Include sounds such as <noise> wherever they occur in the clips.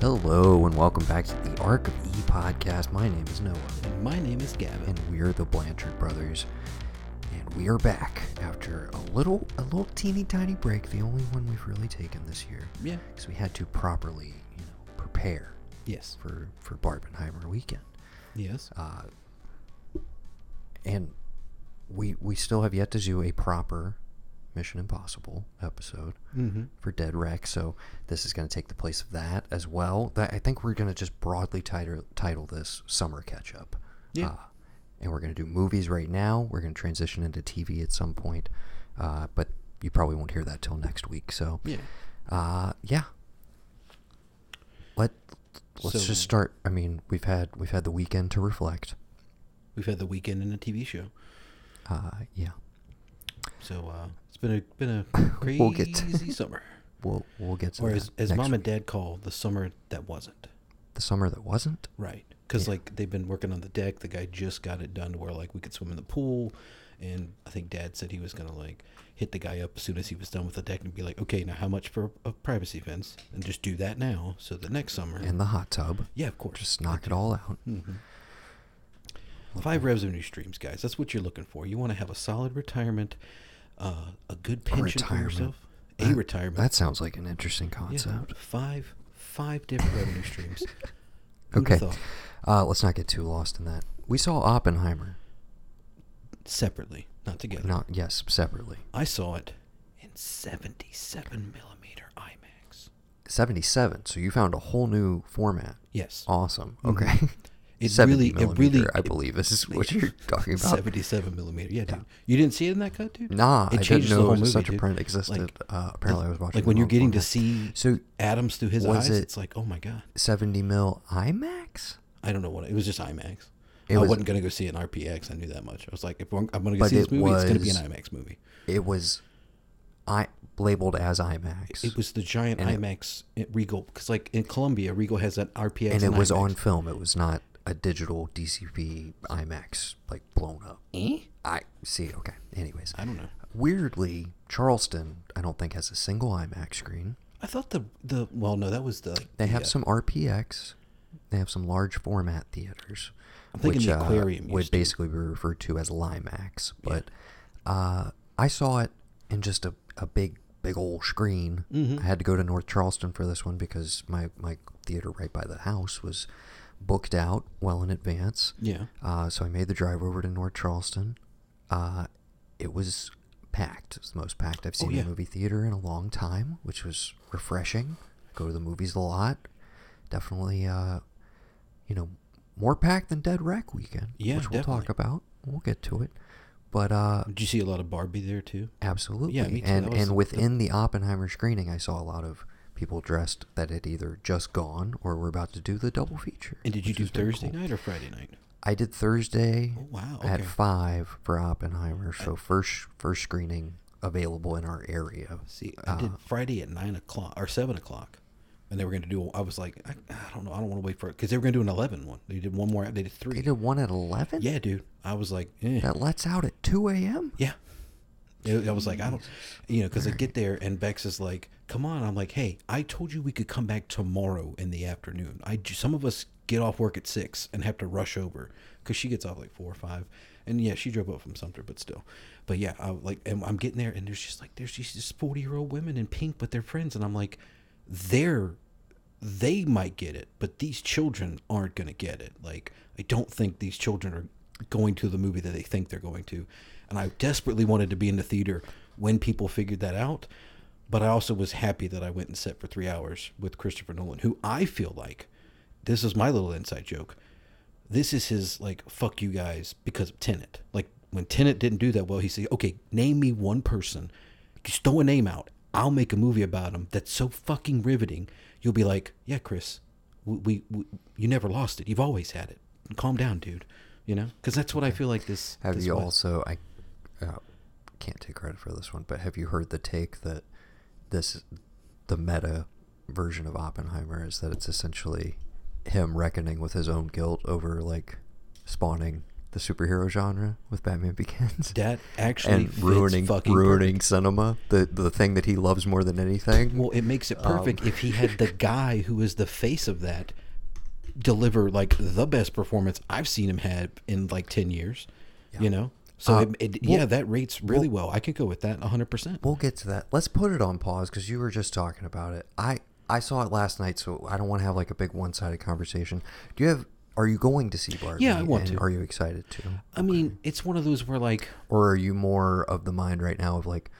Hello and welcome back to the ARK of E podcast. My name is Noah, And my name is Gavin. and we're the Blanchard brothers, and we are back after a little, a little teeny tiny break, the only one we've really taken this year, yeah. because we had to properly, you know, prepare Yes. for for Barbenheimer weekend, Yes. uh, and we we still have yet to do a proper Mission Impossible episode. mm-hmm. for Dead Wreck, so this is going to take the place of that as well. That I think we're going to just broadly title title this Summer Catch Up. Yeah. Uh, and we're going to do movies right now. We're going to transition into TV at some point, uh, but you probably won't hear that till next week. So, Yeah. uh, yeah. Let let's So- just start. I mean, we've had we've had the weekend to reflect. We've had the weekend in a TV show. Uh, yeah, So uh, been a been a crazy <laughs> We'll get to- <laughs> summer. we'll we'll get to Or that as, as mom and dad call the summer that wasn't. the summer that wasn't. Right. Because Yeah. like they've been working on the deck. The guy just got it done to where like we could swim in the pool, and I think dad said he was gonna like hit the guy up as soon as he was done with the deck and be like, okay, now how much for a privacy fence? And just do that now, so the next summer. In the hot tub, yeah, of course. just knock it all out. hmm Five revenue streams, guys. That's what you're looking for. You want to have a solid retirement, uh, a good pension for retirement. yourself, a That- retirement. That sounds like an interesting yeah, concept. five, five different revenue streams. <laughs> Who'd Okay. thought? Uh, let's not get too lost in that. We saw Oppenheimer. Separately, not together. Not yes, separately. I saw it in 77 millimeter IMAX. Seventy-seven. So you found a whole new format. Yes. Awesome. Mhm. Okay. <laughs> It 70 really, it really, I believe this is what you're <laughs> talking about. 77 millimeter. Yeah, dude. You didn't see it in that cut, dude? Nah, It I changes didn't the know whole such movie, a print existed. Like, uh, apparently, I was watching. Like when you're getting to see So Adams through his eyes, it- it's like, oh my god. seventy mil IMAX. I don't know what it was. Just IMAX. It I was- wasn't gonna go see it in RPX. I knew that much. I was like, if I'm, I'm gonna go see this it movie, it's gonna be an IMAX movie. It was, I labeled as IMAX. It was the giant And it- IMAX at Regal because, like in Columbia, Regal has that RPX, and it was IMAX. on film. It was not a digital DCP IMAX like blown up. Eh? I see. Okay. Anyways, I don't know. weirdly, Charleston I don't think has a single IMAX screen. I thought the the well, no, that was the. They have uh, some RPX. They have some large format theaters, I'm thinking which the uh, would to. basically be referred to as LieMAX. But uh, I saw it in just a, a big big old screen. Mhm. I had to go to North Charleston for this one because my my theater right by the house was booked out well in advance. Yeah. Uh, so I made the drive over to North Charleston. Uh, it was packed. It was the most packed I've seen Oh, yeah. a movie theater in a long time, which was refreshing. Go to the movies a lot. Definitely, uh, you know, more packed than Dead Wreck weekend, Yeah, which we'll talk about. We'll get to it. But uh, Did you see a lot of Barbie there too? absolutely, Yeah, me too. and and the- within the Oppenheimer screening, I saw a lot of people dressed that had either just gone or were about to do the double feature. And did you do Thursday cool. night or Friday night? I did Thursday Oh wow. at Okay. five for Oppenheimer. So first first screening available in our area. See, I did Uh, Friday at nine o'clock or seven o'clock, and they were going to do. I was like, I, I don't know, I don't want to wait for it because they were going to do an 11 one. They did one more. They did three. They did one at eleven. Yeah, dude. I was like, eh. That lets out at two a.m. yeah. I was like, I don't, you know, because I get there and Bex is like, "Come on!" I'm like, "Hey, I told you we could come back tomorrow in the afternoon. I some of us get off work at six and have to rush over because she gets off like four or five, and yeah, she drove up from Sumter, but still, but yeah, I like, and I'm getting there and there's just like there's these forty year old women in pink with their friends, and I'm like, they're they might get it, but these children aren't going to get it. Like, I don't think these children are going to the movie that they think they're going to. And I desperately wanted to be in the theater when people figured that out. But I also was happy that I went and sat for three hours with Christopher Nolan, who I feel like this is my little inside joke. This is his like fuck you guys because of Tenet. Like when Tenet didn't do that well, he said, "Okay, name me one person, just throw a name out. I'll make a movie about him that's so fucking riveting. You'll be like, yeah, Chris, we, we, we you never lost it. You've always had it. Calm down, dude. You know, because that's what I feel like this. Have this you also? I uh, can't take credit for this one, but have you heard the take that this the meta version of Oppenheimer is that it's essentially him reckoning with his own guilt over like spawning the superhero genre with Batman <laughs> Begins. That actually and ruining fucking ruining perfect. cinema, the the thing that he loves more than anything. Well, it makes it Um, perfect if he had the <laughs> guy who is the face of that deliver like the best performance I've seen him have in like ten years. You know, so Uh, it, it, well- yeah, that rates really well. I could go with that hundred percent. We'll get to that. Let's put it on pause because you were just talking about it. I I saw it last night, so I don't want to have like a big one sided conversation. Do you have? Are you going to see Barbie? Yeah, I want to. Are you excited to? I mean, it's one of those where like Or are you more of the mind right now of like,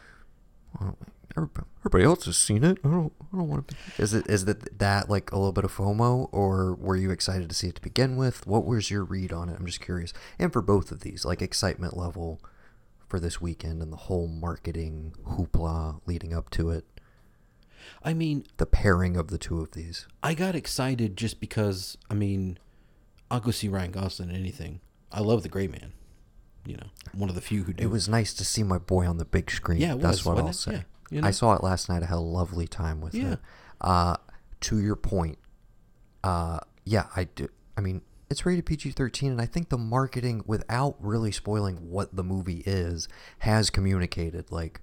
well, everybody, everybody else has seen it. I don't. I don't want to. Be. Is it? Is that that like a little bit of FOMO, or were you excited to see it to begin with? What was your read on it? I'm just curious. And for both of these, like excitement level for this weekend and the whole marketing hoopla leading up to it, I mean, the pairing of the two of these. I got excited just because I mean, I'll go see Ryan Gosling in anything. I love the Gray Man. You know, one of the few who do. It was nice to see my boy on the big screen. Yeah, it that's what I'll it? say. Yeah, you I saw it last night. I had a lovely time with Yeah. it. Uh, to your point, uh, yeah, I do. I mean, it's rated PG thirteen, and I think the marketing, without really spoiling what the movie is, has communicated like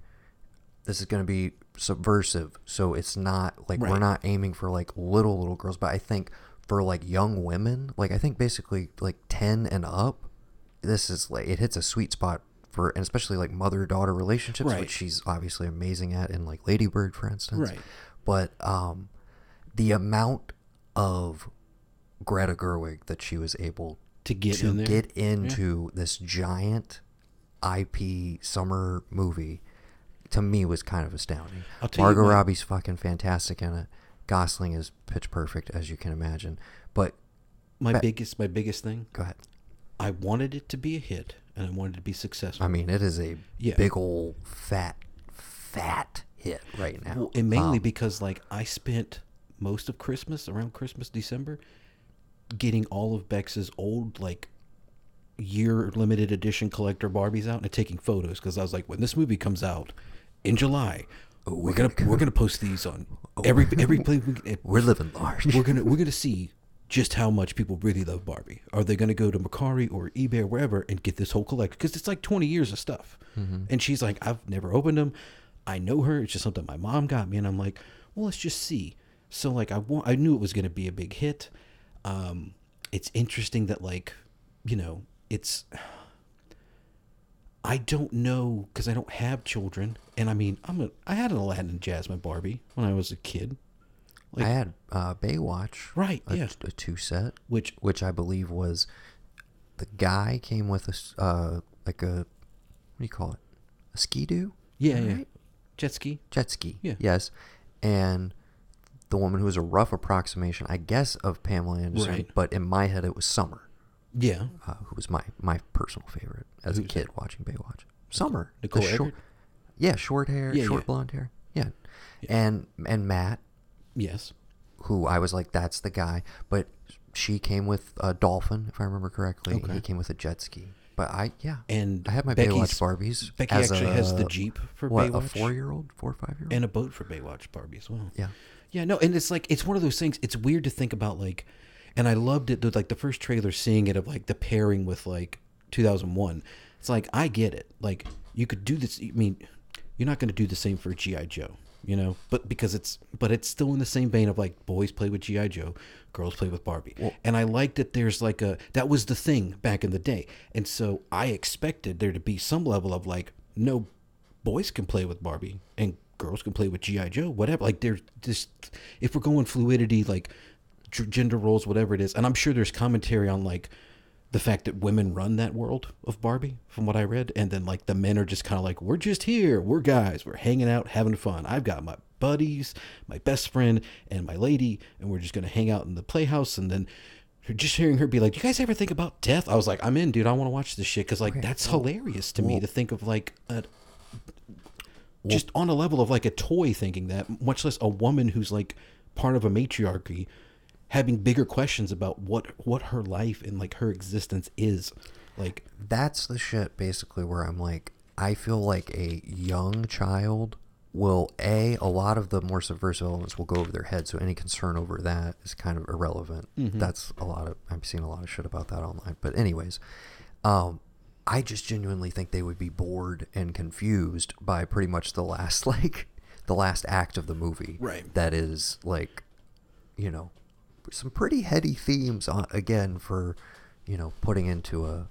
this is going to be subversive. So it's not like we're not aiming for like little little girls, but I think for like young women, like I think basically like ten and up, this is like it hits a sweet spot and especially like mother daughter relationships, Right. which she's obviously amazing at in like Lady Bird, for instance. Right. But um, the amount of Greta Gerwig that she was able To get to in there. get into this giant IP summer movie to me was kind of astounding. I'll tell Margot Robbie's fucking fantastic in it. Gosling is pitch perfect as you can imagine. But my Ba- biggest, my biggest thing. go ahead. I wanted it to be a hit, and I wanted to be successful. I mean, it is a Yeah. big old fat, fat hit right now. Well, and mainly Um, because like I spent most of Christmas around Christmas December getting all of Bex's old like year limited edition collector Barbies out and taking photos because I was like, when this movie comes out in July, we're gonna we're gonna post these on every every place. We, <laughs> we're living large. we're gonna we're gonna see just how much people really love Barbie. Are they gonna go to Mercari or eBay or wherever and get this whole collection? Because it's like twenty years of stuff. And she's like, I've never opened them. I know her. It's just something my mom got me, and I'm like, well, let's just see. So like, I want. I knew it was gonna be a big hit. Um, it's interesting that like, you know, it's. I don't know because I don't have children, and I mean, I'm a. I had an Aladdin and Jasmine Barbie when I was a kid. I had uh, Baywatch, Right, A, yeah. a two set, Which which I believe was the guy came with a uh, like a what do you call it? A ski doo? Yeah, yeah. Right? Jet ski. Jet ski. Yeah. Yes. And the woman who was a rough approximation, I guess, of Pamela Anderson, Right. but in my head it was Summer, Yeah. uh, who was my, my personal favorite as a Who's kid watching Baywatch. Summer. Nicole short- Yeah, short hair, Yeah, short yeah. blonde hair. Yeah. And and Matt, Yes. who I was like, that's the guy. But she came with a dolphin, if I remember correctly. Okay. He came with a jet ski. But I, yeah. And I have my Becky's- Baywatch Barbies. Becky actually has the Jeep for what, a four year old? Four or five year old? and a boat for Baywatch Barbie as well. yeah. Yeah, no, and it's like it's one of those things. It's weird to think about, like, and I loved it. Like the first trailer, seeing it of like the pairing with like 2001. It's like I get it. Like you could do this. I mean, you're not going to do the same for GI Joe, you know. But because it's, but it's still in the same vein of like boys play with GI Joe, girls play with Barbie. and I like that there's like a that was the thing back in the day, and so I expected there to be some level of like no boys can play with Barbie and girls can play with GI Joe, whatever. Like there's just if we're going fluidity, like gender roles, whatever it is, and I'm sure there's commentary on like the fact that women run that world of Barbie, from what I read, and then like the men are just kind of like we're just here, we're guys, we're hanging out, having fun. I've got my buddies, my best friend, and my lady, and we're just gonna hang out in the playhouse, and then. Just hearing her be like, "Do "You guys ever think about death?" I was like, "I'm in, dude. I want to watch this shit because like that's hilarious to me to think of like a, just on a level of like a toy thinking that much less a woman who's like part of a matriarchy having bigger questions about what what her life and like her existence is like that's the shit basically where I'm like, I feel like a young child will a a lot of the more subversive elements will go over their head, so any concern over that is kind of irrelevant. That's a lot of I've seen a lot of shit about that online. But anyways, Um, I just genuinely think they would be bored and confused by pretty much the last <laughs> like the last act of the movie. Right. That is like, you know, some pretty heady themes on, again for, you know, putting into a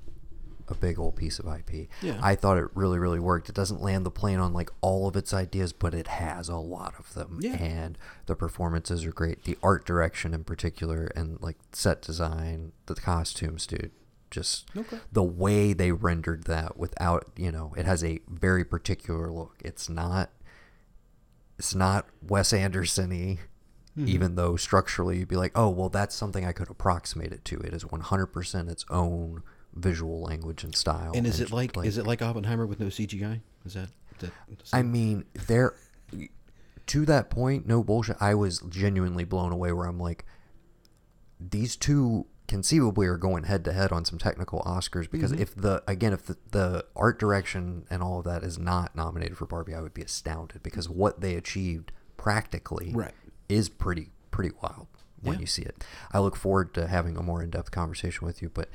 a big old piece of IP. Yeah. I thought it really really worked. It doesn't land the plane on like all of its ideas, but it has a lot of them. Yeah. And the performances are great. The art direction in particular and like set design, the costumes, dude. Just Okay. the way they rendered that without, you know, it has a very particular look. It's not it's not Wes Anderson-y, Mm-hmm. even though structurally you'd be like, oh, well, that's something I could approximate it to. It is 100% its own visual language and style. And is it like, is it like Oppenheimer with no CGI? Is that that? I mean, there. To that point, no bullshit. I was genuinely blown away. Where I'm like, these two conceivably are going head to head on some technical Oscars because Mm-hmm. if the again if the, the art direction and all of that is not nominated for Barbie, I would be astounded because what they achieved practically Right. Is pretty pretty wild when Yeah. you see it. I look forward to having a more in depth conversation with you, but,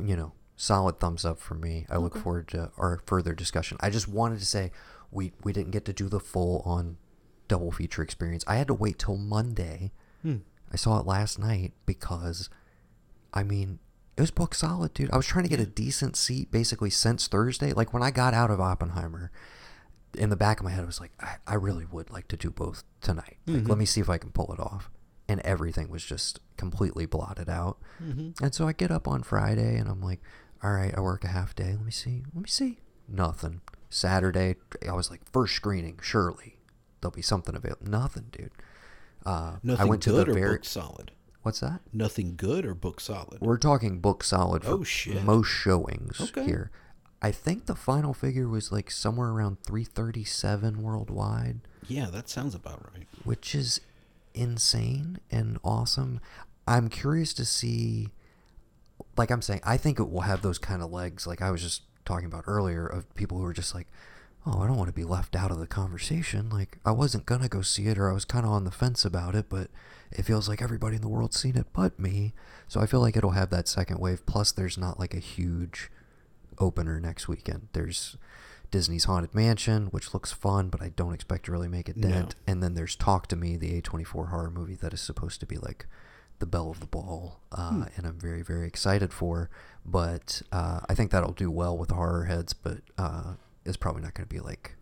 you know, solid thumbs up for me. I look forward to our further discussion. I just wanted to say we we didn't get to do the full on double feature experience. I had to wait till Monday. Hmm. I saw it last night because, I mean, it was book solid, dude. I was trying to get a decent seat basically since Thursday. Like when I got out of Oppenheimer, in the back of my head, I was like, I, I really would like to do both tonight. Like, let me see if I can pull it off. And everything was just completely blotted out. And so I get up on Friday and I'm like, all right, I work a half day. Let me see. Let me see. Nothing. Saturday, I was like, first screening, surely there'll be something available. Nothing, dude. Uh, Nothing I went to good the or very. book solid. What's that? Nothing good or book solid. We're talking book solid for Oh, shit. most showings Okay. here. I think the final figure was like somewhere around 337 worldwide, Yeah, that sounds about right. which is insane and awesome. I'm curious to see like I'm saying, I think it will have those kind of legs like I was just talking about earlier of people who are just like, "Oh, I don't want to be left out of the conversation." Like I wasn't going to go see it or I was kind of on the fence about it, but it feels like everybody in the world's seen it but me. So I feel like it'll have that second wave plus there's not like a huge opener next weekend. There's Disney's Haunted Mansion, which looks fun, but I don't expect to really make a No. dent. And then there's Talk to Me, the A24 horror movie that is supposed to be like the belle of the ball, uh, Hmm. and I'm very, very excited for. But uh, I think that'll do well with the horror heads, but uh, it's probably not going to be like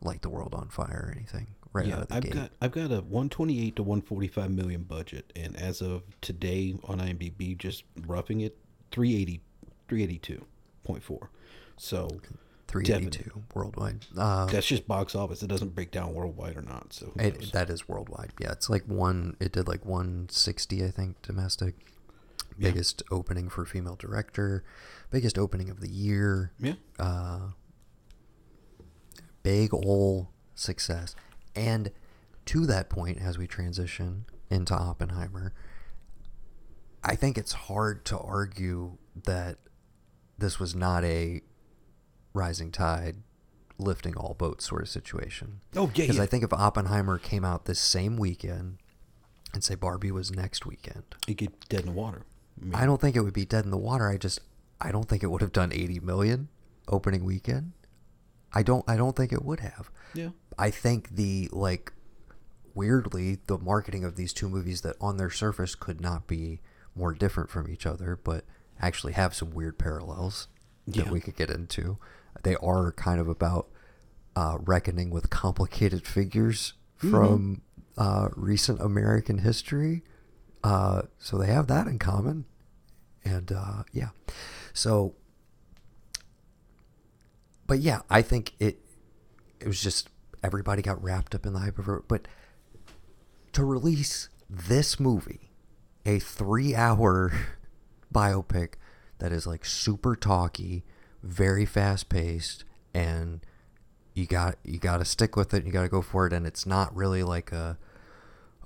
light the world on fire or anything right yeah, out of the I've gate. got I've got a 128 to 145 million budget, and as of today on IMDb, just roughing it, 380, 382.4. So 382 worldwide. Uh, that's just box office. It doesn't break down worldwide or not. So? It, that is worldwide. Yeah, it's like one. It did like 160, I think, domestic. Yeah. Biggest opening for female director. Biggest opening of the year. yeah, Uh, big ol' success. And to that point, as we transition into Oppenheimer, I think it's hard to argue that this was not a rising tide lifting all boats sort of situation. Oh, yeah, Because yeah. I think if Oppenheimer came out this same weekend and say Barbie was next weekend, it get dead in the water. I mean, I don't think it would be dead in the water. I just I don't think it would have done 80 million opening weekend. I don't I don't think it would have. yeah, I think the like weirdly the marketing of these two movies that on their surface could not be more different from each other, but actually have some weird parallels that Yeah. we could get into. They are kind of about uh, reckoning with complicated figures from uh, recent American history. Uh, so they have that in common. And uh, yeah. So but yeah, I think it it was just everybody got wrapped up in the hype of it. But to release this movie, a three hour <laughs> biopic that is like super talky, very fast paced, and you got you got to stick with it. You got to go for it, and it's not really like a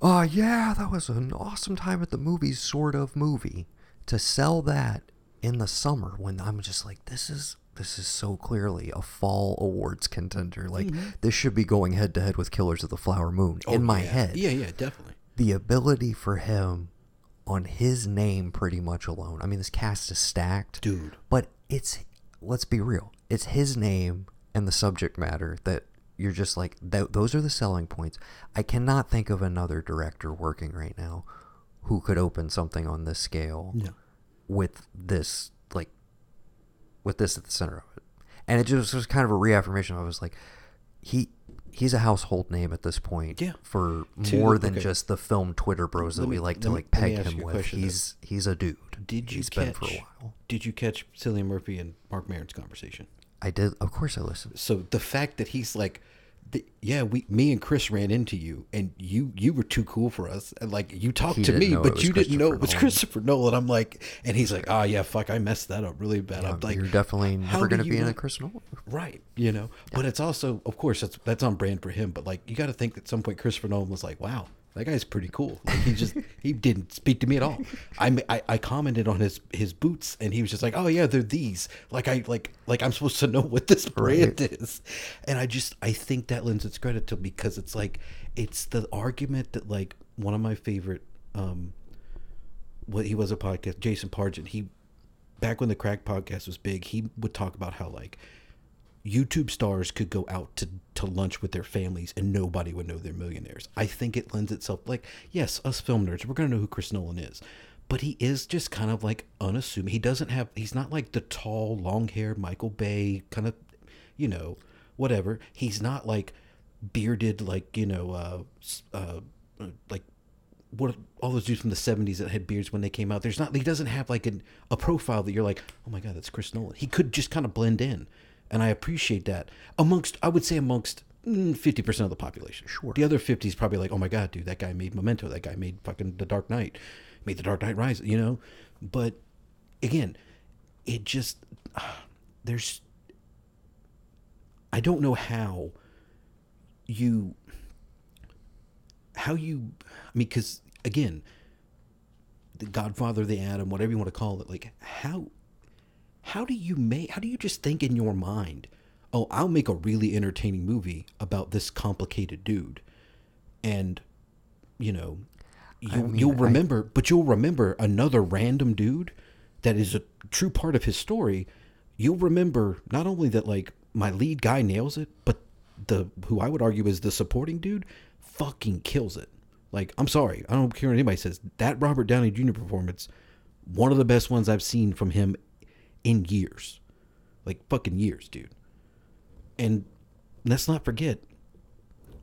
oh yeah, that was an awesome time at the movies sort of movie. To sell that in the summer when I'm just like this is this is so clearly a fall awards contender. Like mm-hmm. this should be going head to head with Killers of the Flower Moon Oh, in my yeah. head. Yeah, yeah, definitely. The ability for him on his name pretty much alone. I mean this cast is stacked. Dude. But it's let's be real. It's his name and the subject matter that you're just like th- those are the selling points. I cannot think of another director working right now who could open something on this scale Yeah. with this like with this at the center of it. And it just was kind of a reaffirmation. I was like, he he's a household name at this point. Yeah. For To- more than okay. just the film Twitter bros that Let we like to me- like peg him with. question, though. He's he's a dude. Did you He's catch? been for a while. Did you catch Cillian Murphy and Marc Maron's conversation? I did. Of course, I listened. So the fact that he's like, the, yeah, we, me and Chris ran into you, and you, you were too cool for us, and like you talked He to me, but you didn't know it was Christopher Nolan. Christopher Nolan. I'm like, and he's like, oh yeah, fuck, I messed that up really bad. I'm like, You're definitely never going to be in a Chris Nolan. Right, you know, but it's also, of course, that's that's on brand for him. But like, you got to think at some point, Christopher Nolan was like, "Wow, that guy's pretty cool." Like, he just <laughs> he didn't speak to me at all. I, I I commented on his his boots, and he was just like, "Oh yeah, they're these." Like I like like I'm supposed to know what this brand is, and I just I think that lends its credit to because it's like it's the argument that like one of my favorite um what he was a podcast Jason Pargin he back when the Cracked podcast was big he would talk about how like YouTube stars could go out to, to lunch with their families and nobody would know they're millionaires. I think it lends itself like, yes, us film nerds, we're gonna know who Chris Nolan is. But he is just kind of like unassuming. He doesn't have he's not like the tall, long haired Michael Bay kind of you know, whatever. He's not like bearded like, you know, uh uh like what all those dudes from the 70s that had beards when they came out there's not he doesn't have like an, a profile that you're like oh my god that's chris nolan he could just kind of blend in and i appreciate that amongst i would say amongst mm, 50% of the population Sure. the other 50 is probably like oh my god dude that guy made memento that guy made fucking the dark knight made the dark knight rise you know but again it just <sighs> there's i don't know how you how you i mean because again the godfather the atom whatever you want to call it like how how do you make how do you just think in your mind oh i'll make a really entertaining movie about this complicated dude and you know you, mean, you'll I- remember but you'll remember another random dude that is a true part of his story. You'll remember not only that like my lead guy nails it but the who i would argue is the supporting dude fucking kills it. Like i'm sorry i don't care what anybody says. That robert downey jr performance one of the best ones i've seen from him in years like fucking years dude and let's not forget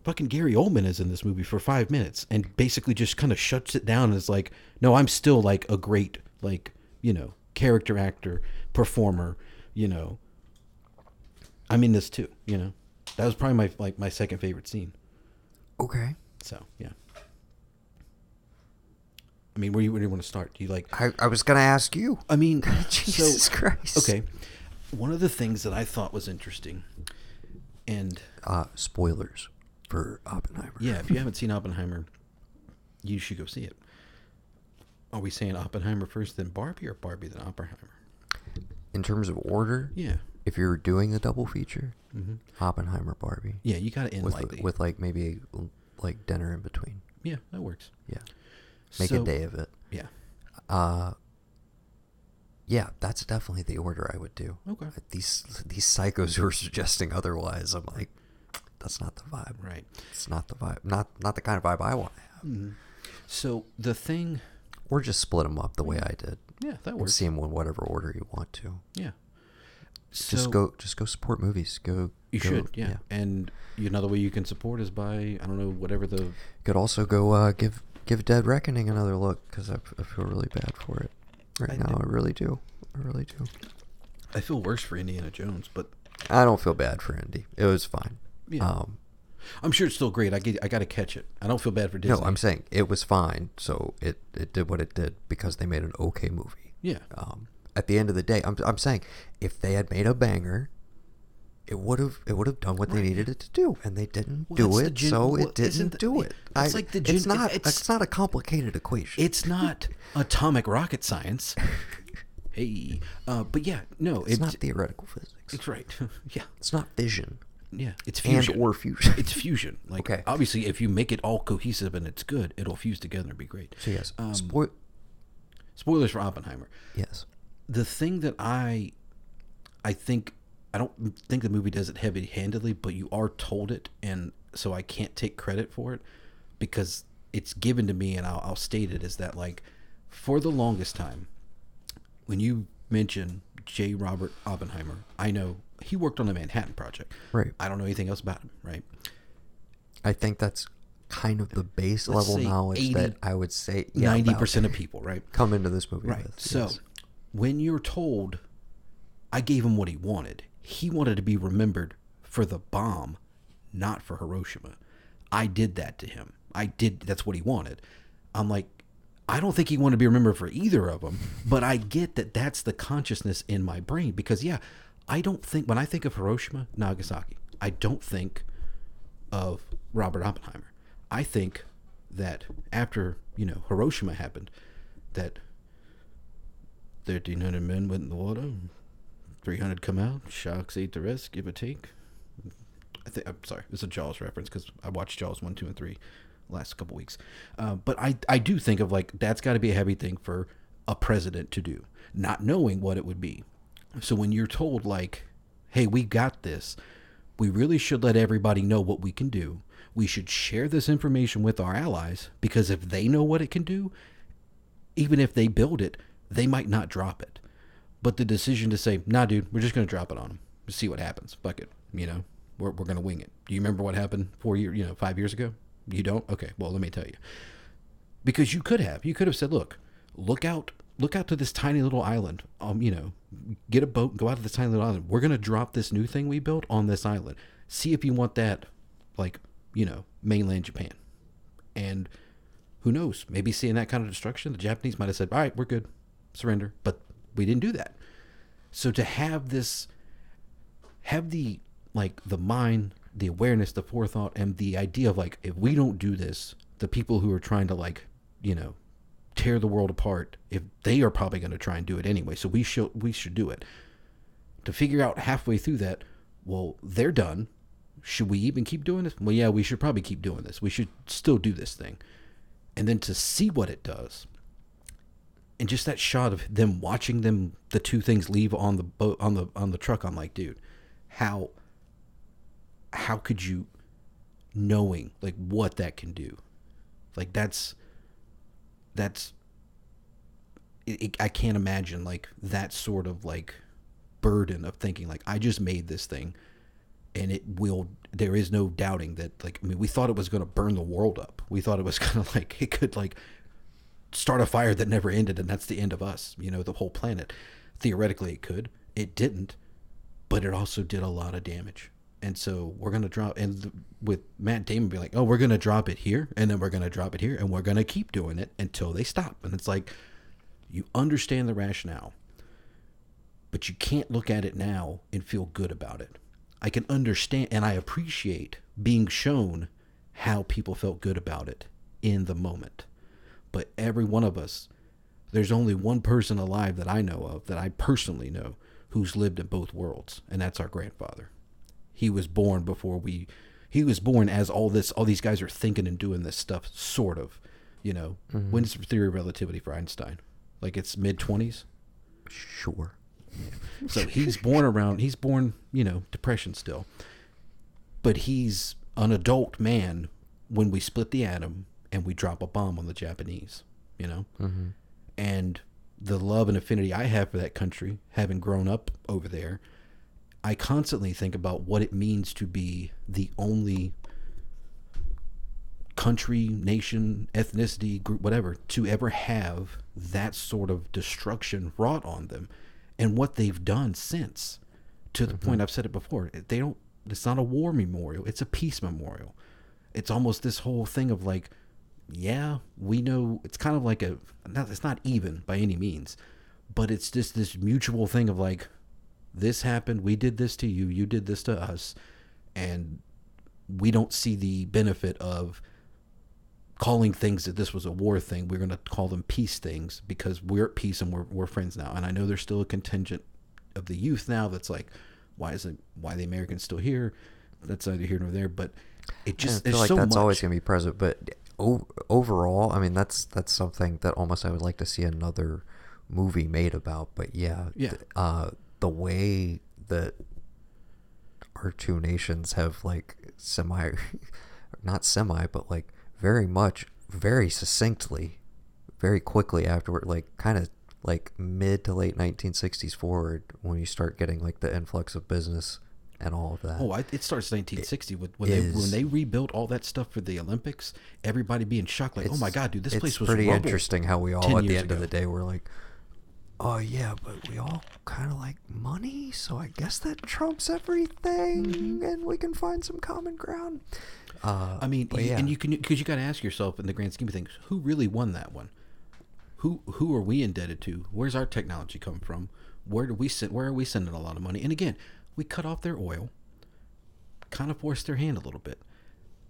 fucking Gary Oldman is in this movie for five minutes and basically just kind of shuts it down and is like, no, I'm still like a great, like, you know, character actor, performer, you know. I'm in this too, you know. That was probably my like my second favorite scene. Okay. So yeah. I mean, where do you, where do you want to start? Do you like? I, I was going to ask you. I mean, <laughs> Jesus so, Christ. Okay, one of the things that I thought was interesting, and Uh, spoilers for Oppenheimer. Yeah, if you <laughs> haven't seen Oppenheimer, you should go see it. Are we saying Oppenheimer first, then Barbie, or Barbie then Oppenheimer? In terms of order, Yeah, if you're doing the double feature, mm-hmm. Oppenheimer, Barbie, yeah, you got to end with lightly. with like maybe like dinner in between. yeah, that works. Yeah. Make So- a day of it. Yeah. Uh yeah, that's definitely the order I would do. Okay. These these psychos who are suggesting otherwise, I'm like, that's not the vibe. Right. It's not the vibe. Not not the kind of vibe I want to have. Mm-hmm. So the thing, Or just split them up the way I did. yeah, that works. see them in whatever order you want to. Yeah. Just go just go support movies. Go You go- should, yeah. And another way you can support is by I don't know whatever the Could also go uh, give give Dead Reckoning another look because I, I feel really bad for it right I now. did- I really do. I really do. I feel worse for Indiana Jones, but I don't feel bad for Indy. It was fine. Yeah. Um, I'm sure it's still great. I get I got to catch it. I don't feel bad for Disney. no, I'm saying it was fine. So it, it did what it did because they made an okay movie. Yeah. Um, at the end of the day, I'm, I'm saying if they had made a banger, it would have it would have done what they needed it to do, and they didn't Well, do it, gen- so it didn't the- do it. it's like the gen- it's not it's- it's, not a complicated equation. It's not <laughs> atomic rocket science. <laughs> hey, uh, but yeah, no, it's not theoretical physics. It's right. <laughs> yeah, It's not fission yeah. It's and fusion. or fusion. it's fusion. Like Okay. obviously, if you make it all cohesive and it's good, it'll fuse together and be great. so yes, Um, spoil. Spoilers for Oppenheimer. Yes. The thing that I I think I don't think the movie does it heavy-handedly, but you are told it, and so I can't take credit for it because it's given to me, and I'll, I'll state it is that like for the longest time, when you mention J. Robert Oppenheimer, I know he worked on the Manhattan Project. Right. I don't know anything else about him. Right. I think that's kind of the base Let's level knowledge 80 that I would say Ninety about- percent of people. Right. come into this movie Right. with. So yes. when you're told, I gave him what he wanted, he wanted to be remembered for the bomb, not for Hiroshima. I did that to him. I did, that's what he wanted. I'm like, I don't think he wanted to be remembered for either of them, but I get that that's the consciousness in my brain because, yeah, I don't think, when I think of Hiroshima, Nagasaki, I don't think of Robert Oppenheimer. I think that after, you know, Hiroshima happened, that 1,300 men went in the water, 300 come out, sharks ate the rest, give or take. I think, I'm sorry, it's a Jaws reference because I watched Jaws 1, 2, and 3 last couple weeks. Uh, but I, I do think of like, that's got to be a heavy thing for a president to do, not knowing what it would be. So when you're told, like, hey, we got this, we really should let everybody know what we can do. We should share this information with our allies because if they know what it can do, even if they build it, they might not drop it. But the decision to say, nah, dude, we're just going to drop it on them, see what happens. Fuck it. You know, we're, we're going to wing it. Do you remember what happened four years, you know, five years ago? You don't? Okay. Well, let me tell you. Because you could have. You could have said, look, look out, look out to this tiny little island. Um, you know, get a boat, and go out to this tiny little island. We're going to drop this new thing we built on this island. See if you want that, like, you know, mainland Japan. And who knows? Maybe seeing that kind of destruction, the Japanese might have said, "All right, we're good, surrender." But we didn't do that. So to have this, have the like the mind, the awareness, the forethought, and the idea of like, if we don't do this, the people who are trying to like, you know, tear the world apart, if they are probably going to try and do it anyway, so we should we should do it. To figure out halfway through that, well, they're done. Should we even keep doing this? Well, yeah, we should probably keep doing this. We should still do this thing and then to see what it does and just that shot of them watching them the two things leave on the boat on the on the truck i'm like dude how how could you knowing like what that can do? Like that's that's it, it, i can't imagine like that sort of like burden of thinking like i just made this thing and it will there is no doubting that like i mean we thought it was going to burn the world up. We thought it was <laughs> going to like it could like start a fire that never ended and that's the end of us you know the whole planet. Theoretically it could. It didn't but it also did a lot of damage. And so we're going to drop and th- with matt damon be like oh we're going to drop it here and then we're going to drop it here and we're going to keep doing it until they stop. And it's like you understand the rationale but you can't look at it now and feel good about it. I can understand and I appreciate being shown how people felt good about it in the moment. But every one of us, there's only one person alive that I know of, that I personally know, who's lived in both worlds, and that's our grandfather. He was born before we he was born as all this all these guys are thinking and doing this stuff, sort of. You know, mm-hmm. when's the theory of relativity for Einstein? Like it's mid twenties? Sure. So he's born around, he's born, you know, depression still. But he's an adult man when we split the atom and we drop a bomb on the Japanese, you know? Mm-hmm. And the love and affinity I have for that country, having grown up over there, I constantly think about what it means to be the only country, nation, ethnicity, group, whatever, to ever have that sort of destruction wrought on them and what they've done since. To the point I've said it before, they don't. It's not a war memorial. It's a peace memorial. It's almost this whole thing of like, yeah, we know. It's kind of like a. Not, it's not even by any means, but it's just this mutual thing of like, this happened. We did this to you. You did this to us, and we don't see the benefit of calling things that this was a war thing. We're going to call them peace things because we're at peace and we're, we're friends now. And I know there's still a contingent of the youth now that's like, why is it, why the Americans still here? That's neither here nor there. But it just, I feel like so that's much. always going to be present, but o- overall, I mean, that's that's something that almost I would like to see another movie made about. But yeah, Yeah. th- uh, the way that our two nations have like semi, <laughs> not semi, but like very much, very succinctly, very quickly afterward, like kind of like mid to late 1960s forward when you start getting like the influx of business and all of that. Oh, I, it starts 1960 with when they when is- they rebuilt all that stuff for the Olympics. Everybody being shocked, like, "Oh my god, dude, this place was pretty interesting how we all at the end of the day were like oh yeah but we all kind of like money so i guess that trumps everything Mm-hmm. and we can find some common ground uh, I mean, yeah. and you can because you got to ask yourself in the grand scheme of things, who really won that one? Who who are we indebted to? Where's our technology come from? Where do we send? Where are we sending a lot of money? And again, we cut off their oil, kind of forced their hand a little bit.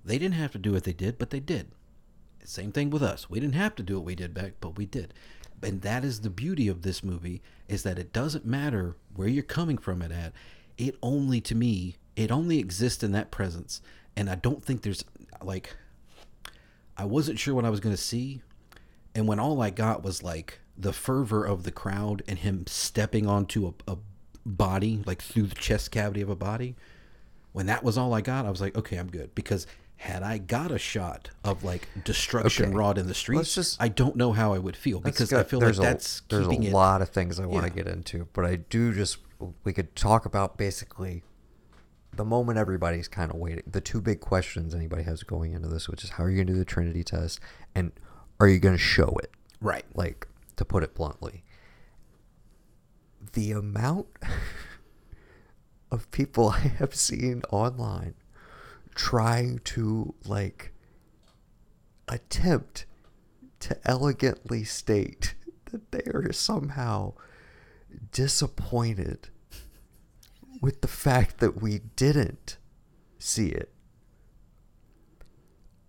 They didn't have to do what they did, but they did. Same thing with us. We didn't have to do what we did back, but we did. And that is the beauty of this movie is that it doesn't matter where you're coming from it at. It only to me, it only exists in that presence. And I don't think there's like I wasn't sure what I was going to see. And when all I got was like the fervor of the crowd and him stepping onto a, a body, like through the chest cavity of a body, when that was all I got, I was like, okay, I'm good. Because had I got a shot of like destruction Okay. wrought in the streets, just- I don't know how I would feel because I feel like there's that's a, there's a it. lot of things I want to get into, but I do just we could talk about basically the moment everybody's kind of waiting. The two big questions anybody has going into this, which is how are you going to do the Trinity test, and are you going to show it? Right. Like to put it bluntly, the amount <laughs> of people <laughs> I have seen online trying to like attempt to elegantly state that they are somehow disappointed with the fact that we didn't see it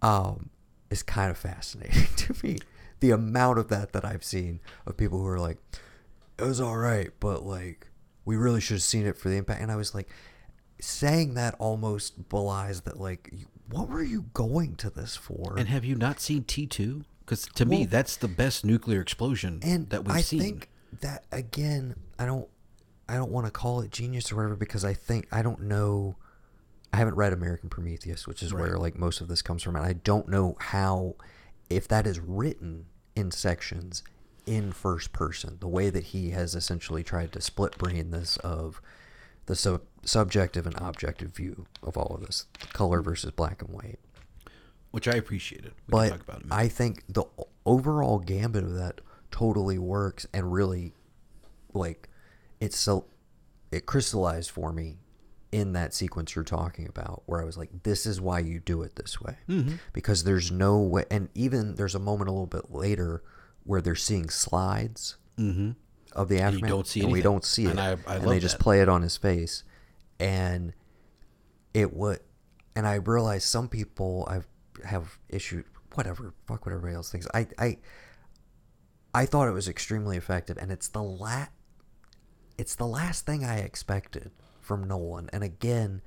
um is kind of fascinating <laughs> to me the amount of that that i've seen of people who are like it was all right but like we really should have seen it for the impact and i was like saying that almost belies that like what were you going to this for And have you not seen T2? Because to me, that's the best nuclear explosion and that we've I seen. think that again, I don't, I don't want to call it genius or whatever because I think I don't know. I haven't read American Prometheus, which is where like most of this comes from, and I don't know how, if that is written in sections in first person, the way that he has essentially tried to split brain this of the sub- subjective and objective view of all of this, color versus black and white which I appreciated. We but talk about it in a minute. I think the overall gambit of that totally works and really like it's so it crystallized for me in that sequence you're talking about where I was like this is why you do it this way Mm-hmm. because there's no way and even there's a moment a little bit later where they're seeing slides Mm-hmm. of the you aftermath don't see and we don't see it. And I- I and they just that. play it on his face. And it would and i realize some people i've have issue whatever fuck what everybody else thinks i i i thought it was extremely effective and it's the la it's the last thing i expected from nolan. And again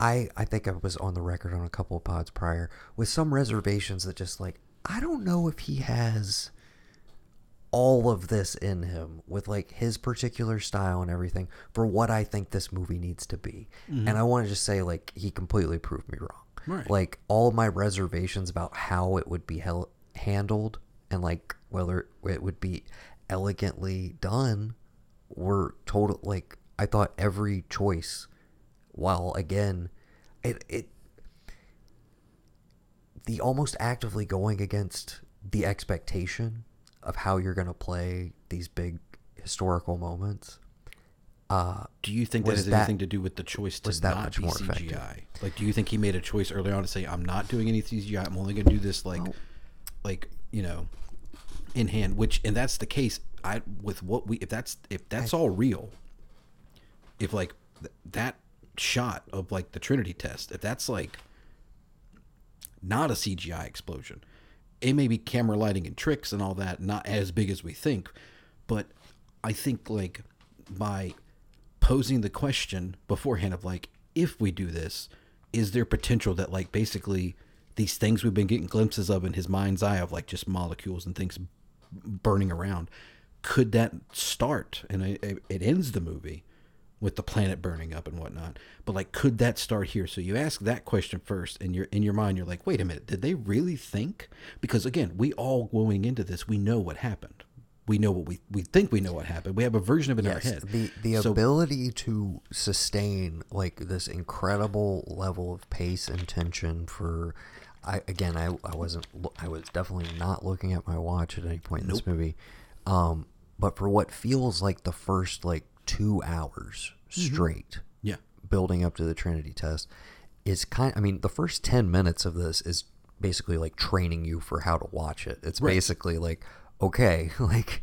i i think i was on the record on a couple of pods prior with some reservations that just like i don't know if he has all of this in him with like his particular style and everything for what I think this movie needs to be. Mm-hmm. And I want to just say like he completely proved me wrong. Right. Like all my reservations about how it would be hel- handled and like whether it would be elegantly done were total like I thought every choice while again it it the almost actively going against the expectation of how you're going to play these big historical moments. Uh, Do you think that has that- anything to do with the choice to that not much be more CGI? effective? Like, do you think he made a choice early on to say, "I'm not doing any CGI. I'm only going to do this like, like you know, in hand." Which, and that's the case. I with what we if that's if that's all real. If like th- that shot of like the Trinity test, if that's like not a CGI explosion. It may be camera lighting and tricks and all that, not as big as we think, but I think like by posing the question beforehand of like, if we do this, is there potential that like basically these things we've been getting glimpses of in his mind's eye of like just molecules and things burning around, could that start? And it, it- ends the movie with the planet burning up and whatnot. But like, could that start here? So you ask that question first, and you're in your mind, you're like, wait a minute, did they really think? Because again, we all going into this, we know what happened. We know what we we think we know what happened. We have a version of it in our Yes, head. the the So- ability to sustain like this incredible level of pace and tension for I again I, I wasn't I was definitely not looking at my watch at any point in this movie um but for what feels like the first like 2 hours Mm-hmm. straight yeah, building up to the Trinity test is kind I mean the first 10 minutes of this is basically like training you for how to watch it. It's Right. basically like okay, <laughs> like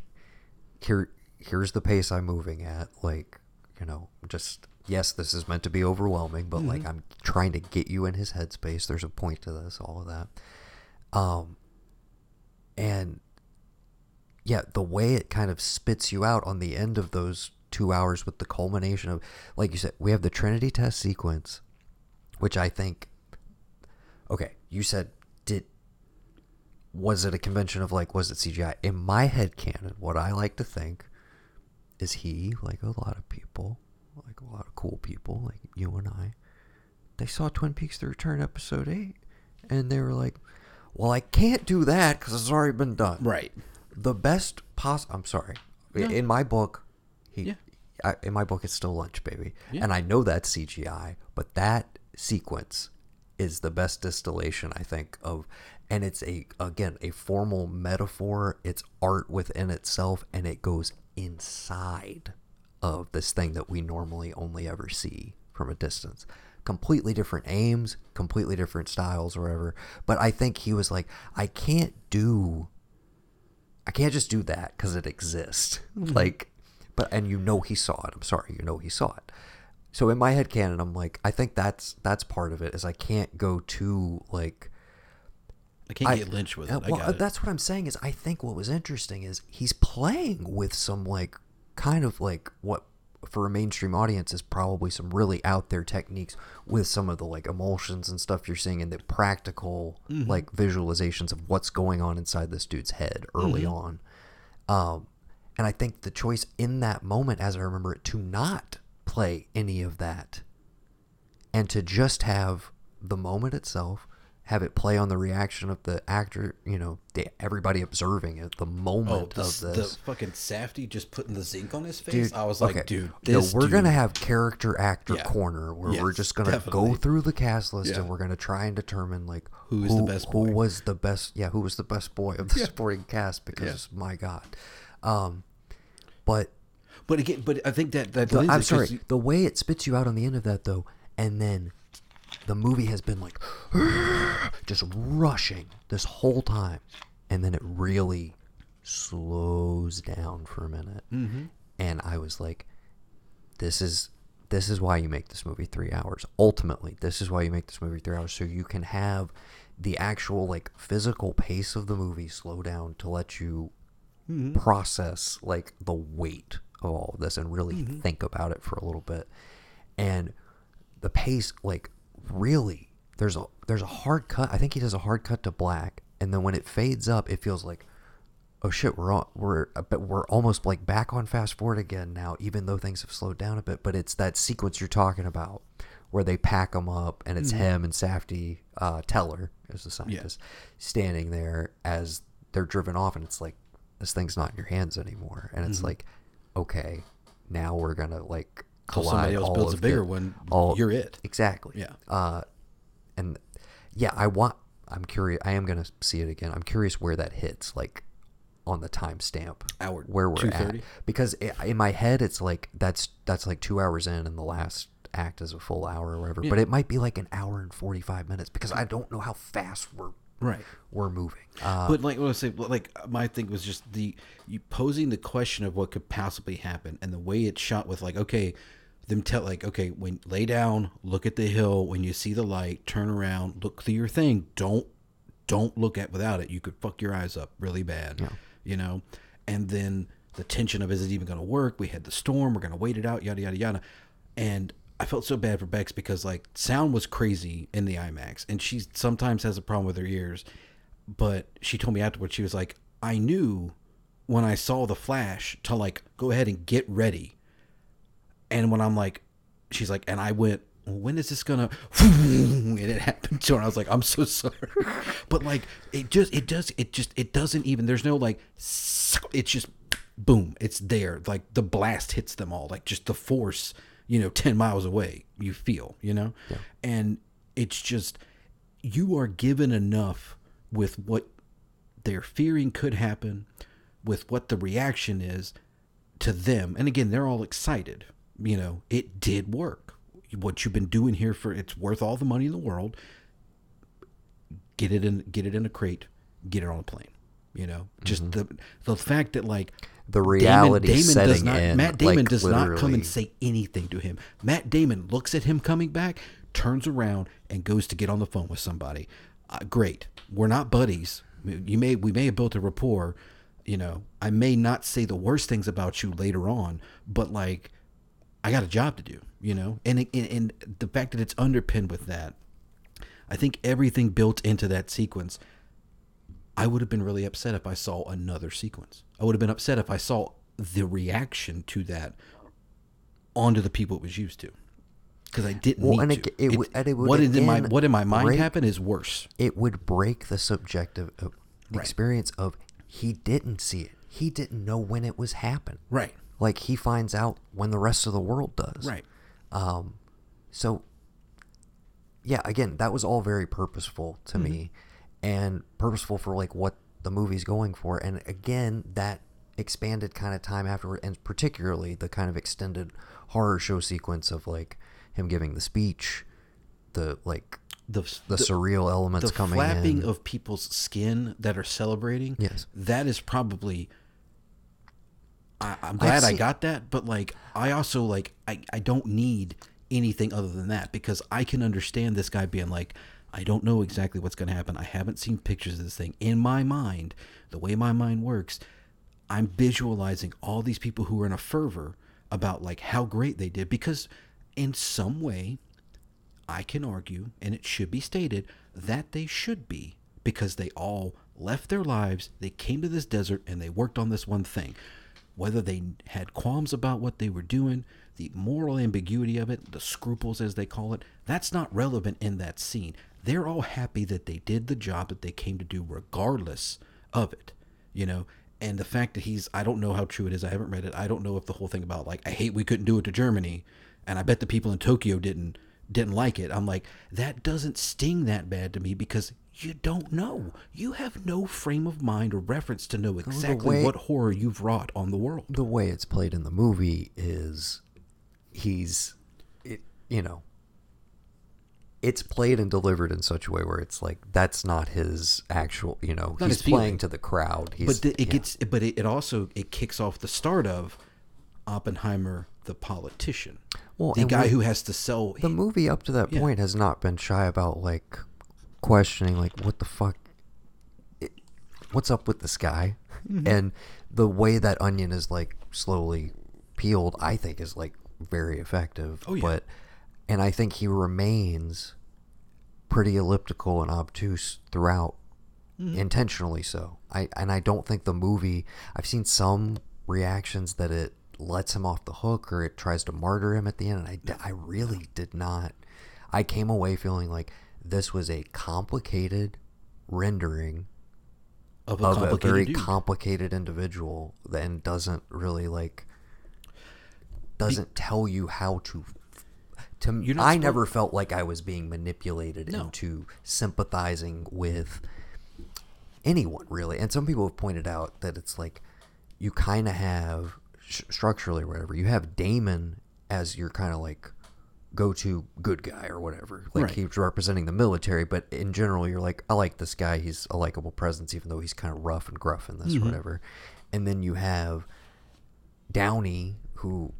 here here's the pace I'm moving at like, you know, just yes, this is meant to be overwhelming, but like I'm trying to get you in his headspace. There's a point to this, all of that. Um and yeah, the way it kind of spits you out on the end of those two hours with the culmination of, like you said, we have the Trinity test sequence, which I think, okay, you said, did, was it a convention of like, was it CGI? In my head canon, what I like to think is he, like a lot of people, like a lot of cool people, like you and I, they saw Twin Peaks The Return episode 8, and they were like, well, I can't do that because it's already been done right. the best pos I'm sorry. In my book, he Yeah. I, in my book it's still Lynch baby. Yeah. And I know that's CGI, but that sequence is the best distillation I think of and it's a again a formal metaphor, it's art within itself and it goes inside of this thing that we normally only ever see from a distance. Completely different aims, completely different styles or whatever. But I think he was like, I can't do I can't just do that because it exists. Mm-hmm. Like, but and you know he saw it. I'm sorry, you know he saw it. So in my head canon, I'm like, I think that's that's part of it. Is I can't go too like. I can't I- get lynched with it. I well, got it. that's what I'm saying. Is I think what was interesting is he's playing with some like kind of like what for a mainstream audience is probably some really out there techniques with some of the like emulsions and stuff you're seeing in the practical Mm-hmm. like visualizations of what's going on inside this dude's head early Mm-hmm. on. Um, and I think the choice in that moment, as I remember it, to not play any of that and to just have the moment itself, have it play on the reaction of the actor, you know, the, everybody observing it, the Oh, moment the, of the this. fucking Safdie just putting the zinc on his face. Dude, I was like, okay, dude, no, we're dude, gonna have character actor Yeah. corner where we're just gonna definitely. go through the cast list Yeah. and we're gonna try and determine like Who is the best who was the best, yeah, who was the best boy of the Yeah. supporting cast because my God, um, but But again, but I think that that the, I'm sorry, you- the way it spits you out on the end of that though, and then the movie has been like <gasps> just rushing this whole time, and then it really slows down for a minute, mm-hmm. and I was like, "This is this is why you make this movie three hours. Ultimately, this is why you make this movie three hours, so you can have the actual like physical pace of the movie slow down to let you Mm-hmm. process like the weight of all of this and really mm-hmm. think about it for a little bit. And the pace, like really, there's a there's a hard cut. I think he does a hard cut to black, and then when it fades up, it feels like, oh shit, we're all, we're uh, but we're almost like back on fast forward again now, even though things have slowed down a bit. But it's that sequence you're talking about where they pack him up, and it's mm-hmm. him and Safdie uh, Teller as the scientist standing there as they're driven off, and it's like this thing's not in your hands anymore, and it's like, okay, now we're gonna like collide. somebody else builds a bigger the- one, all- you're it. Exactly. Yeah. Uh, and yeah, I want. I'm curious. I am gonna see it again. I'm curious where that hits, like on the timestamp, Hour where we're at, because i in my head it's like that's that's like two hours in, and the last act is a full hour or whatever. But it might be like an hour and forty five minutes because I don't know how fast we're Right. we're moving. Uh, but like what I say, like my thing was just the you posing the question of what could possibly happen, and the way it's shot with like, okay, them tell like, okay, when lay down, look at the hill. When you see the light, turn around, look through your thing. Don't don't look at without it. You could fuck your eyes up really bad. You know, and then the tension of is it even going to work? We had the storm. We're going to wait it out. Yada yada yada, and. I felt so bad for Bex because like sound was crazy in the IMAX, and she sometimes has a problem with her ears but she told me afterwards she was like i knew when i saw the flash to like go ahead and get ready And when I'm like, she's like, and I went, when is this gonna? <laughs> And it happened to her. I was like, I'm so <laughs> sorry, but like, it just, it does, it just, it doesn't even. There's no like, it's just, boom, it's there. Like the blast hits them all. Like just the force, you know, ten miles away. You feel, you know, and it's just, you are given enough with what they're fearing could happen, with what the reaction is to them. And again, they're all excited. You know, it did work. What you've been doing here for it's worth all the money in the world. Get it in get it in a crate, get it on a plane. You know, just mm-hmm. the the fact that like The reality does setting not in, Matt Damon like, does not come and say anything to him. Matt Damon looks at him coming back, turns around, and goes to get on the phone with somebody. Uh, great. We're not buddies. You may we may have built a rapport. You know, I may not say the worst things about you later on, but like, I got a job to do. You know, and and, and the fact that it's underpinned with that, I think everything built into that sequence. I would have been really upset if I saw another sequence. I would have been upset if I saw the reaction to that onto the people it was used to, because I didn't Well, need and to. it- it and it would what in my what in my mind break- happened is worse. it would break the subjective uh, Right. experience of he didn't see it. He didn't know when it was happening. Right. Like he finds out when the rest of the world does. Right. Um, so yeah, again, that was all very purposeful to me, and purposeful for like what the movie's going for. And again, that expanded kind of time afterward, and particularly the kind of extended horror show sequence of like him giving the speech, the like The the, surreal elements coming in the coming flapping in. of people's skin that are celebrating. Yes. that is probably. I, I'm glad I got that, but like I also like I I don't need anything other than that because I can understand this guy being like. I don't know exactly what's going to happen. I haven't seen pictures of this thing. In my mind, the way my mind works, I'm visualizing all these people who are in a fervor about like how great they did because in some way I can argue, and it should be stated, that they should be because they all left their lives, they came to this desert, and they worked on this one thing. Whether they had qualms about what they were doing, the moral ambiguity of it, the scruples as they call it, that's not relevant in that scene. They're all happy that they did the job that they came to do, regardless of it, you know. And the fact that he's, I don't know how true it is. I haven't read it. I don't know if the whole thing about like, I hate we couldn't do it to Germany, and I bet the people in Tokyo didn't didn't like it. I'm like, that doesn't sting that bad to me because you don't know. You have no frame of mind or reference to know exactly way- what horror you've wrought on the world. the way it's played in the movie is he's it, you know it's played and delivered in such a way where it's like that's not his actual you know Not he's feeling. playing to the crowd he's, but the, it yeah. gets, but it, it also it kicks off the start of Oppenheimer, the politician, Well, the guy we- who has to sell. the movie up to that Yeah. point has not been shy about like questioning like what the fuck it, what's up with this guy Mm-hmm. and the way that onion is like slowly peeled i think is like very effective Oh, yeah. but and i think he remains pretty elliptical and obtuse throughout Mm-hmm. intentionally so i and i don't think the movie i've seen some reactions that it lets him off the hook or it tries to martyr him at the end and i, I really did not i came away feeling like this was a complicated rendering of a of a very dude. complicated individual and doesn't really like doesn't tell you how to to You're I never felt like I was being manipulated No. into sympathizing with anyone really. And some people have pointed out that it's like you kind of have sh- structurally or whatever. You have Damon as your kind of like go-to good guy or whatever. Like Right. he's representing the military, but in general, you're like, I like this guy. He's a likable presence, even though he's kind of rough and gruff in this Mm-hmm. or whatever. And then you have Downey, who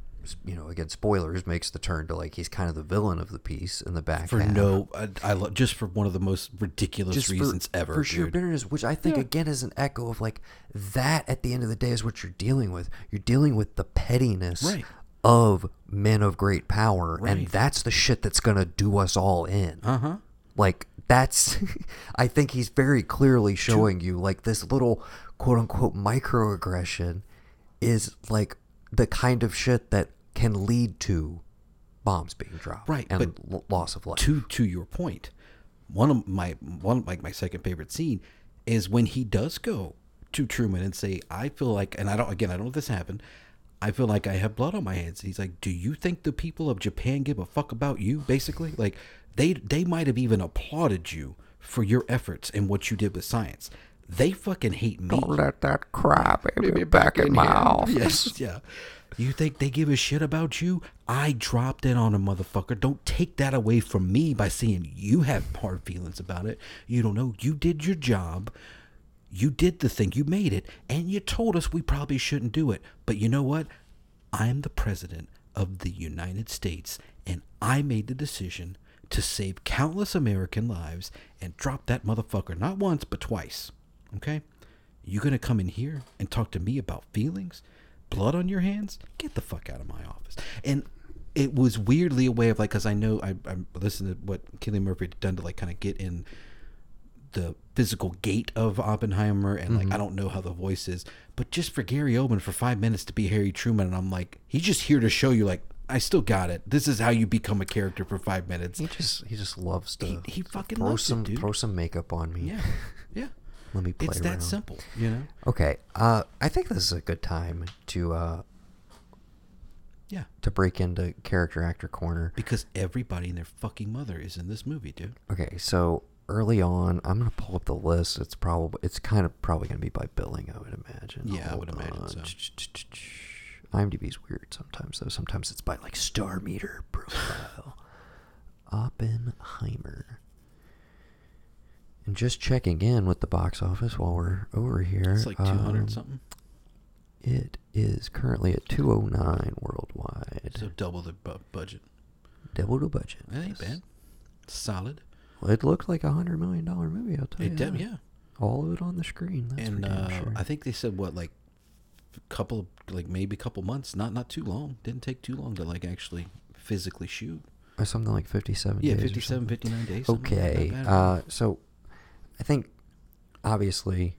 you know, again, spoilers, makes the turn to like he's kind of the villain of the piece in the back for half. no, I, I lo- just for one of the most ridiculous Just reasons for, ever. for sheer bitterness, which I think again is an echo of like that. At the end of the day, is what you're dealing with. You're dealing with the pettiness Right. of men of great power, and that's the shit that's gonna do us all in. Uh huh. Like that's, <laughs> I think he's very clearly showing you like this little quote unquote microaggression is like the kind of shit that can lead to bombs being dropped, Right, and but l- loss of life. to to your point, one of my one like my second favorite scene is when he does go to Truman and say, "I feel like," and I don't again, I don't know if this happened. I feel like I have blood on my hands. He's like, "Do you think the people of Japan give a fuck about you?" Basically, like they they might have even applauded you for your efforts and what you did with science. They fucking hate me. Don't let that cry baby in in my here. Office. Yes, yeah. You think they give a shit about you? I dropped in on a motherfucker. Don't take that away from me by saying you have hard feelings about it. You don't know. You did your job. You did the thing. You made it. And you told us we probably shouldn't do it. But you know what? I'm the president of the United States, and I made the decision to save countless American lives and drop that motherfucker not once, but twice. Okay? You gonna come in here and talk to me about feelings? Blood on your hands? Get the fuck out of my office. And it was weirdly a way of like, because I know I, I listened to what Cillian Murphy had done to like kind of get in the physical gait of Oppenheimer, and like mm-hmm. I don't know how the voice is, but just for Gary Oldman for five minutes to be Harry Truman, and I'm like, he's just here to show you like I still got it. This is how you become a character for five minutes. He just he just loves to He, he fucking throw loves some it, dude. throw some makeup on me. Yeah. <laughs> Let me play It's around. that simple, you know. Okay, uh, I think this is a good time to uh, Yeah, to break into character actor corner. because everybody and their fucking mother is in this movie, dude. Okay, so early on, I'm gonna pull up the list. It's probably it's kind of probably gonna be by billing, I would imagine. Yeah, I would Hold imagine on. so. <tsk> IMDb's weird sometimes though. Sometimes it's by like star meter profile. <sighs> Oppenheimer. And just checking in with the box office while we're over here. It's like two hundred um, something, It is currently at 209 worldwide. so double the bu- budget. Double the budget. That ain't bad. Solid. Well, it looked like a hundred million dollar movie. I'll tell It you. that. yeah. All of it on the screen. That's and uh, sure. I think they said what like a couple of like maybe a couple months, not not too long. Didn't take too long to like actually physically shoot. Or something like 57 Yeah, days or 57, something. 59 days. like. Okay. Not bad at all. Uh, so I think obviously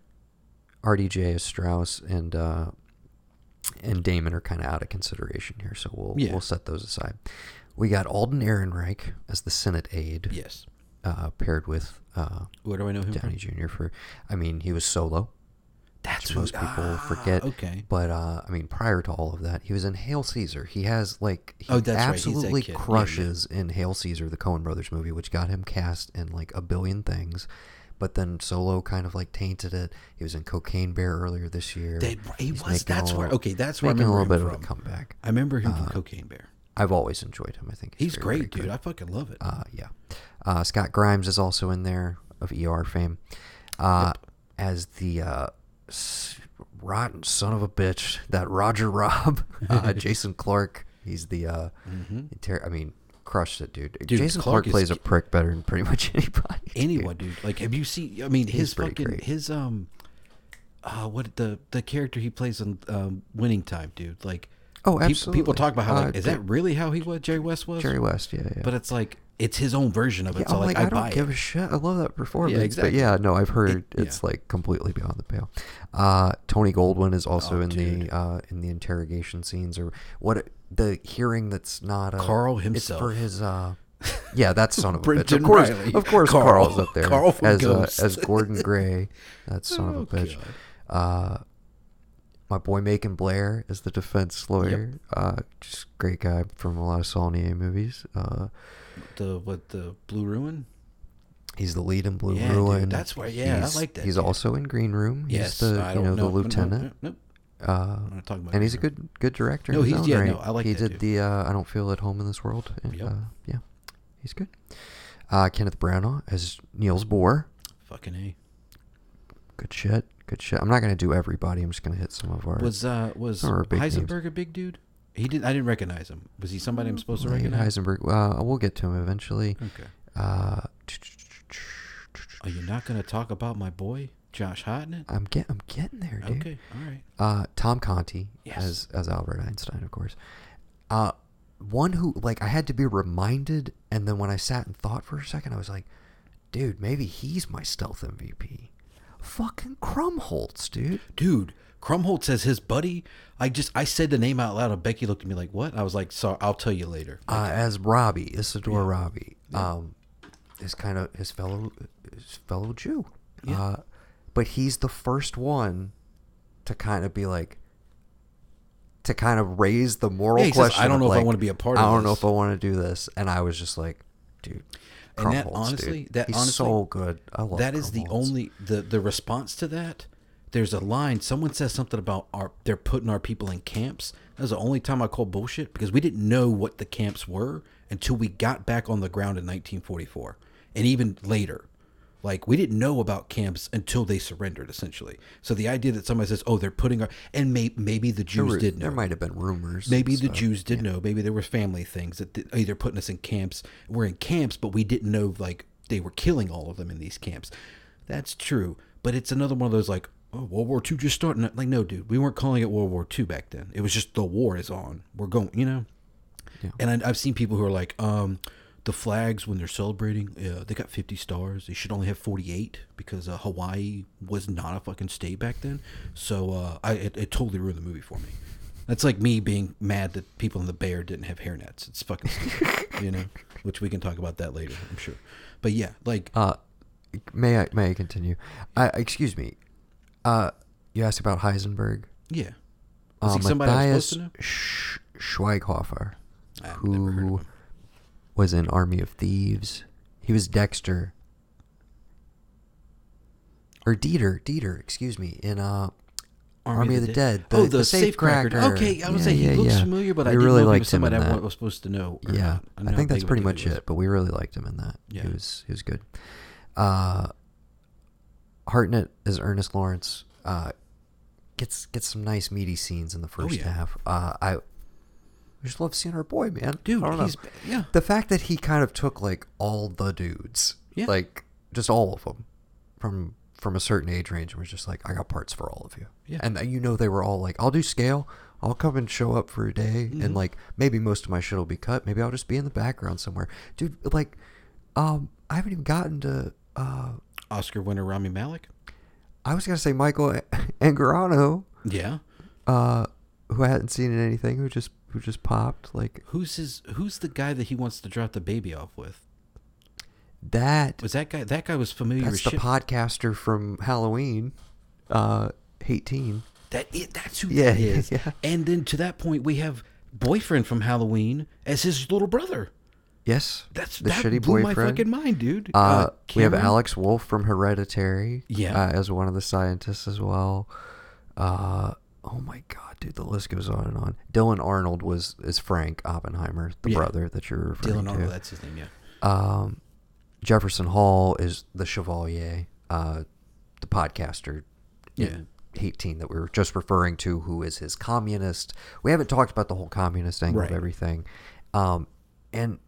RDJ is Strauss and uh, and Damon are kind of out of consideration here, so we'll Yeah. we'll set those aside. We got Alden Ehrenreich as the Senate aide, yes. uh, paired with uh, Where do I know him Downey from? Jr. for. I mean, he was solo. That's most people ah, forget. okay. But uh, I mean, prior to all of that, he was in Hail Caesar. He has like he Oh, that's right, he's that absolutely. Yeah, yeah. crushes in Hail Caesar, the Coen Brothers movie, which got him cast in like a billion things. But then Solo kind of like tainted it. He was in Cocaine Bear earlier this year. They- he He's was- that's where- okay, that's where I making a remember little him bit from. of a comeback. I remember him from Uh, Cocaine Bear. I've always enjoyed him. I think He's very, great, very dude. I fucking love it. Uh, yeah. Uh, Scott Grimes is also in there of ER fame uh, as the uh, rotten son of a bitch that Roger Robb, <laughs> uh, <laughs> Jason Clarke. He's the. Uh, inter- I mean, crushed it, dude. Dude, Jason Clarke Clarke, plays a prick better than pretty much <laughs> anybody. dude. Anyone, dude. Like, have you seen? I mean, his He's fucking great. his um, uh, what the the character he plays in um, Winning Time, dude. Like, Oh, peop- People, absolutely. talk about how like, Uh, is that really how he was? Jerry West was. Jerry West, yeah, yeah. But it's like it's his own version of it. yeah, so I'm like, like, I, I, don't give it. a shit. I love that performance. exactly. But yeah, no, I've heard It- it's yeah. like completely beyond the pale. Uh, Tony Goldwyn is also Oh, in dude. the uh, in the interrogation scenes or what the hearing that's not a, Carl It's himself. for his. Uh, yeah, that's son of a <laughs> bitch. Of course, Riley. of course, Carl. Carl's up there Carl as uh, as Gordon <laughs> Gray. That son of Oh, a bitch. Uh, my boy Macon Blair is the defense lawyer. Uh, just great guy from a lot of Saulnier movies. Uh, The what the Blue Ruin? He's the lead in Blue Yeah, dude, Ruin. that's where- yeah, I he's, like that He's kid. also in Green Room. He's yes, the I you know know. the lieutenant. Nope. Uh, I'm not talking about. and he's a good good director. No, he's- yeah, right. no, I like He did dude. the uh, I don't feel at home in this world. And, Yep. uh, yeah, he's good. Uh, Kenneth Branagh as Niels Bohr. Fucking a. Good shit. Good shit. I'm not gonna do everybody. I'm just gonna hit some of our. Was uh was big names. Heisenberg a big dude? He did. I didn't recognize him. Was he somebody I'm supposed to recognize? Heisenberg. Uh, we'll get to him eventually. Okay. Uh, Are you not going to talk about my boy Josh Hartnett? I'm get I'm getting there, dude. Okay. All right. Uh, Tom Conti Yes. as as Albert Einstein, of course. Uh, one who like I had to be reminded, and then when I sat and thought for a second, I was like, dude, maybe he's my stealth MVP. Fucking Krumholtz, dude. Dude, Krumholtz as his buddy. I just I said the name out loud, and Becky looked at me like, "What?" I was like, "So I'll tell you later." uh, as Rabi, Isidore Rabi, um, is kind of his fellow his fellow Jew. Uh, but he's the first one to kind of be like to kind of raise the moral Yeah, he says, question. "I don't know if I wanna be a part of. This. I don't know if I want to do this, and I was just like, dude. And that honestly, dude. that he's honestly, so good. I love that is the only the the response to that. There's a line. Someone says something about our they're putting our people in camps. That was the only time I call bullshit because we didn't know what the camps were until we got back on the ground in 1944, and even later. Like we didn't know about camps until they surrendered, essentially. So the idea that somebody says, "Oh, they're putting our," and may, maybe the There, Jews were- did know. there might have been rumors. Maybe the. Jews did know. Maybe there were family things that th- either putting us in camps. We're in camps, but we didn't know like they were killing all of them in these camps. That's true, but it's another one of those like, oh, World War II just starting. Like, no, dude, we weren't calling it World War II back then. It was just the war is on. We're going, you know. Yeah. And I, I've seen people who are like, um, the flags when they're celebrating, uh, they got 50 stars. They should only have 48 because uh, Hawaii was not a fucking state back then. So uh, I it, it totally ruined the movie for me. That's like me being mad that people in the Bear didn't have hairnets. It's fucking stupid, <laughs> you know. Which we can talk about that later, I'm sure. But yeah, like Uh, may I may I continue? I excuse me. Uh, you asked about Heisenberg. yeah. Uh, he somebody Matthias supposed to know? Sch- Schweighofer, I've never heard of who. Was in Army of Thieves. He was Dexter. Or Dieter, Dieter, excuse me, in uh, Army, of the, Dead. oh, the, safecracker. safecracker. Okay, I would Yeah, say he yeah, looks yeah. familiar, but I We didn't really know liked him somebody I was supposed to know. Yeah, not. I think that's big of a pretty much it. But we really liked him in that. Yeah. He was he was good. Uh, Hartnett is Ernest Lawrence uh, gets gets some nice meaty scenes in the first Oh, half. Uh, I just love seeing our boy, man. Dude, I don't know. he's yeah. the fact that he kind of took like all the dudes, Yeah. like just all of them, from from a certain age range, and was just like, I got parts for all of you. Yeah. And uh, you know they were all like, I'll do scale. I'll come and show up for a day, Mm-hmm. and like maybe most of my shit will be cut. Maybe I'll just be in the background somewhere, dude. Like, um, I haven't even gotten to. uh Oscar winner Rami Malek. I was gonna say Michael <laughs> Angarano, Yeah. uh, who I hadn't seen in anything, who just who just popped. Like Who's his? Who's the guy that he wants to drop the baby off with? that. Was that guy? That guy was familiar That's the shit. podcaster from Halloween, uh, eighteen. that it, that's who Yeah, that <laughs> is. yeah. And then to that point, we have boyfriend from Halloween as his little brother. Yes, That's the that shitty blew boyfriend. my fucking mind, dude. Uh, we have Alex Wolff from Hereditary. Yeah. uh, as one of the scientists as well. Oh my god, dude, the list goes on and on. Dylan Arnold was is Frank Oppenheimer, the Yeah. brother that you're referring Dylan to. Dylan Arnold. That's his name. Yeah. Um, Jefferson Hall is the Chevalier, uh, the podcaster in 18 that we were just referring to, who is his communist. We haven't talked about the whole communist angle Right. of everything. Um, and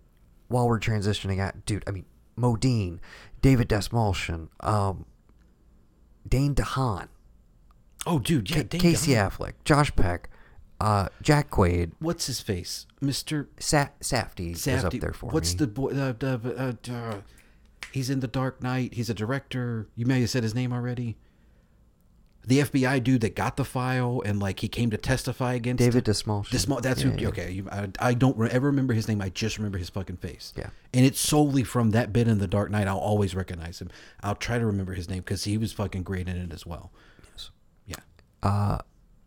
while we're transitioning out, dude, I mean, Modine, David Dastmalchian, um, Dane DeHaan, Oh, dude. Yeah. Dane Casey DeHaan. Affleck, Josh Peck, uh, Jack Quaid, What's his face, Mister Sa- Safdie, is up there for What's me. the boy? Uh, uh, uh, uh, he's in the Dark Knight. He's a director. You may have said his name already. The FBI dude that got the file and like he came to testify against David it. Desmalchian. Desmal- that's Yeah, who. yeah. Okay, you, I, I don't ever remember his name. I just remember his fucking face. Yeah. and it's solely from that bit in the Dark Knight. I'll always recognize him. I'll try to remember his name because he was fucking great in it as well. Uh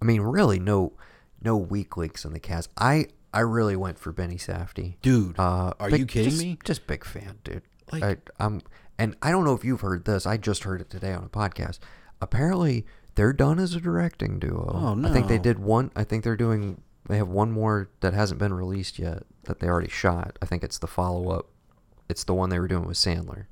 I mean really no no weak links in the cast. I I really went for Benny Safdie. dude. Uh are big- you kidding just- me? Just big fan, dude. Like- I, I'm and I don't know if you've heard this. I just heard it today on a podcast. Apparently they're done as a directing duo. Oh, no! I think they did one I think they're doing they have one more that hasn't been released yet that they already shot. I think it's the follow up. It's the one they were doing with Sandler.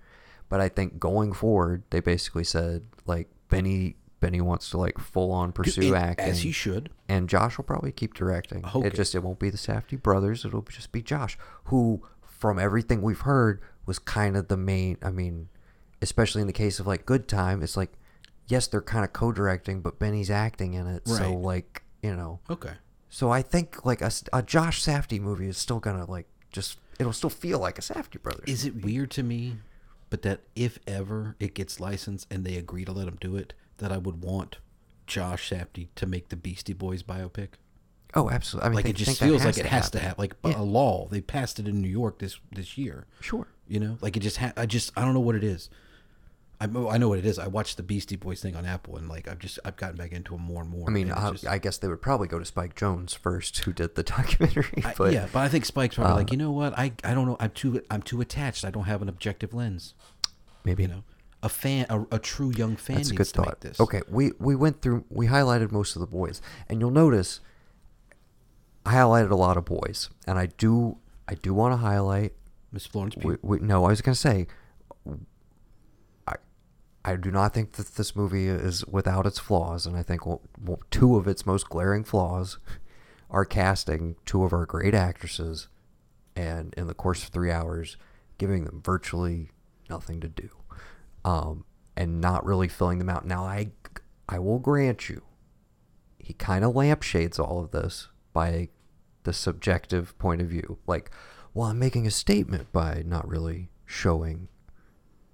But I think going forward, they basically said like Benny Benny wants to like full on pursue And- acting as he should. and Josh will probably keep directing. Okay. It just it won't be the Safdie brothers. It'll just be Josh, who, from everything we've heard, was kind of the main. I mean, especially in the case of like Good Time, it's like, yes, they're kind of co-directing, but Benny's acting in it. So like you know, Okay. so I think like a Josh Safdie movie is still gonna like just it'll still feel like a Safdie brothers. Is it weird to me, but that if ever it gets licensed and they agree to let him do it, that I would want Josh Safdie to make the Beastie Boys biopic? Oh, absolutely. I mean, Like it just feels like it has to happen. have like a law. They passed it in New York this this year. Sure. You know, like it just ha- I just I don't know what it is. I know I know what it is. I watched the Beastie Boys thing on Apple, and like I've just I've gotten back into them more and more. I mean, I, just- I guess they would probably go to Spike Jonze first, who did the <laughs> documentary. I- yeah, but I think Spike's probably uh, like, you know what? I I don't know. I'm too I'm too attached. I don't have an objective lens. maybe You know, a fan, a, a true young fan That's a needs good to make thought. this. Okay, we we went through we highlighted most of the boys, and you'll notice I highlighted a lot of boys, and I do I do want to highlight. Miss Florence Pugh. We, we, no, I was gonna say, I I do not think that this movie is without its flaws, and I think well, well, two of its most glaring flaws are casting two of our great actresses, and in the course of three hours, giving them virtually nothing to do, um, and not really filling them out. Now, I I will grant you, he kind of lampshades all of this by the subjective point of view. Like, well, I'm making a statement by not really showing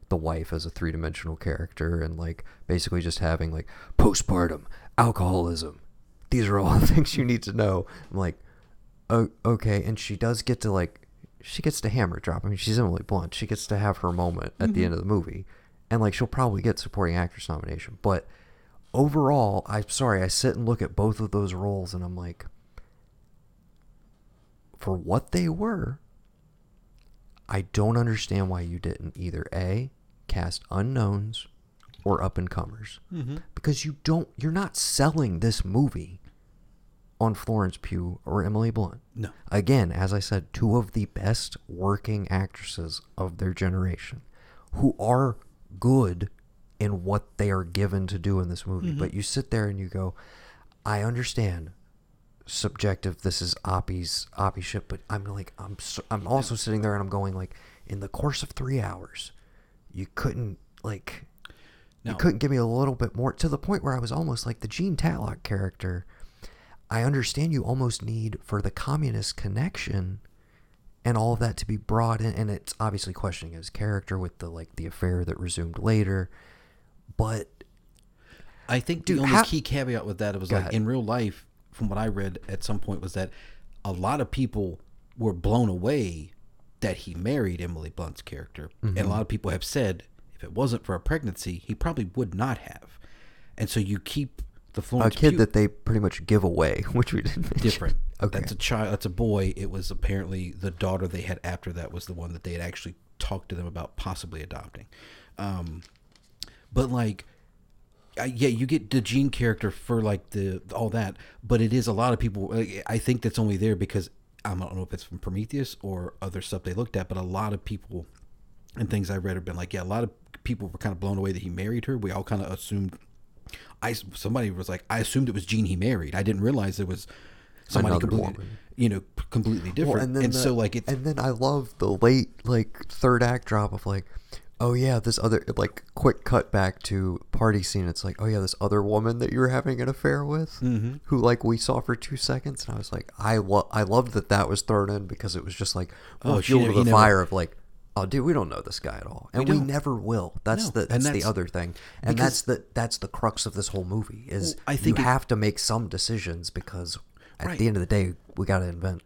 the wife as a three dimensional character and like basically just having like postpartum alcoholism. These are all the <laughs> things you need to know. I'm like, oh, okay. And she does get to like, she gets to hammer drop. I mean, she's Emily Blunt. She gets to have her moment at the end of the movie. And like, she'll probably get supporting actress nomination. But overall, I'm sorry, I sit and look at both of those roles and I'm like, for what they were, I don't understand why you didn't either A, cast unknowns or up and comers. Mm-hmm. Because you don't, you're not selling this movie on Florence Pugh or Emily Blunt. No. Again, as I said, two of the best working actresses of their generation who are good in what they are given to do in this movie. Mm-hmm. But you sit there and you go, I understand subjective this is Oppie's Oppie shit, but I'm like I'm so, I'm also sitting there and I'm going like in the course of 3 hours you couldn't like No. you couldn't give me a little bit more to the point where I was almost like the Jean Tatlock character. I understand you almost need for the communist connection and all of that to be brought in and it's obviously questioning his character with the like the affair that resumed later. But I think Dude, the only how- key caveat with that it was like ahead. in real life, from what I read at some point, was that a lot of people were blown away that he married Emily Blunt's character, and Mm-hmm. a lot of people have said if it wasn't for a pregnancy, he probably would not have. And so you keep the a kid Pugh that they pretty much give away, <laughs> which we didn't mention. different. Okay. That's a child. That's a boy. It was apparently the daughter they had after that was the one that they had actually talked to them about possibly adopting. Um, but like, I, yeah, you get the Jean character for like the all that, but it is a lot of people. I think that's only there because I don't know if it's from Prometheus or other stuff they looked at, but a lot of people and things I read have been like, yeah, a lot of people were kind of blown away that he married her. We all kind of assumed. I somebody was like, I assumed it was Jean he married. I didn't realize it was somebody Another completely, woman. you know, completely different. Well, and then the- so like it's and then I love the late like third act drop of like, oh yeah, this other like quick cut back to party scene. It's like, oh yeah, this other woman that you were having an affair with, Mm-hmm. who like we saw for two seconds, and I was like, I lo- I loved that that was thrown in because it was just like, Oh, oh, fuel to the never- fire of like. Oh, dude, we don't know this guy at all, and we, don't. never will. That's No, the and that's, the other thing, and that's the that's the crux of this whole movie is Well, I think you it- have to make some decisions because at Right. the end of the day, we got to invent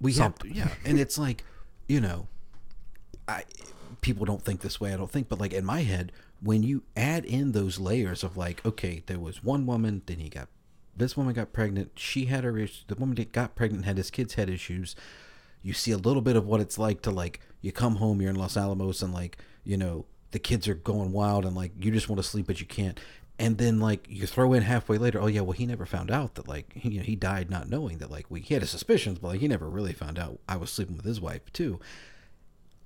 we something. have yeah and <laughs> it's like you know i people don't think this way i don't think but like in my head when you add in those layers of like okay there was one woman then he got this woman got pregnant she had her issues the woman that got pregnant had his kids had issues you see a little bit of what it's like to like you come home you're in los alamos and like you know the kids are going wild and like you just want to sleep but you can't and then like you throw in halfway later oh yeah well he never found out that like he, you know, he died not knowing that like we he had his suspicions but like he never really found out i was sleeping with his wife too.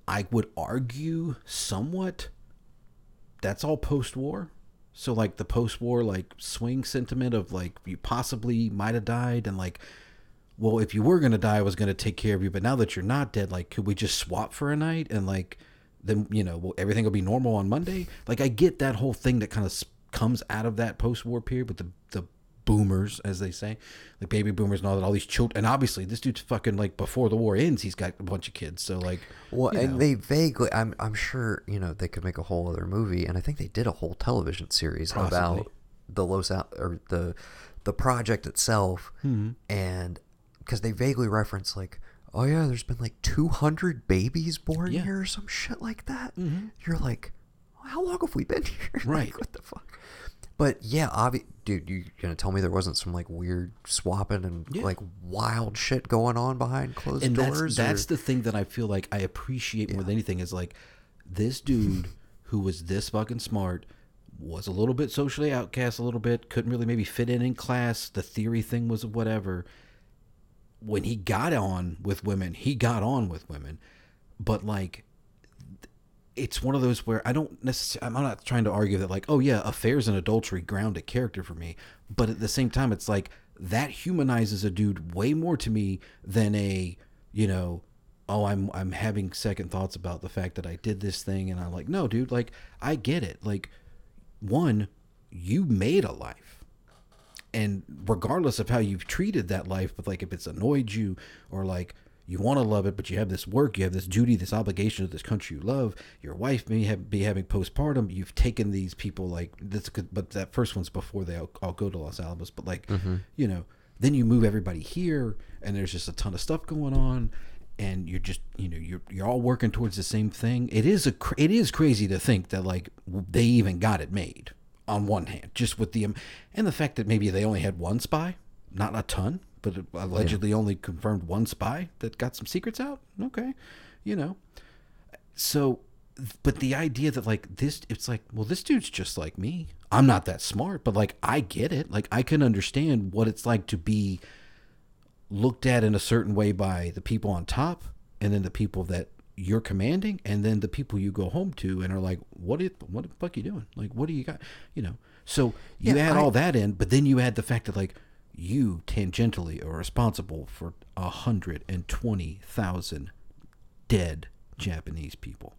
I would argue somewhat that's all post-war. So like the post-war like swing sentiment of like you possibly might have died and like well if you were going to die i was going to take care of you but now that you're not dead like could we just swap for a night and like then you know well, everything will be normal on monday? Like i get that whole thing that kind of comes out of that post-war period with the the boomers as they say like baby boomers and all that all these children and obviously this dude's fucking like before the war ends he's got a bunch of kids so like Well, and know. they vaguely, I'm, I'm sure, you know, they could make a whole other movie, and I think they did a whole television series Possibly. about the Los Al- or the the project itself, hmm. and because they vaguely reference like, oh yeah, there's been like 200 babies born Yeah. here or some shit like that. Mm-hmm. You're like, how long have we been here? <laughs> Like, Right. what the fuck? But yeah, obvi- dude, you gonna tell me there wasn't some like weird swapping and Yeah. like wild shit going on behind closed and doors? that's that's or- the thing that I feel like I appreciate more than anything is like this dude <laughs> who was this fucking smart was a little bit socially outcast a little bit couldn't really maybe fit in in class the theory thing was whatever when he got on with women he got on with women but like it's one of those where I don't necessarily, I'm not trying to argue that, like, oh, yeah, affairs and adultery ground a character for me. But at the same time, it's like that humanizes a dude way more to me than a, you know, oh, I'm, I'm having second thoughts about the fact that I did this thing. And I'm like, no, dude, like, I get it. Like, one, you made a life and regardless of how you've treated that life but like if it's annoyed you or like you want to love it but you have this work you have this duty this obligation to this country you love. Your wife may have be having postpartum. You've taken these people like this could but that first one's before they all, all go to los alamos but like mm-hmm. you know then you move everybody here and there's just a ton of stuff going on and you're just you know you're you're all working towards the same thing. It is a it is crazy to think that like they even got it made on one hand just with the and the fact that maybe they only had one spy not a ton but allegedly only confirmed one spy that got some secrets out? Okay you know. So but the idea that like this it's like well this dude's just like me. I'm not that smart but like i get it. Like i can understand what it's like to be looked at in a certain way by the people on top and then the people that you're commanding and then the people you go home to and are like what it what the fuck you doing? Like what do you got? You know? So you Yeah, add I- all that in but then you add the fact that like you tangentially are responsible for a hundred and twenty thousand dead Japanese people.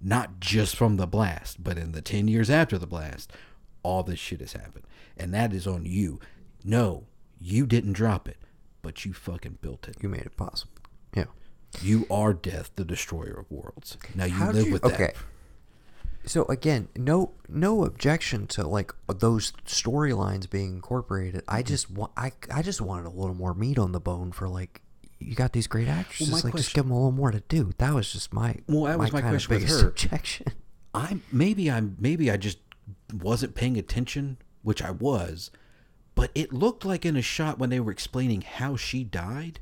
Not just from the blast, but in the 10 years after the blast, all this shit has happened. And that is on you. No, you didn't drop it, but you fucking built it. you made it possible. Yeah. You are death, the destroyer of worlds. Now you How'd live you- with that. So again, no no objection to like those storylines being incorporated. I Mm-hmm. just want I I just wanted a little more meat on the bone for like you got these great actors. my just like just give them a little more to do. That was just my Well, that was my kind of question with biggest her. <laughs> objection. I maybe I maybe I just wasn't paying attention, which I was, but it looked like in a shot when they were explaining how she died,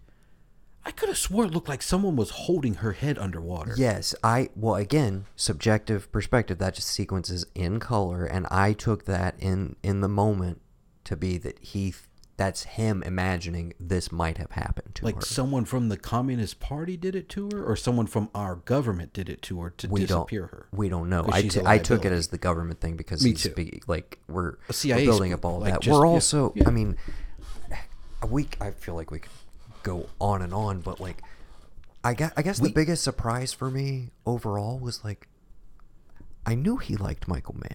I could have swore it looked like someone was holding her head underwater. Yes, I well again subjective perspective. That just sequences in color, and I took that in in the moment to be that he that's him imagining this might have happened to her. Like her. someone from the Communist Party did it to her, or someone from our government did it to her to we disappear don't her. we don't know. I t- I took it as the government thing because Me he's too. be- like we're, we're building up all like that. just- we're yeah, also yeah. I mean a week I feel like we could go on and on, but like I guess, I guess We- the biggest surprise for me overall was like I knew he liked Michael Mann.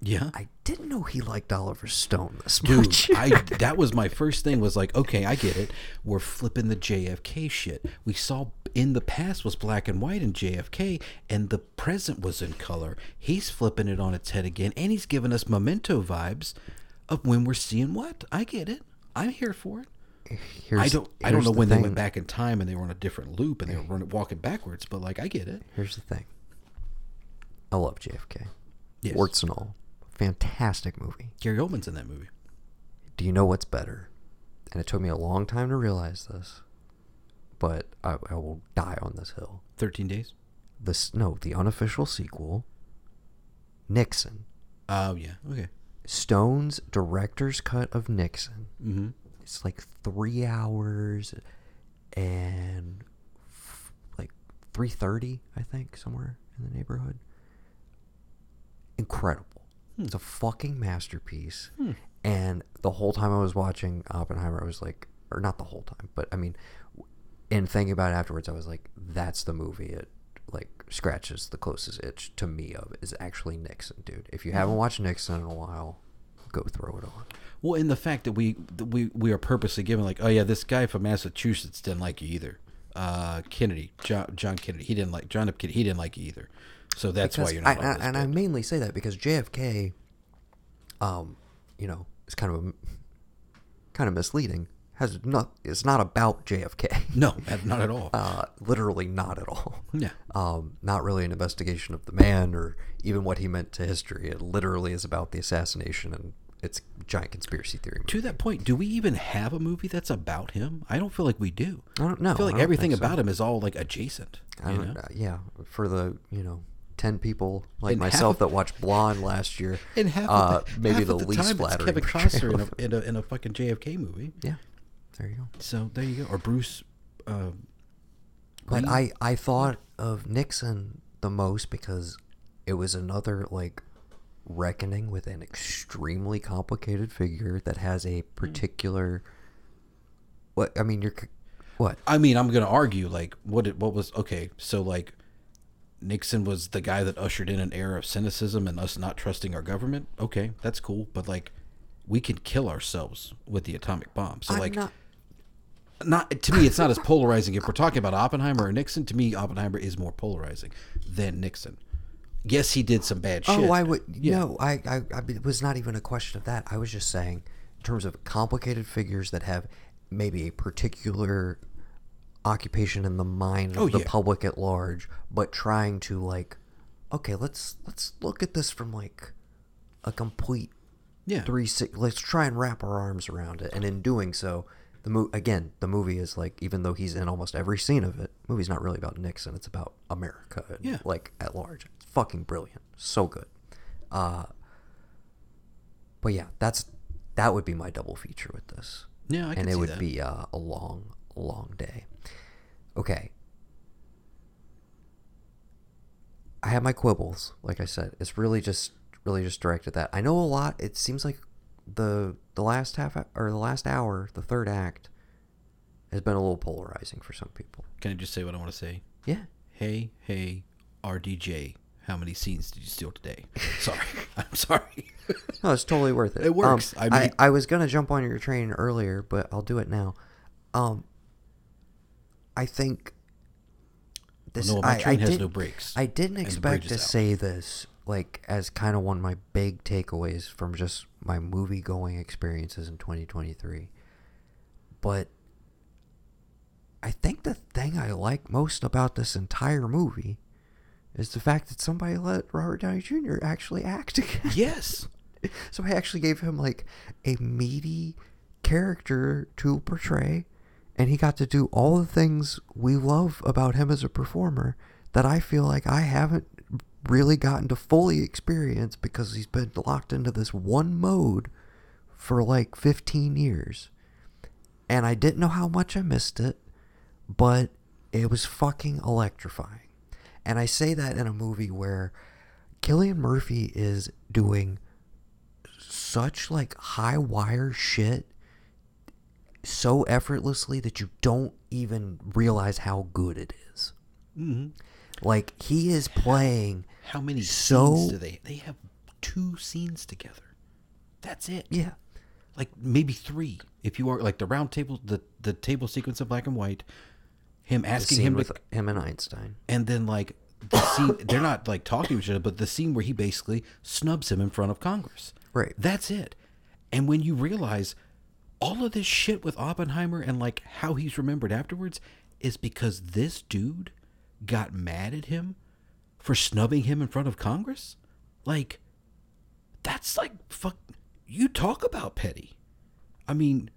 Yeah. I didn't know he liked Oliver Stone this Dude, much. <laughs> I that was my first thing was like, okay, I get it. We're flipping the JFK shit. We saw in the past was black and white in JFK and the present was in color. He's flipping it on its head again and he's giving us memento vibes of when we're seeing what? I get it. I'm here for it. Here's, I don't I don't know the when they went back in time and they were on a different loop and they were running, walking backwards, but like I get it. Here's the thing. I love JFK. Yes. Warts and all. Fantastic movie. Gary Oldman's in that movie. Do you know what's better? And it took me a long time to realize this, but I, I will die on this hill. 13 days. This no, the unofficial sequel. Nixon. Oh yeah. Okay. Stone's director's cut of Nixon. Mhm. It's like three hours and f- like three thirty, I think, somewhere in the neighborhood. Incredible. Hmm. It's a fucking masterpiece. Hmm. And the whole time I was watching Oppenheimer, I was like, or not the whole time, but I mean, in thinking about it afterwards, I was like, that's the movie. It like scratches the closest itch to me of is actually Nixon, dude. If you haven't hmm. watched Nixon in a while, go throw it on. Well, in the fact that we that we we are purposely given like, oh yeah, this guy from Massachusetts didn't like you either. Uh, Kennedy, John, John Kennedy, he didn't like John F. Kennedy, he didn't like you either. So that's why you're not. I, this and I mainly say that because JFK, um, you know, is kind of a, kind of misleading. Has not it's not about JFK. <laughs> No, not at all. <laughs> Uh, literally not at all. Yeah. Um, not really an investigation of the man or even what he meant to history. It literally is about the assassination and it's a giant conspiracy theory. movie. To that point, do we even have a movie that's about him? I don't feel like we do. I don't know. I feel like don't everything so. about him is all like adjacent. I don't, know? uh, yeah, for the you know ten people like And myself of- that watched Blonde last year, <laughs> And half uh, the, maybe half the the least time it's flattering Kevin Costner in a, <laughs> in a in a fucking JFK movie. Yeah, there you go. So there you go. Or Bruce. Uh, But I I thought of Nixon the most because it was another like reckoning with an extremely complicated figure that has a hmm. particular. What I mean, you're what? I mean, I'm gonna argue like what it, what was okay. So like, Nixon was the guy that ushered in an era of cynicism and us not trusting our government. Okay, that's cool. But like, we can kill ourselves with the atomic bomb. So I'm like, not- not to me, it's not as <laughs> polarizing. If we're talking about Oppenheimer or Nixon, to me, Oppenheimer is more polarizing than Nixon. Yes, he did some bad oh, shit. Oh, I would Yeah. no. I, I, I it was not even a question of that. I was just saying, in terms of complicated figures that have maybe a particular occupation in the mind of Oh, the yeah. public at large, but trying to like, okay, let's let's look at this from like a complete Yeah. three six. Let's try and wrap our arms around it, and in doing so. The mo- again, the movie is like, even though he's in almost every scene of it, the movie's not really about Nixon. It's about America, and, Yeah. like at large. Fucking brilliant, so good. Uh, but yeah, that's that would be my double feature with this. Yeah, I can and it would that. be uh, a long, long day. Okay. I have my quibbles, like I said. It's really just really just directed that. I know a lot. It seems like the the last half or the last hour, the third act, has been a little polarizing for some people. Can I just say what I want to say? Yeah. Hey, hey, RDJ, how many scenes did you steal today? Sorry, <laughs> I'm sorry. No, it's totally worth it. It works. Um, I I, mean- I, was gonna jump on your train earlier, but I'll do it now. Um, I think this. no, my I, train I has did- no brakes, I didn't expect to out. say this like as kind of one of my big takeaways from just my movie going experiences in 2023, but I think the thing I like most about this entire movie is the fact that somebody let Robert Downey Jr. actually act again. <laughs> yes. So I actually gave him like a meaty character to portray, and he got to do all the things we love about him as a performer that I feel like I haven't really gotten to fully experience because he's been locked into this one mode for like 15 years. And I didn't know how much I missed it, but it was fucking electrifying. And I say that in a movie where Cillian Murphy is doing such like high wire shit so effortlessly that you don't even realize how good it is. hmm Like he is playing How many So- scenes do they? They have two scenes together. That's it. yeah. Like maybe three, if you are like the round table, the the table sequence of black and white, him asking him with to, him and Einstein. and then like the scene. <laughs> they're not like talking to each other, but the scene where he basically snubs him in front of Congress. Right. That's it. And when you realize all of this shit with Oppenheimer and like how he's remembered afterwards is because this dude got mad at him for snubbing him in front of Congress? Like that's like fuck you talk about petty. I mean,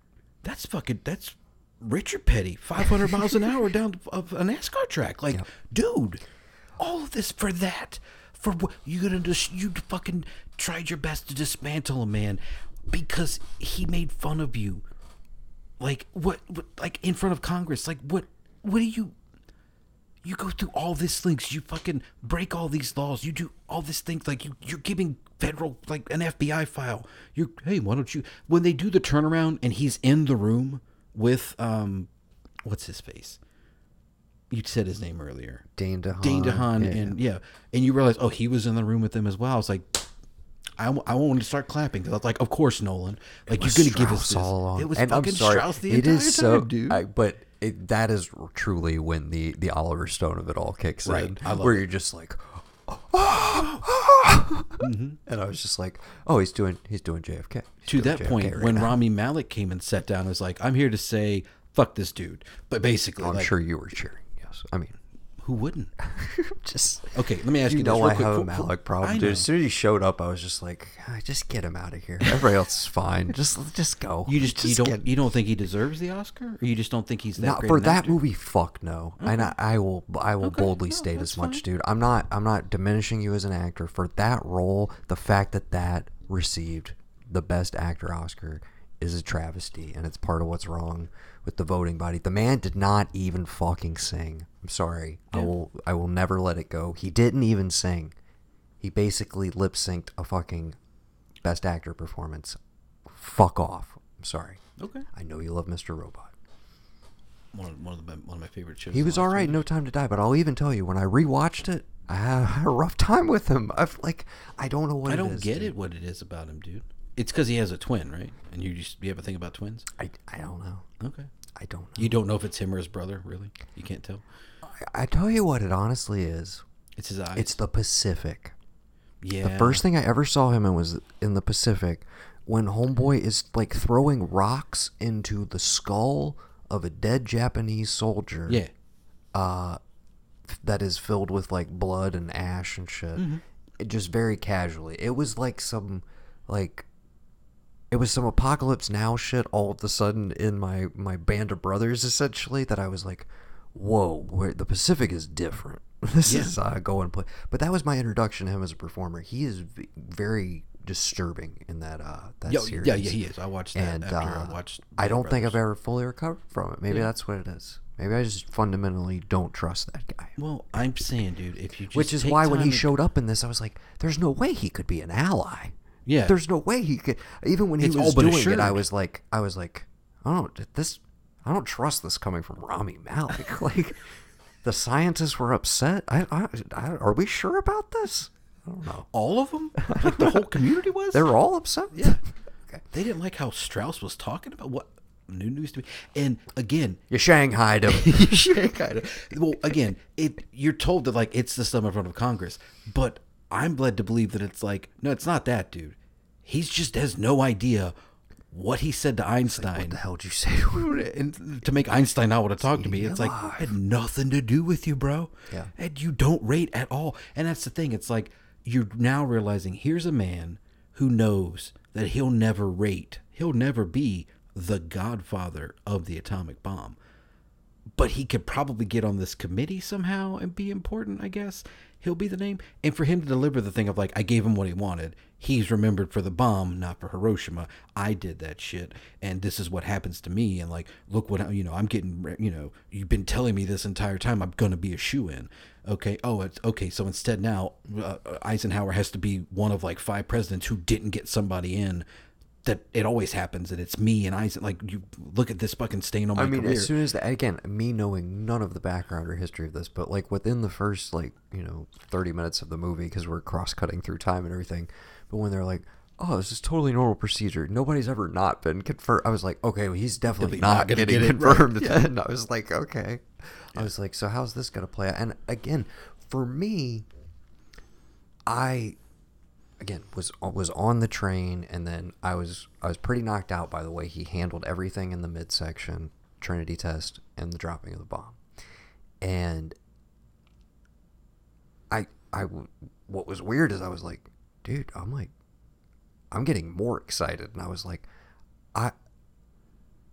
that's fucking that's Richard Petty, 500 miles an hour down of a NASCAR track. Like, dude, all of this for that. For what you gonna just you fucking tried your best to dismantle a man because he made fun of you. Like what, what like in front of Congress. Like what what do you you go through all these things you fucking break all these laws you do all these things like you you're giving federal like an fbi file you're hey why don't you when they do the turnaround and he's in the room with um what's his face you said his name earlier Dane DeHaan. Dane DeHaan yeah, and yeah. and you realize oh he was in the room with them as well I was like I, w- I wanted to start clapping because I was like, of course, Nolan. Like you're gonna give us this. all along. It was and fucking I'm sorry, Strauss the it entire is so, time, dude. I, but it, that is truly when the the Oliver Stone of it all kicks Right. in, where it. you're just like, and I was just like, oh, he's doing he's doing JFK. He's to doing that JFK point, right when now. Rami Malek came and sat down, and was like, "I'm here to say fuck this dude," but basically, I'm like, sure you were cheering. Yes, I mean, who wouldn't? <laughs> just Okay, let me ask you, you know I quick. have a Malek problem, dude. As soon as he showed up, I was just like, "Ah, just get him out of here. Everybody else is fine. Just just go. You just, you don't get- you don't think he deserves the Oscar, or you just don't think he's that not for that actor? movie. Fuck no. And I, I will I will Okay, boldly no, state as much, fine. dude. I'm not I'm not diminishing you as an actor for that role. The fact that that received the best actor Oscar is a travesty, and it's part of what's wrong with the voting body. The man did not even fucking sing. I'm sorry. I will I will never let it go. He didn't even sing. He basically lip synced a fucking best actor performance. Fuck off. I'm sorry. Okay, I know you love Mr. Robot. one of, one of the one of my favorite shows. He was all right, No Time to Die, but I'll even tell you when I rewatched it, I had, a rough time with him. I've like I don't know what I don't is, get dude. it. What it is about him, dude? It's because he has a twin, right? And you just you ever think about twins? I I don't know. Okay. I don't know. You don't know if it's him or his brother, really? You can't tell. I, I tell you what it honestly is. It's his eyes. It's the Pacific. yeah. The first thing I ever saw him in was in the Pacific when Homeboy is like throwing rocks into the skull of a dead Japanese soldier. Yeah. uh, that is filled with like blood and ash and shit. It just very casually. It was like some like it was some apocalypse now shit all of a sudden in my my band of brothers essentially that I was like, whoa, where the Pacific is different. <laughs> This Yeah. is uh, go and play. But that was my introduction to him as a performer. He is very disturbing in that uh that Yeah, series. yeah, yeah, he is. I watched that And after uh, I watched. I Band of don't think I've ever fully recovered from it. Maybe that's what it is. Maybe I just fundamentally don't trust that guy. Well, I'm saying, dude, if you just Which is why when he to- showed up in this, I was like, "There's no way he could be an ally." Yeah. There's no way he could. Even when he It's was doing it. I was like, I was like, I don't this. I don't trust this coming from Rami Malek. <laughs> like, the scientists were upset. I, I, I, are we sure about this? I don't know. all of them, like the whole community was. They were all upset. Yeah. <laughs> Okay. They didn't like how Strauss was talking about what new news to me. And again, You shanghaied him. <laughs> kind of. Well, again, it you're told that like it's the stuff in front of Congress, but I'm led to believe that it's like no, it's not that, dude. He's just has no idea what he said to Einstein. what the hell did you say? <laughs> and to make Einstein not want to talk to me, it's like i had nothing to do with you, bro. Yeah. and you don't rate at all. And that's the thing. It's like you're now realizing here's a man who knows that he'll never rate. He'll never be the godfather of the atomic bomb. But he could probably get on this committee somehow and be important, I guess. He'll be the name. And for him to deliver the thing of like, I gave him what he wanted. He's remembered for the bomb, not for Hiroshima. I did that shit. And this is what happens to me. And like, look what, you know, I'm getting, you know, you've been telling me this entire time I'm going to be a shoe in. Okay. Oh, it's okay. So instead now, uh, Eisenhower has to be one of like five presidents who didn't get somebody in. That it always happens, and it's me and Eisen. Like you look at this fucking stain on my I mean, career. as soon as the, again, me knowing none of the background or history of this, but like within the first like you know thirty minutes of the movie, because we're cross cutting through time and everything, but when they're like, "Oh, this is totally normal procedure. Nobody's ever not been confirmed," I was like, "Okay, well, he's definitely not not, getting get it, right, confirmed." yeah. Then I was like, "Okay," I was like, "So how's this gonna play out?" And again, for me, I again was was on the train and then I was I was pretty knocked out by the way he handled everything in the midsection Trinity test and the dropping of the bomb. And I I what was weird is I was like, dude, I'm like I'm getting more excited and I was like I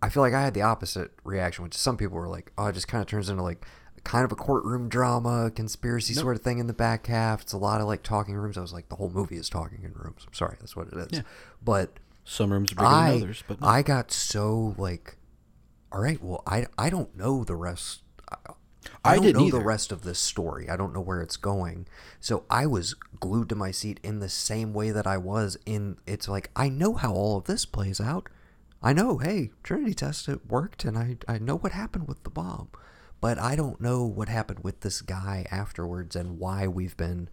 I feel like I had the opposite reaction, which some people were like, "Oh, it just kind of turns into like kind of a courtroom drama, conspiracy Nope. sort of thing in the back half. It's a lot of like talking rooms." I was like, "The whole movie is talking in rooms." I'm sorry, that's what it is. Yeah. But Some rooms are bigger I than others, but no. I got so like, all right, well, I I don't know the rest. I, I don't didn't know the rest of this story. I don't know where it's going. So I was glued to my seat in the same way that I was in. It's like I know how all of this plays out. I know, hey, Trinity test it worked, and I I know what happened with the bomb, but I don't know what happened with this guy afterwards and why we've been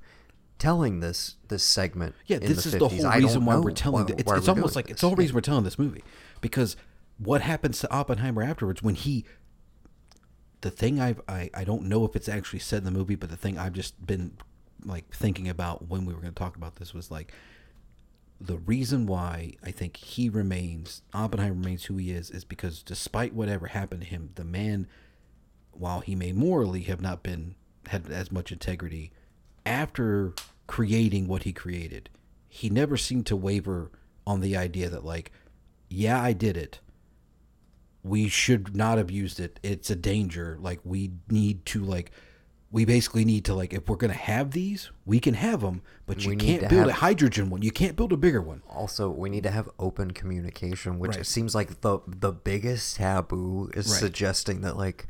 telling this this segment. Yeah, in this the is the 50s. whole I don't reason why we're telling. why- the, it's why it's we're almost like it's this. the whole reason we're telling this movie because what happens to Oppenheimer afterwards when he. The thing I've I, I don't know if it's actually said in the movie, but the thing I've just been like thinking about when we were going to talk about this was like the reason why I think he remains Oppenheimer remains who he is is because despite whatever happened to him, the man, while he may morally have not been had as much integrity, after creating what he created, he never seemed to waver on the idea that like, yeah, I did it. We should not have used it. It's a danger. Like we need to like we basically need to like if we're gonna have these, we can have them, but you We can't build have- a hydrogen one. You can't build a bigger one. Also, we need to have open communication, which Right. seems like the the biggest taboo is Right. suggesting that like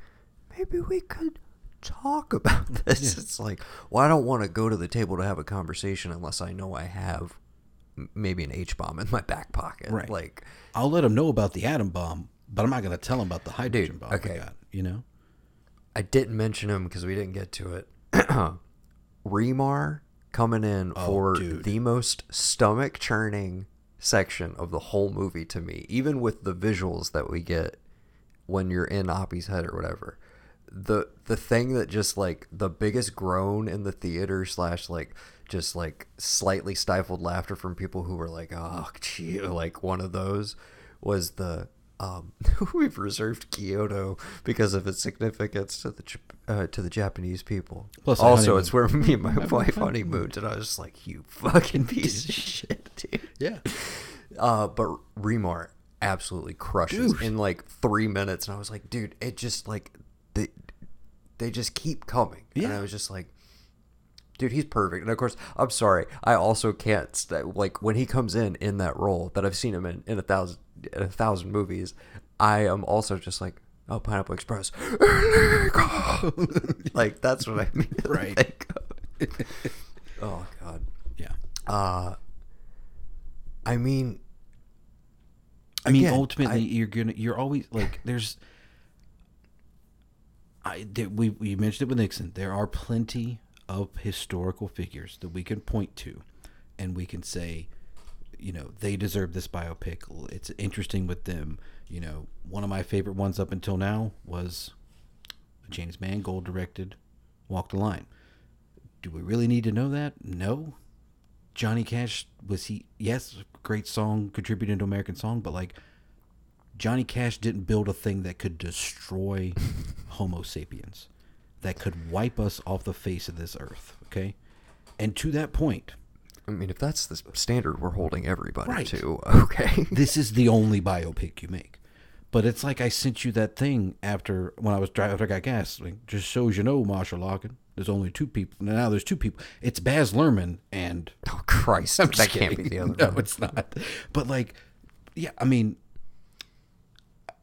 maybe we could talk about <laughs> this. It's like, well, I don't want to go to the table to have a conversation unless I know I have maybe an H bomb in my back pocket. Right. Like, I'll let them know about the atom bomb, but I'm not gonna tell them about the hydrogen Dude, bomb. okay. Got, you know. I didn't mention him because we didn't get to it. <clears throat> Remar coming in Oh, for dude. the most stomach churning section of the whole movie to me, even with the visuals that we get when you're in Oppie's head or whatever. The the thing that just like the biggest groan in the theater slash like just like slightly stifled laughter from people who were like, oh, gee, <laughs> like one of those was the um, <laughs> we've reserved Kyoto because of its significance to the uh, to the Japanese people. Plus also, it's where me and my <laughs> wife honeymooned, and I was just like, "You fucking piece of shit, dude." Yeah. Uh, but Remar absolutely crushes Dude. in like three minutes, and I was like, "Dude, it just like they just keep coming." And Yeah. I was just like, dude, he's perfect. And of course, I'm sorry, I also can't st- like when he comes in in that role that I've seen him in in a thousand in a thousand movies. I am also just like, oh, Pineapple Express, <laughs> like that's what I mean. <laughs> Right. <laughs> oh God. Yeah. Uh, I mean, I mean, Again, ultimately, I- you're gonna you're always like there's. I did we we mentioned it with Nixon. There are plenty of historical figures that we can point to, and we can say, you know, they deserve this biopic. It's interesting with them. You know, one of my favorite ones up until now was James Mangold directed Walk the Line. Do we really need to know that? No. Johnny Cash was he? Yes, great song, contributed to American song, but like Johnny Cash didn't build a thing that could destroy <laughs> Homo sapiens, that could wipe us off the face of this earth. Okay, and to that point, I mean, if that's the standard we're holding everybody Right. to, <laughs> okay. this is the only biopic you make. But it's like I sent you that thing after when I was driving after I got gas. Like, just so you know, Marshall Logan, there's only two people. Now there's two people. It's Baz Luhrmann and oh Christ, I'm that just can't be the other <laughs> No, one. it's not. But like, yeah, I mean,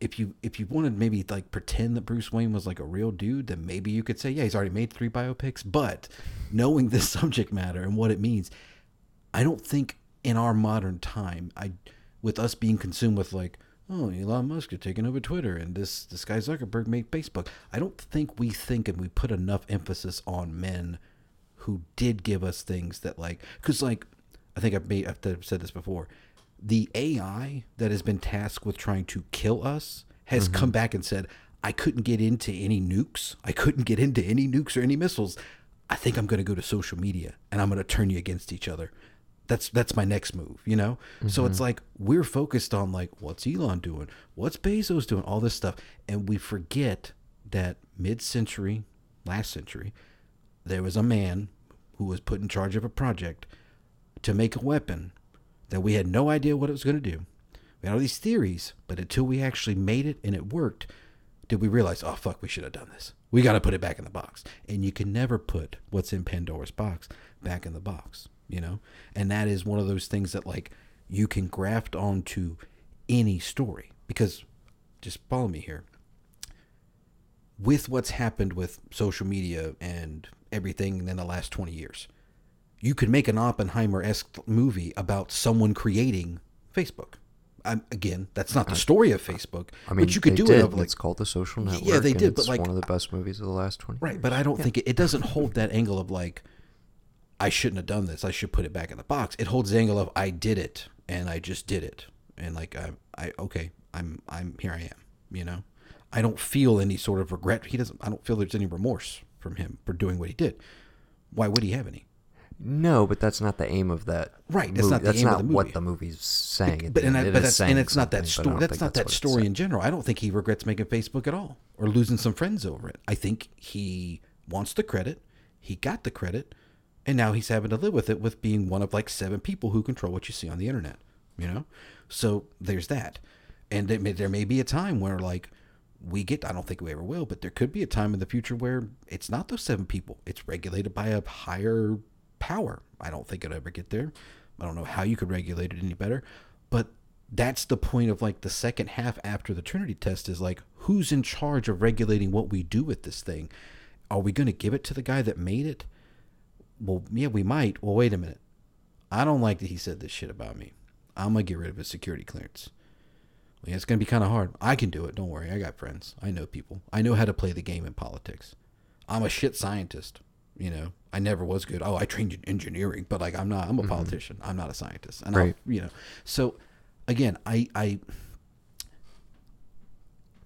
if you if you wanted maybe like pretend that Bruce Wayne was like a real dude, then maybe you could say, yeah, he's already made three biopics. But knowing this <laughs> subject matter and what it means, I don't think in our modern time, I with us being consumed with like, oh, Elon Musk is taking over Twitter and this this guy Zuckerberg made Facebook. I don't think we think and we put enough emphasis on men who did give us things that like because like I think I've made I've said this before. The AI that has been tasked with trying to kill us has mm-hmm. come back and said, I couldn't get into any nukes. I couldn't get into any nukes or any missiles. I think I'm going to go to social media and I'm going to turn you against each other. That's that's my next move, you know. So it's mm-hmm. like we're focused on like what's Elon doing, what's Bezos doing, all this stuff, and we forget that mid-century, last century, there was a man who was put in charge of a project to make a weapon that we had no idea what it was going to do. We had all these theories, but until we actually made it and it worked, did we realize, oh fuck, we should have done this. We got to put it back in the box. And you can never put what's in Pandora's box back in the box, you know? And that is one of those things that like you can graft onto any story because just follow me here. With what's happened with social media and everything in the last 20 years, you could make an Oppenheimer esque movie about someone creating Facebook. Um, again, that's not the story of Facebook, I mean, but you could do did. it of like it's called The Social network. Yeah, they did, but, it's like- one of the best movies of the last twenty. right. But I don't think it, it doesn't hold that angle of like I shouldn't have done this. I should put it back in the box. It holds the angle of I did it and I just did it, and like I, I okay, I'm I'm here. I am. You know, I don't feel any sort of regret. He doesn't. I don't feel there's any remorse from him for doing what he did. Why would he have any? No, but that's not the aim of that. Right, that's movie. not the that's aim of the movie. what the movie's saying. at but and. I, It but is that's, saying and it's not that something, but I story. That's not that story in general. I don't think he regrets making Facebook at all or losing some friends over it. I think he wants the credit. He got the credit, and now he's having to live with it with being one of like seven people who control what you see on the internet. You know, so there's that, and it may, there may be a time where like we get. I don't think we ever will, but there could be a time in the future where it's not those seven people. It's regulated by a higher power. I don't think it'll ever get there. I don't know how you could regulate it any better, but that's the point of like the second half after the Trinity test is like who's in charge of regulating what we do with this thing? Are we going to give it to the guy that made it? Well, yeah, we might. Well, wait a minute. I don't like that he said this shit about me. I'm gonna get rid of his security clearance. Yeah, it's gonna be kind of hard. I can do it. Don't worry. I got friends. I know people. I know how to play the game in politics. I'm a shit scientist. You know, I never was good. Oh, I trained in engineering, but like I'm not. I'm a mm-hmm. politician. I'm not a scientist. And I'll- you know, so again, I I.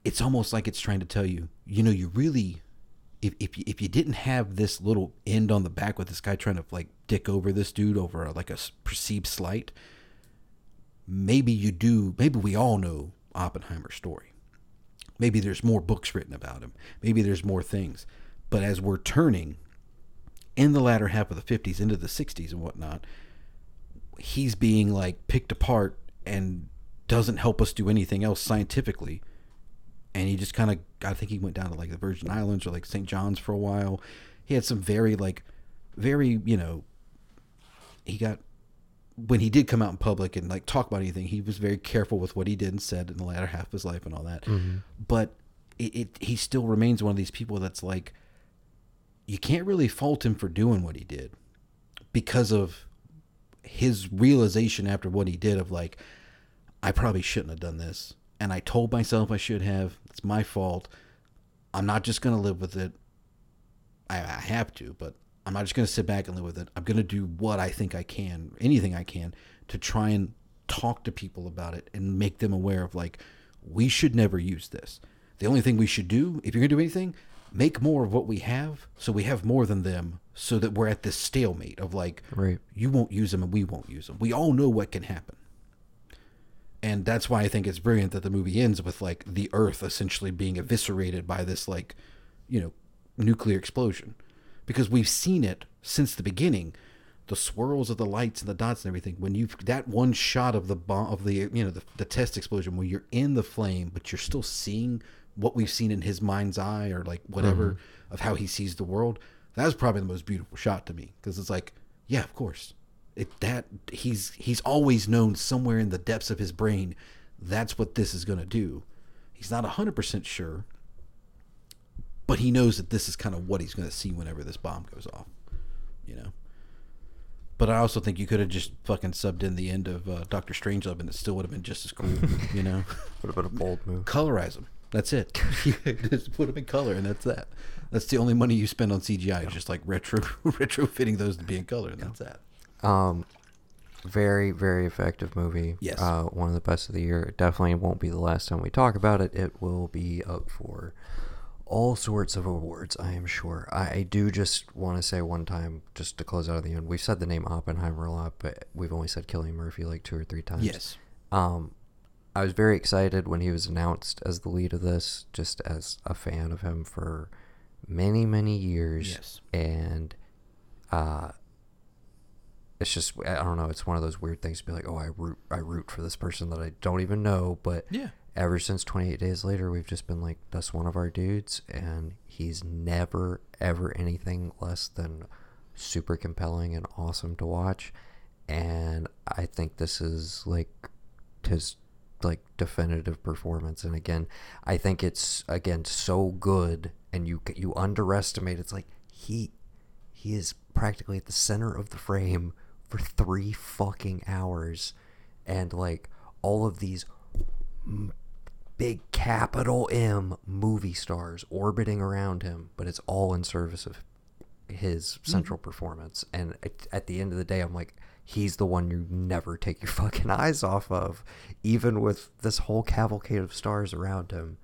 It's almost like it's trying to tell you, you know, you really, if if you, if you didn't have this little end on the back with this guy trying to like dick over this dude over a, like a perceived slight, maybe you do. Maybe we all know Oppenheimer's story. Maybe there's more books written about him. Maybe there's more things. But as we're turning in the latter half of the 50s into the 60s and whatnot, he's being like picked apart and doesn't help us do anything else scientifically. And he just kind of, I think he went down to like the Virgin Islands or like St. John's for a while. He had some very, like, very, you know, he got when he did come out in public and like talk about anything, he was very careful with what he did and said in the latter half of his life and all that. Mm-hmm. But it, it he still remains one of these people that's like you can't really fault him for doing what he did because of his realization after what he did of like I probably shouldn't have done this and I told myself I should have. It's my fault. I'm not just going to live with it. I, I have to, but I'm not just going to sit back and live with it. I'm going to do what I think I can, anything I can, to try and talk to people about it and make them aware of like, we should never use this. The only thing we should do, if you're going to do anything, make more of what we have so we have more than them so that we're at this stalemate of like, Right. you won't use them and we won't use them. We all know what can happen. And that's why I think it's brilliant that the movie ends with like the earth essentially being eviscerated by this like, you know, nuclear explosion. Because we've seen it since the beginning. The swirls of the lights and the dots and everything. When you've that one shot of the bomb of the you know the, the test explosion where you're in the flame, but you're still seeing what we've seen in his mind's eye or like whatever of how he sees the world. That was probably the most beautiful shot to me because it's like, yeah, of course, it that he's he's always known somewhere in the depths of his brain that's what this is going to do. He's not 100% sure, but he knows that this is kind of what he's going to see whenever this bomb goes off, you know. But I also think you could have just fucking subbed in the end of uh, Doctor Strangelove and it still would have been just as cool, you know. <laughs> Would have been a bold move. Colorize them. That's it. <laughs> <laughs> just put them in color, and that's that. That's the only money you spend on CGI. Is just like retro <laughs> retrofitting those to be in color, and that's that. Um, very very effective movie. Yes. Uh, one of the best of the year. It definitely won't be the last time we talk about it. It will be up for all sorts of awards. I am sure. I, I do just want to say one time, just to close out of the end. We've said the name Oppenheimer a lot, but we've only said Cillian Murphy like two or three times. Yes. Um, I was very excited when he was announced as the lead of this, just as a fan of him for many, many years. Yes. And uh, it's just I don't know. It's one of those weird things to be like, oh, I root, I root for this person that I don't even know. But Yeah. ever since 28 Days Later, we've just been like, that's one of our dudes, and he's never ever anything less than super compelling and awesome to watch. And I think this is like his like definitive performance. And again, I think it's again so good, and you you underestimate. It's like he he is practically at the center of the frame for three fucking hours, and like all of these m- big capital M movie stars orbiting around him, but it's all in service of his mm-hmm. central performance. And at, at the end of the day, I'm like, he's the one you never take your <laughs> fucking eyes off of, even with this whole cavalcade of stars around him.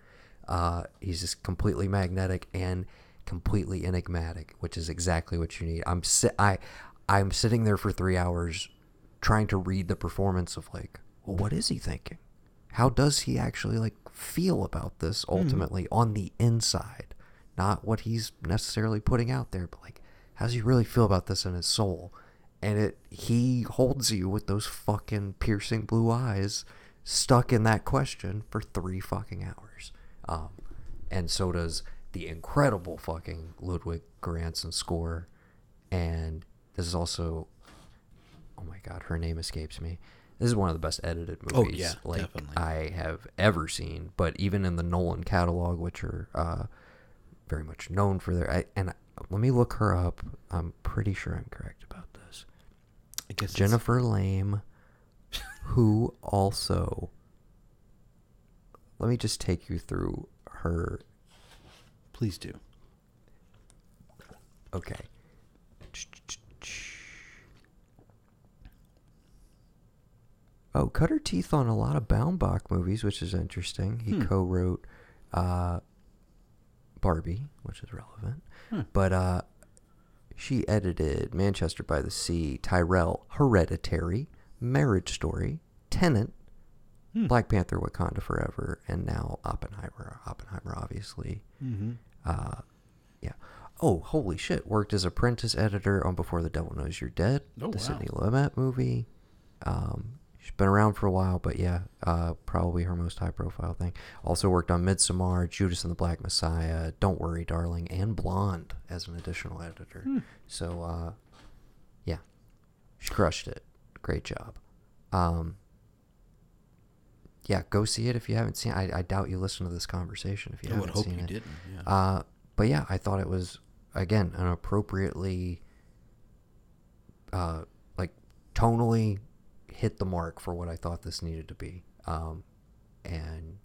Uh, he's just completely magnetic and completely enigmatic, which is exactly what you need. I'm si- I I'm sitting there for three hours trying to read the performance of like, well, what is he thinking? How does he actually like feel about this ultimately on the inside? Not what he's necessarily putting out there, but like, how does he really feel about this in his soul? And it he holds you with those fucking piercing blue eyes stuck in that question for three fucking hours. Um, and so does the incredible fucking Ludwig Göransson score. And this is also, oh my god, her name escapes me. This is one of the best edited Oh, movies yeah, like definitely. I have ever seen. But even in the Nolan catalog, which are uh, very much known for their, I, and let me look her up. I'm pretty sure I'm correct. I guess Jennifer Lame, <laughs> who also. Let me just take you through her. Please do. Okay. Oh, cut her teeth on a lot of Baumbach movies, which is interesting. He Hmm. co-wrote uh, Barbie, which is relevant, Hmm. but uh, she edited Manchester by the Sea, Tyrel, Hereditary, Marriage Story, Tenet, Hmm. Black Panther, Wakanda Forever, and now Oppenheimer. Oppenheimer, obviously. Mm-hmm. Uh, yeah. Oh, holy shit! Worked as apprentice editor on Before the Devil Knows You're Dead, Oh, the wow. Sidney Lumet movie. Um, she's been around for a while, but yeah, uh, probably her most high-profile thing. Also worked on Midsommar, Judas and the Black Messiah, Don't Worry, Darling, and Blonde as an additional editor. Hmm. So, uh, yeah, she crushed it. Great job. Um, yeah, go see it if you haven't seen. it. I, I doubt you listened to this conversation if you haven't seen it. I would haven't hope seen you it. didn't. Yeah. Uh, but yeah, I thought it was again an appropriately, uh, like tonally hit the mark for what I thought this needed to be, um, and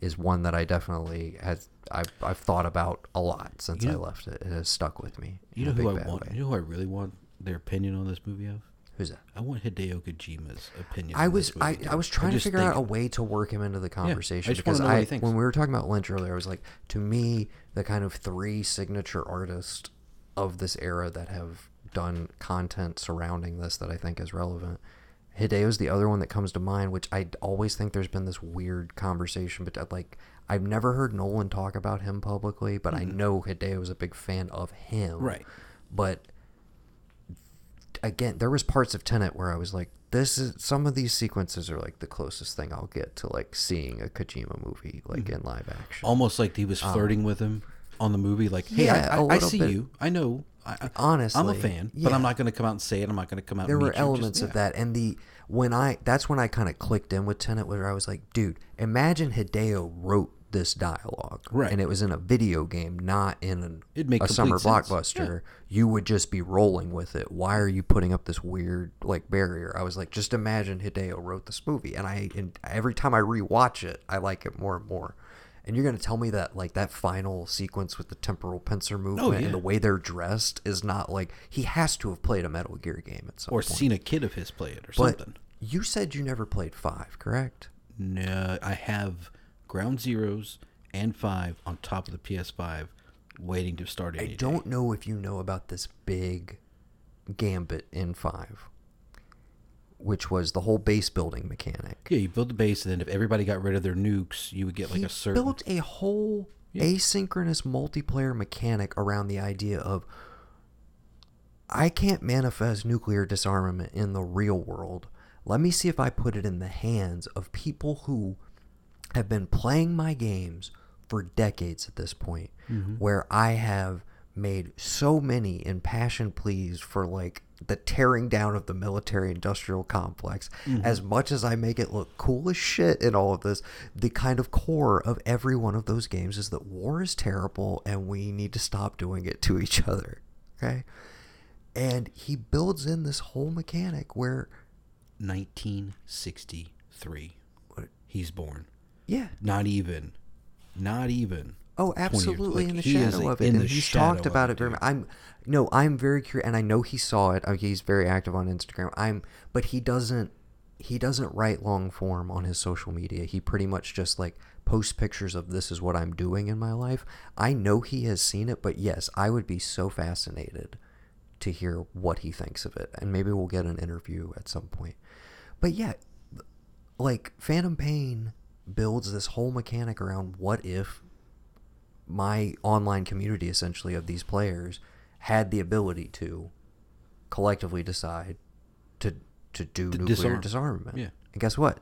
is one that I definitely has I've, I've thought about a lot since You I left it. It has stuck with me. you know who I want? way. You know who I really want their opinion on this movie of? Who's that? I want Hideo Kojima's opinion. I was I, I was trying to figure out a way to work him into the conversation just wanna because I he when we were talking about Lynch earlier, I was like, to me, the kind of three signature artists of this era that have done content surrounding this that I think is relevant. Hideo's the other one that comes to mind, which I always think there's been this weird conversation, but uh, like I've never heard Nolan talk about him publicly, but I know Hideo is a big fan of him. Right. But again, there was parts of Tenet where I was like, this is some of these sequences are like the closest thing I'll get to like seeing a Kojima movie like Mm-hmm. in live action. almost like he was flirting with him on the movie. Like, hey, Um, Yeah, I, I, I see bit. you. I know. I, I, I'm a Honestly, fan, but. I'm not going to come out and say it. I'm not going to come out. there and were you. Just- elements of yeah. that and the when i that's when i kind of clicked in with tenet where i was like dude imagine hideo wrote this dialogue Right. and it was in a video game not in an, It'd make a summer sense. blockbuster you would just be rolling with it why are you putting up this weird like barrier i was like just imagine hideo wrote this movie and i and every time i rewatch it i like it more and more and you're gonna tell me that like that final sequence with the temporal pincer oh, movement Oh, yeah. and the way they're dressed is not like he has to have played a Metal Gear game at some or point. seen a kid of his play it or But something. you said you never played five, correct? No, I have Ground Zeroes and Five on top of the PS5, waiting to start. I Any day. don't know if you know about this big gambit in five, which was the whole base building mechanic. Yeah, you build the base, and then if everybody got rid of their nukes, you would get like he a certain. built a whole asynchronous multiplayer mechanic around the idea of I can't manifest nuclear disarmament in the real world. Let me see if I put it in the hands of people who have been playing my games for decades at this point, mm-hmm. where I have made so many impassioned pleas for like the tearing down of the military industrial complex mm-hmm. as much as i make it look cool as shit in all of this the kind of core of every one of those games is that war is terrible and we need to stop doing it to each other okay and he builds in this whole mechanic where 1963. what? He's born. yeah Not even. Not even. Oh, absolutely Like, in the shadow of it, and he's talked about it, it very. dude. I'm no, I'm very curious, and I know he saw it. uh, He's very active on Instagram. I'm, but he doesn't. He doesn't write long form on his social media. He pretty much just like posts pictures of this is what I'm doing in my life. I know he has seen it, but yes, I would be so fascinated to hear what he thinks of it, and maybe we'll get an interview at some point. But yeah, like Phantom Pain builds this whole mechanic around what if my online community essentially of these players had the ability to collectively decide to to do To nuclear disarm. disarmament. Yeah. And guess what?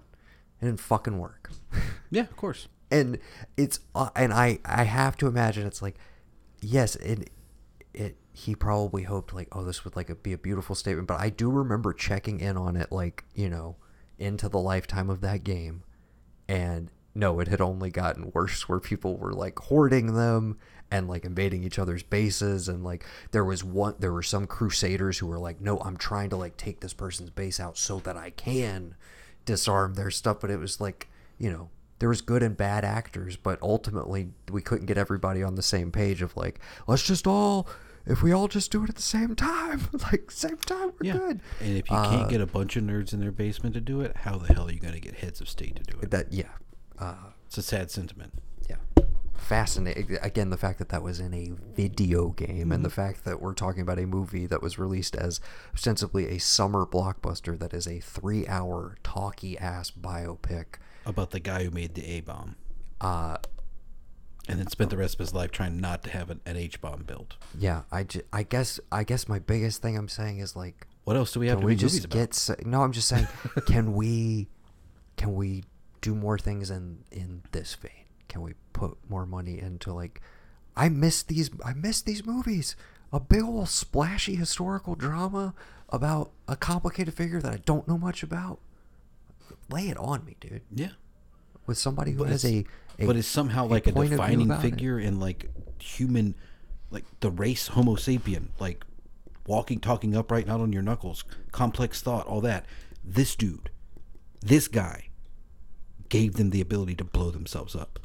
It didn't fucking work. <laughs> Yeah, of course. and it's uh, and I I have to imagine it's like yes it it he probably hoped like oh this would like a, be a beautiful statement but I do remember checking in on it like you know into the lifetime of that game and no it had only gotten worse where people were like hoarding them and like invading each other's bases and like there was one there were some crusaders who were like no I'm trying to like take this person's base out so that I can disarm their stuff but it was like you know there was good and bad actors but ultimately we couldn't get everybody on the same page of like let's just all if we all just do it at the same time <laughs> like same time we're Yeah. good And if you Uh, can't get a bunch of nerds in their basement to do it, how the hell are you going to get heads of state to do it? that yeah uh, It's a sad sentiment. yeah fascinating again the fact that that was in a video game and the fact that we're talking about a movie that was released as ostensibly a summer blockbuster that is a three hour talky ass biopic About the guy who made the A bomb uh and then spent the rest of his life trying not to have an, an H bomb built. yeah i ju- i guess i guess my biggest thing i'm saying is like What else do we have can to we just about? get no i'm just saying <laughs> can we can we do more things in in this vein can we put more money into like i miss these i miss these movies a big old splashy historical drama about a complicated figure that i don't know much about lay it on me dude yeah. with somebody who But has a, a but it's somehow a like a point of view defining about it. figure in like human, like the race Homo sapien, like walking, talking upright, not on your knuckles, complex thought, all that. This dude, this guy, gave them the ability to blow themselves up.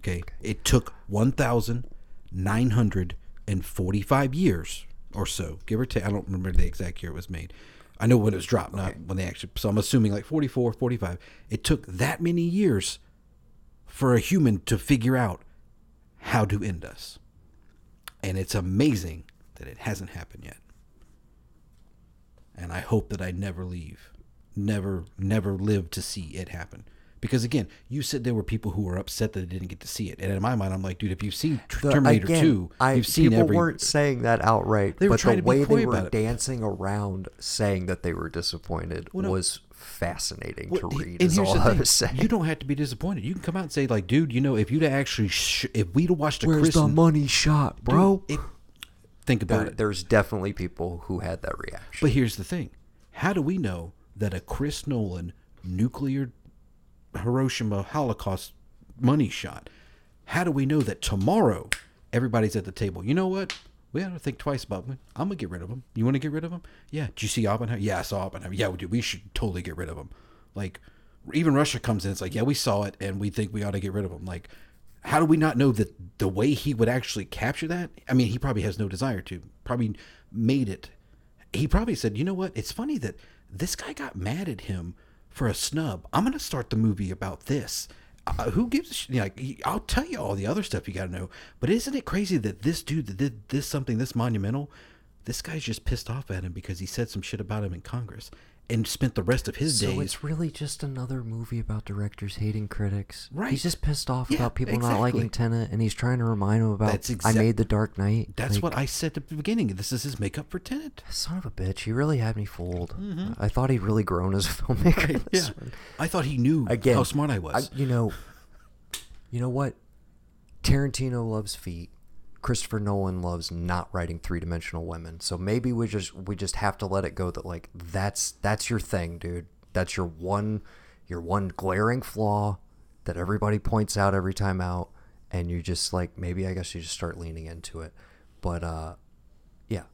Okay, it took one thousand nine hundred and forty-five years or so, give or take. I don't remember the exact year it was made. I know when it was dropped, not when they actually. So I'm assuming like 44, 45. It took that many years for a human to figure out how to end us. And it's amazing that it hasn't happened yet. And I hope that I never leave, never, never live to see it happen. Because again, you said there were people who were upset that they didn't get to see it, and in my mind, I'm like, dude, if you've seen The- Terminator again, Two, I, you've seen people every. weren't saying that outright, but the way they were about it. dancing around saying that they were disappointed Well, no. was fascinating Well, to read. and Is here's all the I thing: was saying. you don't have to be disappointed. You can come out and say, like, dude, you know, if you'd actually, sh- if we'd have watched a Where's Chris, the money shot, Dude, bro? it- think about There- it. there's definitely people who had that reaction. But here's the thing: how do we know that a Chris Nolan nuclear Hiroshima Holocaust money shot? How do we know that tomorrow everybody's at the table? You know what? We got to think twice about it. I'm gonna get rid of him. You want to get rid of him? Yeah. Did you see Oppenheimer? Yeah, I saw Oppenheimer. Yeah, we do. We should totally get rid of him. Like, even Russia comes in. It's like, yeah, we saw it, and we think we ought to get rid of him. Like, how do we not know that the way he would actually capture that? I mean, he probably has no desire to. Probably made it he probably said, "You know what? It's funny that this guy got mad at him for a snub. I'm gonna start the movie about this. Uh, who gives? A sh-? you know, Like, I'll tell you all the other stuff you got to know. But isn't it crazy that this dude that did this something this monumental, this guy's just pissed off at him because he said some shit about him in Congress and spent the rest of his so days. So it's really just another movie about directors hating critics. Right. He's just pissed off Yeah, about people not liking Tenet, and he's trying to remind them about That's I made The Dark Knight. That's Like, what I said at the beginning. This is his makeup for Tenet. Son of a bitch, he really had me fooled. Mm-hmm. I thought he'd really grown as a <laughs> filmmaker. this Yeah, one. I thought he knew Again, how smart I was. you know, you know what? Tarantino loves feet. Christopher Nolan loves not writing three-dimensional women. So maybe we just we just have to let it go that like that's that's your thing, dude. That's your one your one glaring flaw that everybody points out every time out and you just like maybe I guess you just start leaning into it. But uh yeah.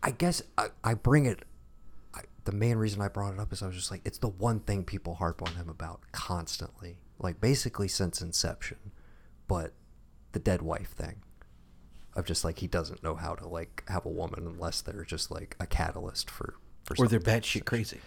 I guess I, I bring it the main reason I brought it up is I was just like, it's the one thing people harp on him about constantly, like basically since inception. But the dead wife thing, of just like he doesn't know how to like have a woman unless they're just like a catalyst for for. or they're batshit crazy.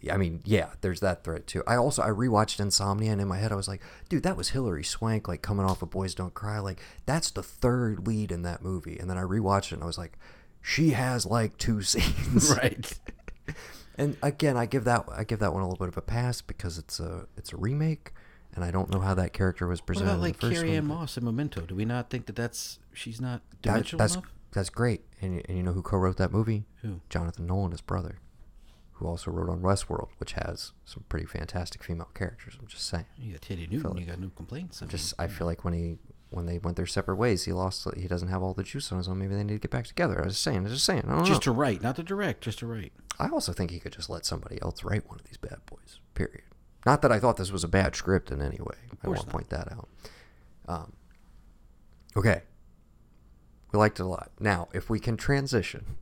Yeah, I mean, yeah, there's that threat too. I also I rewatched Insomnia, and in my head I was like, dude, that was Hilary Swank, like coming off of Boys Don't Cry. Like that's the third lead in that movie. And then I rewatched it, and I was like, she has like two <laughs> scenes. <laughs> right. And again, I give that I give that one a little bit of a pass because it's a it's a remake, and I don't know how that character was presented. What about in like the first Carrie-Anne Moss in Memento? Do we not think that that's she's not that- that's enough? that's great. And, and you know who co-wrote that movie? Who? Jonathan Nolan, his brother, who also wrote on Westworld, which has some pretty fantastic female characters. I'm just saying. You got Thandie Newton. You got no complaints. I mean, Just I feel like when he when they went their separate ways, he lost. He doesn't have all the juice on his own. Maybe they need to get back together. I was just saying. I was just saying. I don't just know. to write, not to direct, just to write. I also think he could just let somebody else write one of these bad boys. Period. Not that I thought this was a bad script in any way. I want to point that out. Um, okay. We liked it a lot. Now, if we can transition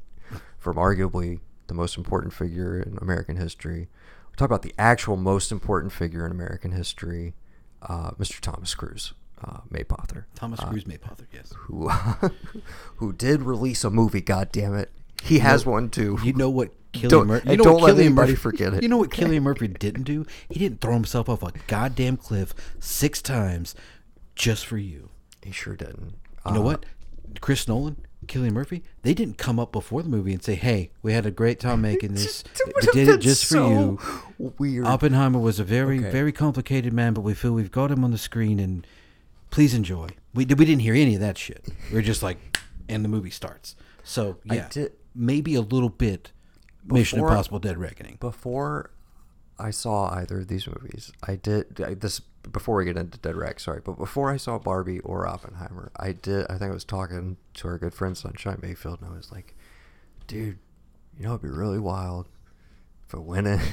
from arguably the most important figure in American history, we talk about the actual most important figure in American history, uh, Mr. Thomas Cruise, uh, Mapother, Thomas Cruise Mapother, yes. who <laughs> who did release a movie. God damn it, he has one too. You know what Cillian Don't- Murphy? You know don't let Cillian anybody Murphy, forget it. You know what Cillian Murphy didn't do? He didn't throw himself off a goddamn cliff six times just for you. He sure didn't. You know Uh, what? Chris Nolan, Cillian Murphy, they didn't come up before the movie and say, "Hey, we had a great time making <laughs> this. We did it just for you." Weird. Oppenheimer was a very, Okay. very complicated man, but we feel we've got him on the screen, and please enjoy. We we didn't hear any of that shit. We are just like, and the movie starts. So yeah, did- maybe a little bit. Mission Impossible: Dead Reckoning. before I saw either of these movies, I did I, this before we get into Dead Rack. Sorry, but before I saw Barbie or Oppenheimer, I did. I think I was talking to our good friend Sunshine Mayfield, and I was like, "Dude, you know it'd be really wild if I went in." <laughs>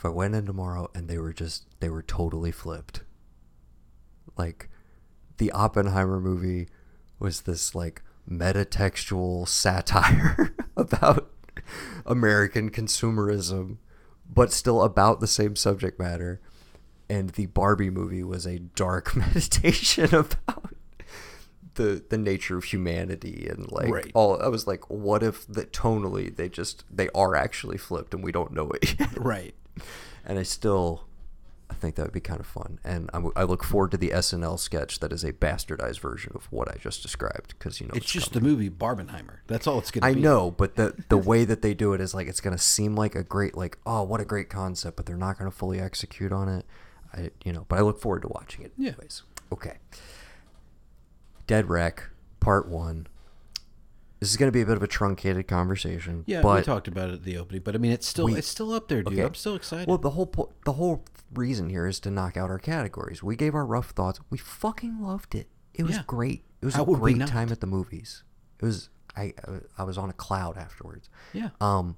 If I went in tomorrow and they were just they were totally flipped. Like the Oppenheimer movie was this like metatextual satire <laughs> about American consumerism, but still about the same subject matter. And the Barbie movie was a dark <laughs> meditation about the the nature of humanity and like Right. all I was like, what if that tonally they just they are actually flipped and we don't know it yet? Right. and I still I think that would be kind of fun, and I'm, look forward to the SNL sketch that is a bastardized version of what I just described because you know It's just the movie Barbenheimer. That's all it's gonna I be. know, but the the way that they do it is like it's gonna seem like a great like oh what a great concept, but they're not gonna fully execute on it. I you know, but I look forward to watching it. Yeah. Anyways, okay. Dead Wreck Part One. This is gonna be a bit of a truncated conversation. Yeah, but we talked about it at the opening, but I mean, it's still We- it's still up there, dude. Okay. I'm still excited. Well, the whole po- the whole reason here is to knock out our categories. We gave our rough thoughts. We fucking loved it. It was Yeah. great. It was How a great time at the movies. It was I I was on a cloud afterwards. yeah. Um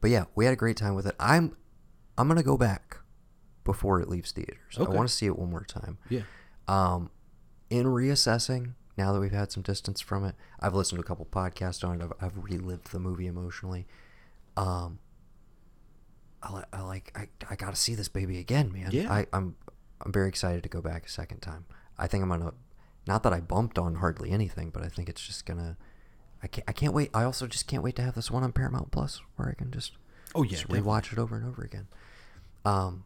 but yeah, we had a great time with it. I'm I'm going to go back before it leaves theaters. Okay. I want to see it one more time. yeah. Um, in reassessing, now that we've had some distance from it, I've listened to a couple podcasts on it. I've, I've relived the movie emotionally. Um, I, I like I, I got to see this baby again, man. Yeah. I, I'm I'm very excited to go back a second time. I think I'm gonna, not that I bumped on hardly anything, but I think it's just gonna. I can't, I can't wait. I also just can't wait to have this one on Paramount Plus where I can just Oh yeah. just rewatch it over and over again. Um,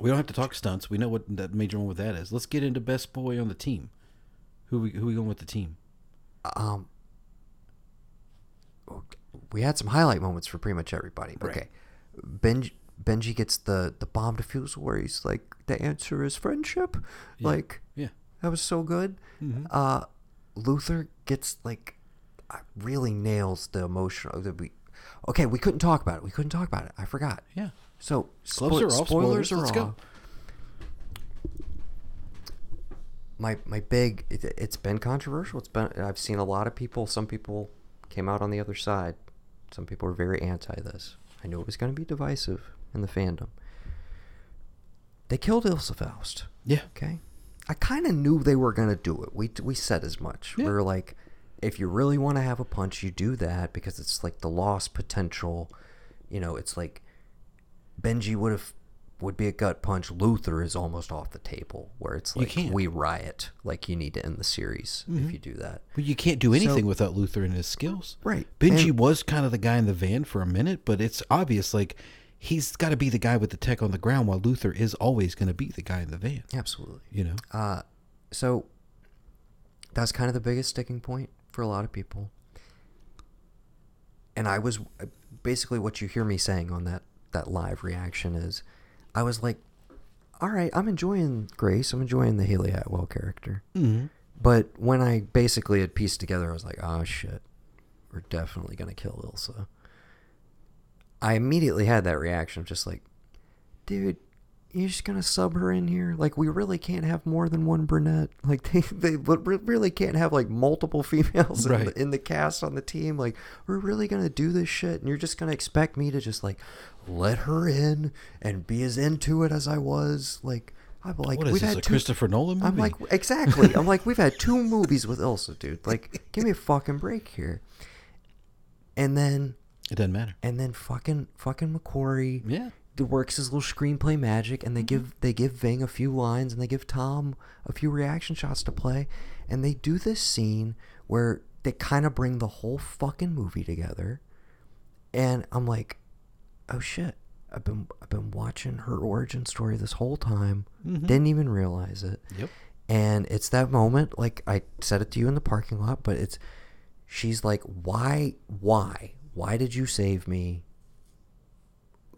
We don't have to talk stunts. We know what that major one with that is. Let's get into best boy on the team. Who we who we going with the team? um, we had some highlight moments for pretty much everybody. Right. Okay, Benji, Benji gets the the bomb defusal where he's like, the answer is friendship. Yeah. Like Yeah. that was so good. Mhm. Uh, Luther gets like uh, really nails the emotional. The, we, okay, we couldn't talk about it. We couldn't talk about it. I forgot. Yeah. So spo- are off. Spoilers, Spoilers. are Let's off. go. My my big. It, it's been controversial. It's been. I've seen a lot of people. Some people came out on the other side. Some people are very anti this. I knew it was going to be divisive in the fandom. They killed Ilsa Faust. Yeah. Okay. I kind of knew they were going to do it. We we said as much. Yeah. We were like, if you really want to have a punch, you do that because it's like the lost potential. You know, it's like Benji would have would be a gut punch. Luther is almost off the table, where it's like we riot. Like you need to end the series if you do that. But you can't do anything So- without Luther and his skills. Right. Benji And- was kind of the guy in the van for a minute, but it's obvious like he's got to be the guy with the tech on the ground, while Luther is always going to be the guy in the van. Absolutely. You know. Uh, so that's kind of the biggest sticking point for a lot of people. And I was basically what you hear me saying on that that live reaction is, I was like, all right, I'm enjoying Grace. I'm enjoying the Hayley Atwell character. Mm-hmm. But when I basically had pieced together, I was like, oh shit, we're definitely gonna kill Ilsa. I immediately had that reaction of just like, dude, you're just gonna sub her in here? Like, we really can't have more than one brunette. <laughs> Like, they they really can't have like multiple <laughs> females in, the, in the cast on the team. Like, we're really gonna do this shit, and you're just gonna expect me to just like let her in and be as into it as I was. Like, I'm like, what is we've this, had a two- Christopher Nolan movie? I'm like, exactly. I'm like, we've had two <laughs> movies with Ilsa, dude. Like, give me a fucking break here. And then, it doesn't matter. and then fucking, fucking McQuarrie Yeah. works his little screenplay magic, and they mm-hmm. give they give Ving a few lines, and they give Tom a few reaction shots to play, and they do this scene where they kind of bring the whole fucking movie together, and I'm like, oh shit. I've been I've been watching her origin story this whole time. Mhm. Didn't even realize it. Yep. And it's that moment, like I said it to you in the parking lot, but it's she's like, Why why? Why did you save me?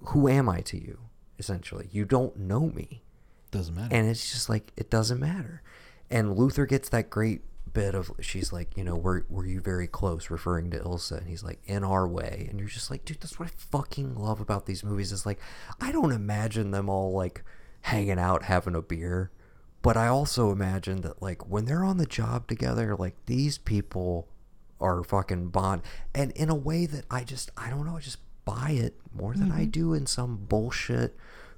Who am I to you? Essentially. You don't know me. Doesn't matter. And it's just like it doesn't matter. And Luther gets that great bit of she's like, you know, were were you very close, referring to Ilsa, and he's like, in our way. And you're just like, dude, that's what I fucking love about these movies. Is like I don't imagine them all like hanging out having a beer. But I also imagine that like when they're on the job together, like these people are fucking bond and in a way that I just I don't know, I just buy it more than I mm-hmm. do in some bullshit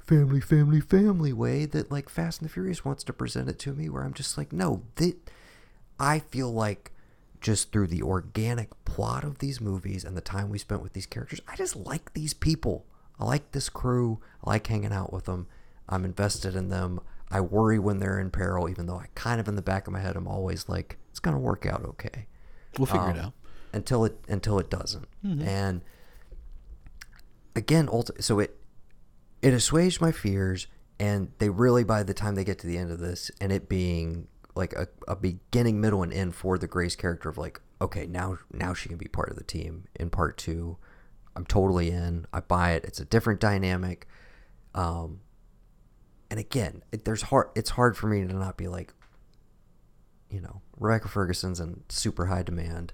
family, family, family way that like Fast and the Furious wants to present it to me where I'm just like, no, that I feel like just through the organic plot of these movies and the time we spent with these characters, I just like these people. I like this crew. I like hanging out with them. I'm invested in them. I worry when they're in peril, even though I kind of in the back of my head, I'm always like, it's gonna work out okay we'll figure it um, out. until it until it doesn't. And again, so it it assuaged my fears, and they really by the time they get to the end of this, and it being like a, a beginning, middle, and end for the Grace character of like, okay, now now she can be part of the team in part two. I'm totally in. I buy it. It's a different dynamic. Um, and again, it, there's hard. It's hard for me to not be like, you know, Rebecca Ferguson's in super high demand.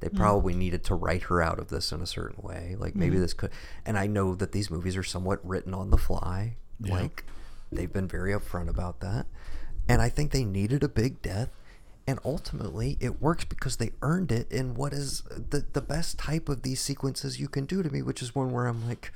They probably needed to write her out of this in a certain way. Like maybe this could, and I know that these movies are somewhat written on the fly. Yeah. Like they've been very upfront about that, and I think they needed a big death. And ultimately, it works because they earned it in what is the the best type of these sequences you can do to me, which is one where I'm like,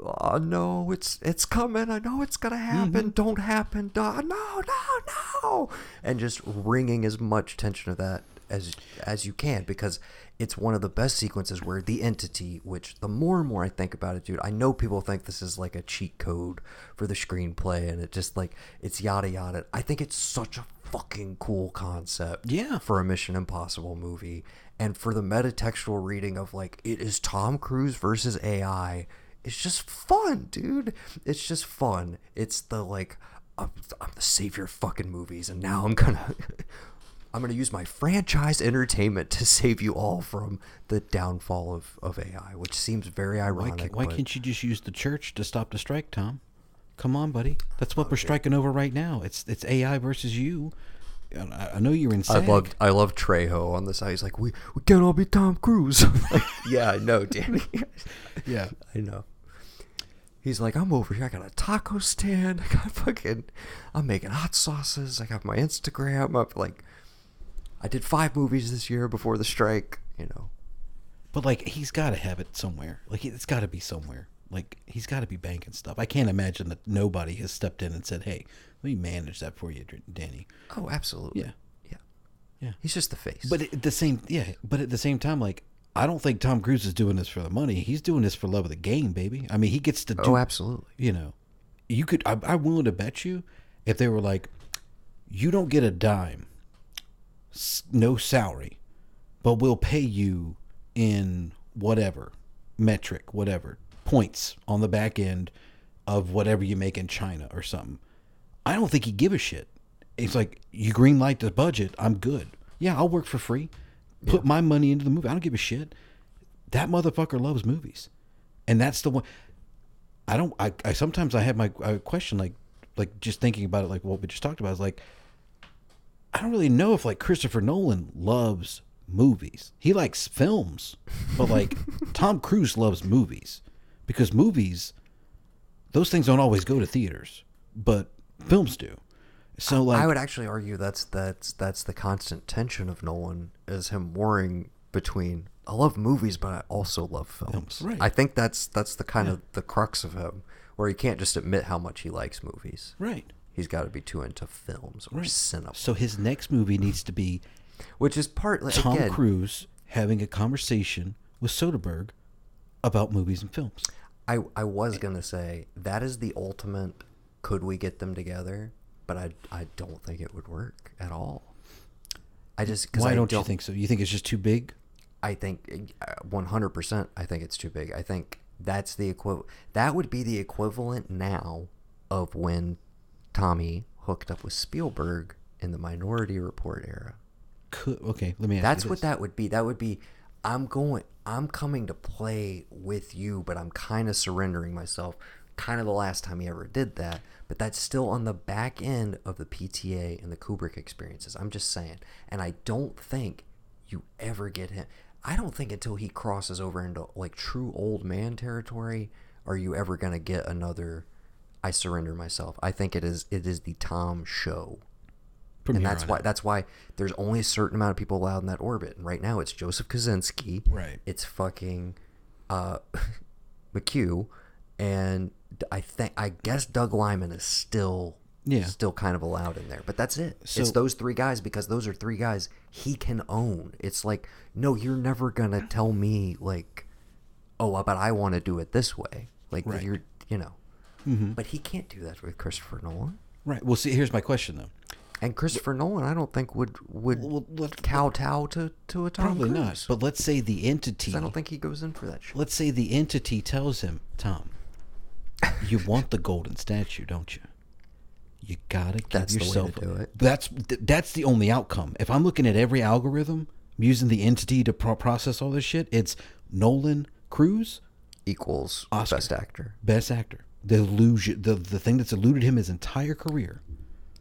oh no, it's it's coming. I know it's gonna happen. Mm-hmm. Don't happen. No, no, no, no. And just wringing as much tension of that as as you can because it's one of the best sequences where the entity, which the more and more I think about it, dude, I know people think this is like a cheat code for the screenplay and it just like it's yada yada. I think it's such a fucking cool concept Yeah. for a Mission Impossible movie and for the metatextual reading of like it is Tom Cruise versus AI. It's just fun, dude. It's just fun. It's the like I'm, I'm the savior of fucking movies, and now I'm gonna I'm gonna use my franchise entertainment to save you all from the downfall of, of AI, which seems very Why, ironic. why but- can't you just use the church to stop the strike, Tom? Come on, buddy. That's what we're striking over right now. It's it's AI versus you. I, I know you're in. I love I love Trejo on the side. He's like, we we can't all be Tom Cruise. <laughs> Like, yeah, I know, Danny. <laughs> Yeah. I know. He's like, I'm over here. I got a taco stand. I got fucking. I'm making hot sauces. I got my Instagram. I'm like, I did five movies this year before the strike. You know. But like he's got to have it somewhere. Like it's got to be somewhere. Like he's got to be banking stuff. I can't imagine that nobody has stepped in and said, "Hey, let me manage that for you, Danny." Oh, absolutely. Yeah. Yeah. Yeah. He's just the face. But at the same, yeah. But at the same time, like I don't think Tom Cruise is doing this for the money. He's doing this for love of the game, baby. I mean, he gets to oh, do. oh, absolutely. You know, you could. I, I'm willing to bet you, if they were like, you don't get a dime, no salary, but we'll pay you in whatever metric, whatever points on the back end of whatever you make in China or something. I don't think he'd give a shit. It's like you green light the budget, I'm good. Yeah, I'll work for free. Put my money into the movie. I don't give a shit. That motherfucker loves movies, and that's the one. I don't. I, I sometimes I have my I question like like just thinking about it like what we just talked about is like I don't really know if like Christopher Nolan loves movies. He likes films, but like <laughs> Tom Cruise loves movies because movies those things don't always go to theaters, but films do. So like I would actually argue that's that's that's the constant tension of Nolan is him warring between I love movies, but I also love films. Right. I think that's that's the kind of the crux of him, where he can't just admit how much he likes movies. right. He's got to be too into films or cinema, So his next movie needs to be which is partly Tom again, Cruise having a conversation with Soderbergh about movies and films. I I was gonna say that is the ultimate. Could we get them together? But I I don't think it would work at all. I just 'cause Why I don't, you think so? You think it's just too big? I think uh, one hundred percent. I think it's too big. I think that's the equivalent. That would be the equivalent now of when Tommy hooked up with Spielberg in the Minority Report era. Could, okay, let me ask That's what this. that would be. That would be. I'm going. I'm coming to play with you, but I'm kind of surrendering myself. Kind of the last time he ever did that, but that's still on the back end of the PTA and the Kubrick experiences. I'm just saying, and I don't think you ever get him. I don't think until he crosses over into like true old man territory are you ever gonna get another. I surrender myself. I think it is. It is the Tom show From and that's why out. that's why there's only a certain amount of people allowed in that orbit. And right now it's Joseph Kosinski. Right. It's fucking uh <laughs> McQ and I think I guess Doug Liman is still Yeah. still kind of allowed in there. But that's it. it's those three guys because those are three guys he can own. It's like, no, you're never gonna tell me like, oh, but I want to do it this way. Like Right. you're you know. Mm-hmm. But he can't do that with Christopher Nolan. Right. Well, see, here's my question though. And Christopher Nolan, I don't think would would Well, let- kowtow to to a Tom Probably not. But let's say the entity. I don't think he goes in for that shit. let's say the entity tells him, Tom, you <laughs> want the golden statue, don't you? You gotta give That's the way to do it. That's th- that's the only outcome. If I'm looking at every algorithm using the entity to pro- process all this shit, it's Nolan Cruise, Equals Oscar. best actor. best actor. The illusion, the the thing that's eluded him his entire career.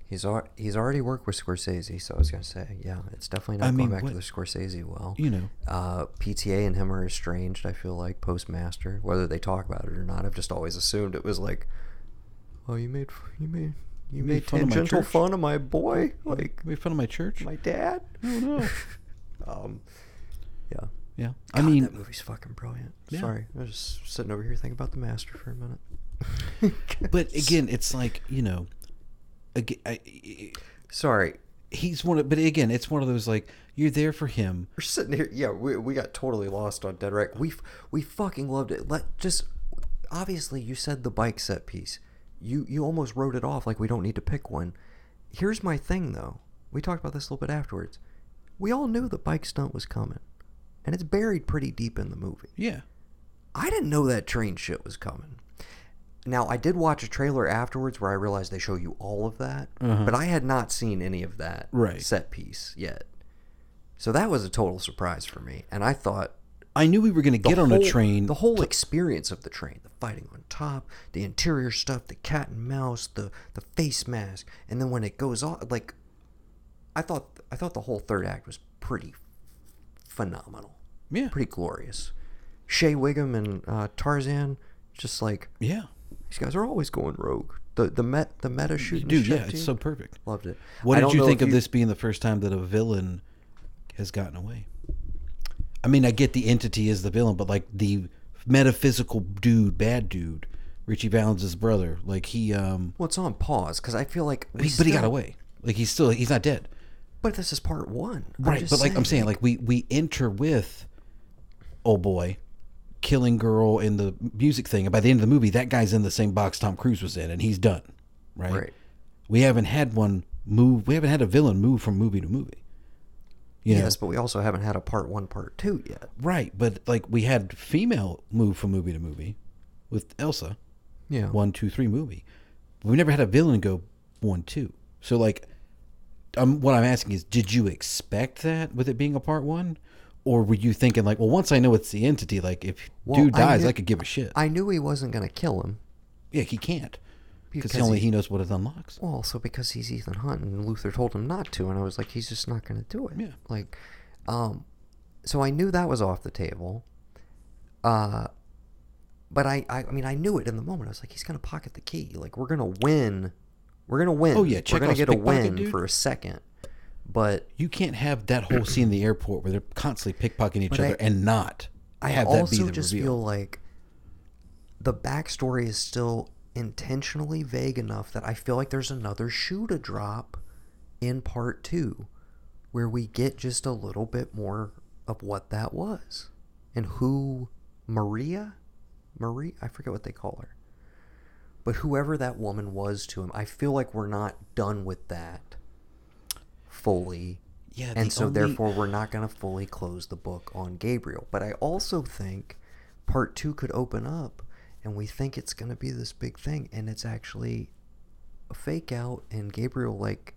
He's al- he's already worked with Scorsese, so I was gonna say, yeah, it's definitely not I going mean, back what- to the Scorsese well. You know. uh, PTA and him are estranged. I feel like postmaster, whether they talk about it or not. I've just always assumed it was like, oh, you made you made you made made fun of my tangential church? fun of my boy, like made fun of my church. my dad. oh no. <laughs> Um, yeah. Yeah. I mean, that movie's fucking brilliant. Yeah. Sorry, I was just sitting over here thinking about the master for a minute. But again, it's like you know, again, I, sorry, he's one of. But again, it's one of those like you're there for him. we're sitting here. Yeah, we, we got totally lost on Dead Right. We we fucking loved it. Let just obviously you said the bike set piece. You you almost wrote it off like we don't need to pick one. Here's my thing though. We talked about this a little bit afterwards. We all knew the bike stunt was coming, and it's buried pretty deep in the movie. Yeah. I didn't know that train shit was coming. Now I did watch a trailer afterwards where I realized they show you all of that, but I had not seen any of that Uh-huh. Right. set piece yet. So that was a total surprise for me, and I thought I knew we were going to get on whole- a train. The whole experience of the train, the fighting on top, the interior stuff, the cat and mouse, the the face mask, and then when it goes off, like I thought, I thought the whole third act was pretty phenomenal, yeah. pretty glorious. Shea Whigham and uh, Tarzan, just like Yeah. These guys are always going rogue. The the met the meta shooting Dude, yeah, it's so perfect. loved it. What I did you think of this being the first time that a villain has gotten away? I mean, I get the entity is the villain, but like the metaphysical dude, bad dude, Ritchie Valens' brother, like he um Well, it's on pause because I feel like he, but he got away. Like he's still he's not dead. But this is part one, Right, but like I'm saying, like we we enter with, oh boy, killing girl in the music thing, and by the end of the movie, that guy's in the same box Tom Cruise was in, and he's done. Right. Right. We haven't had one move. We haven't had a villain move from movie to movie. You know? yes, but we also haven't had a part one, part two yet. Right, but like we had female move from movie to movie with Ilsa, Yeah, one, two, three movie. We never had a villain go one, two. So like, um, what I'm asking is, did you expect that with it being a part one, or were you thinking like, well, once I know it's the entity, like if Well, dude dies, I, knew- could give a shit. I knew he wasn't gonna kill him. yeah, he can't because only he- he knows what it unlocks. Well, also because he's Ethan Hunt and Luther told him not to, and I was like, he's just not going to do it. Yeah. Like, um, so I knew that was off the table. Uh, but I, I, I mean, I knew it in the moment. I was like, he's going to pocket the key. Like, we're going to win. We're going to win. Oh, yeah, we're going to get a win dude. for a second. But You can't have that whole scene in the airport where they're constantly pickpocketing each But other I- and not I have that be also the just reveal. feel like the backstory is still intentionally vague enough that I feel like there's another shoe to drop in part two where we get just a little bit more of what that was and who Maria Marie I forget what they call her but whoever that woman was to him I feel like we're not done with that fully Yeah, and so only- therefore we're not going to fully close the book on Gabriel. But I also think part two could open up, and we think it's going to be this big thing, and it's actually a fake out, and Gabriel like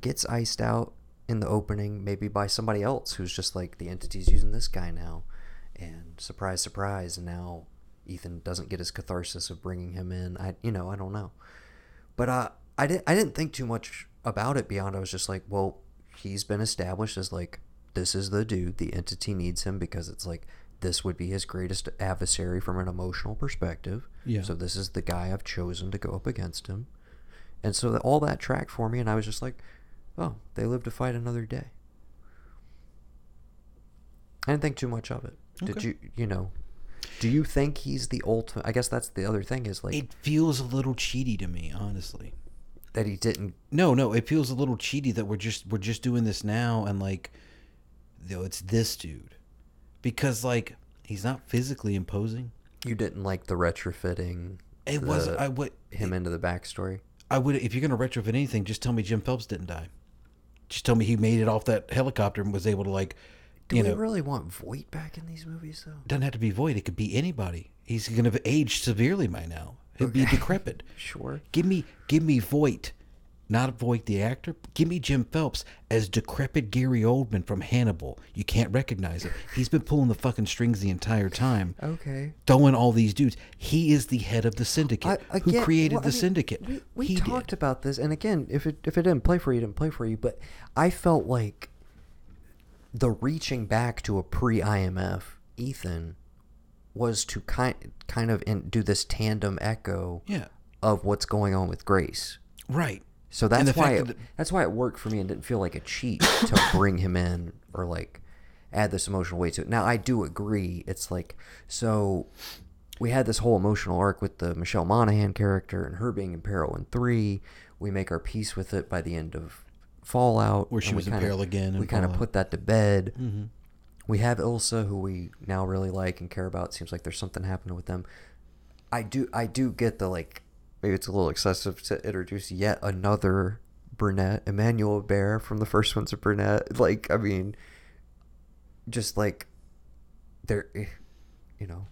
gets iced out in the opening, maybe by somebody else who's just like the entity's using this guy now, and surprise, surprise, and now Ethan doesn't get his catharsis of bringing him in. I, you know, I don't know. But uh, I didn't. I didn't think too much about it beyond. I was just like, well, he's been established as like this is the dude. The entity needs him because it's like this would be his greatest adversary from an emotional perspective. Yeah. So this is the guy I've chosen to go up against him. And so that, all that tracked for me, and I was just like, oh, they live to fight another day. I didn't think too much of it. Did you? You know. Do you think he's the ultimate? I guess that's the other thing is like it feels a little cheaty to me, honestly. That he didn't No, no, it feels a little cheaty that we're just we're just doing this now and like though it's this dude. Because like he's not physically imposing. You didn't like the retrofitting. It was the- I would him into the backstory. I would if you're gonna retrofit anything, just tell me Jim Phelps didn't die. Just tell me he made it off that helicopter and was able to like Do you we know really want Voight back in these movies though? doesn't have to be Voight, it could be anybody. He's gonna have aged severely by now. Be Okay. decrepit. <laughs> Sure. Give me, give me Voight, not Voight the actor. Give me Jim Phelps as decrepit Gary Oldman from Hannibal. You can't recognize it. He's been pulling the fucking strings the entire time, Okay. throwing all these dudes. He is the head of the syndicate. I, Who created well, the mean, syndicate? We, we he talked did. about this, and again, if it if it didn't play for you, it didn't play for you. But I felt like the reaching back to a pre IMF Ethan was to kind kind of in, do this tandem echo Yeah, of what's going on with Grace. right. So that's the why it, that- that's why it worked for me and didn't feel like a cheat <coughs> to bring him in or like add this emotional weight to it. Now I do agree. It's like so we had this whole emotional arc with the Michelle Monaghan character and her being in peril in three. We make our peace with it by the end of Fallout, Where she was in peril again in We kind of put that to bed. Mm-hmm. We have Ilsa, who we now really like and care about. Seems like there's something happening with them. I do I do get the like maybe it's a little excessive to introduce yet another brunette, Emmanuelle Béart from the first one's a brunette. Like I mean, just like there, eh, you know,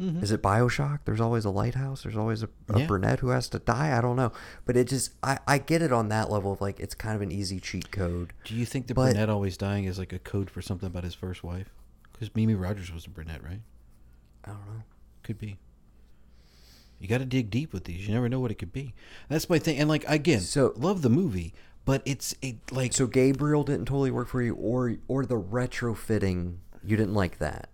Mhm. is it Bioshock? There's always a lighthouse. There's always a, a Yeah. brunette who has to die. I don't know, but it just I I get it on that level of like it's kind of an easy cheat code. Do you think the But- brunette always dying is like a code for something about his first wife? Because Mimi Rogers was a brunette, right? I don't know. Could be. You got to dig deep with these. You never know what it could be. That's my thing. And like again, So- love the movie, but it's it like So Gabriel didn't totally work for you, or or the retrofitting you didn't like that.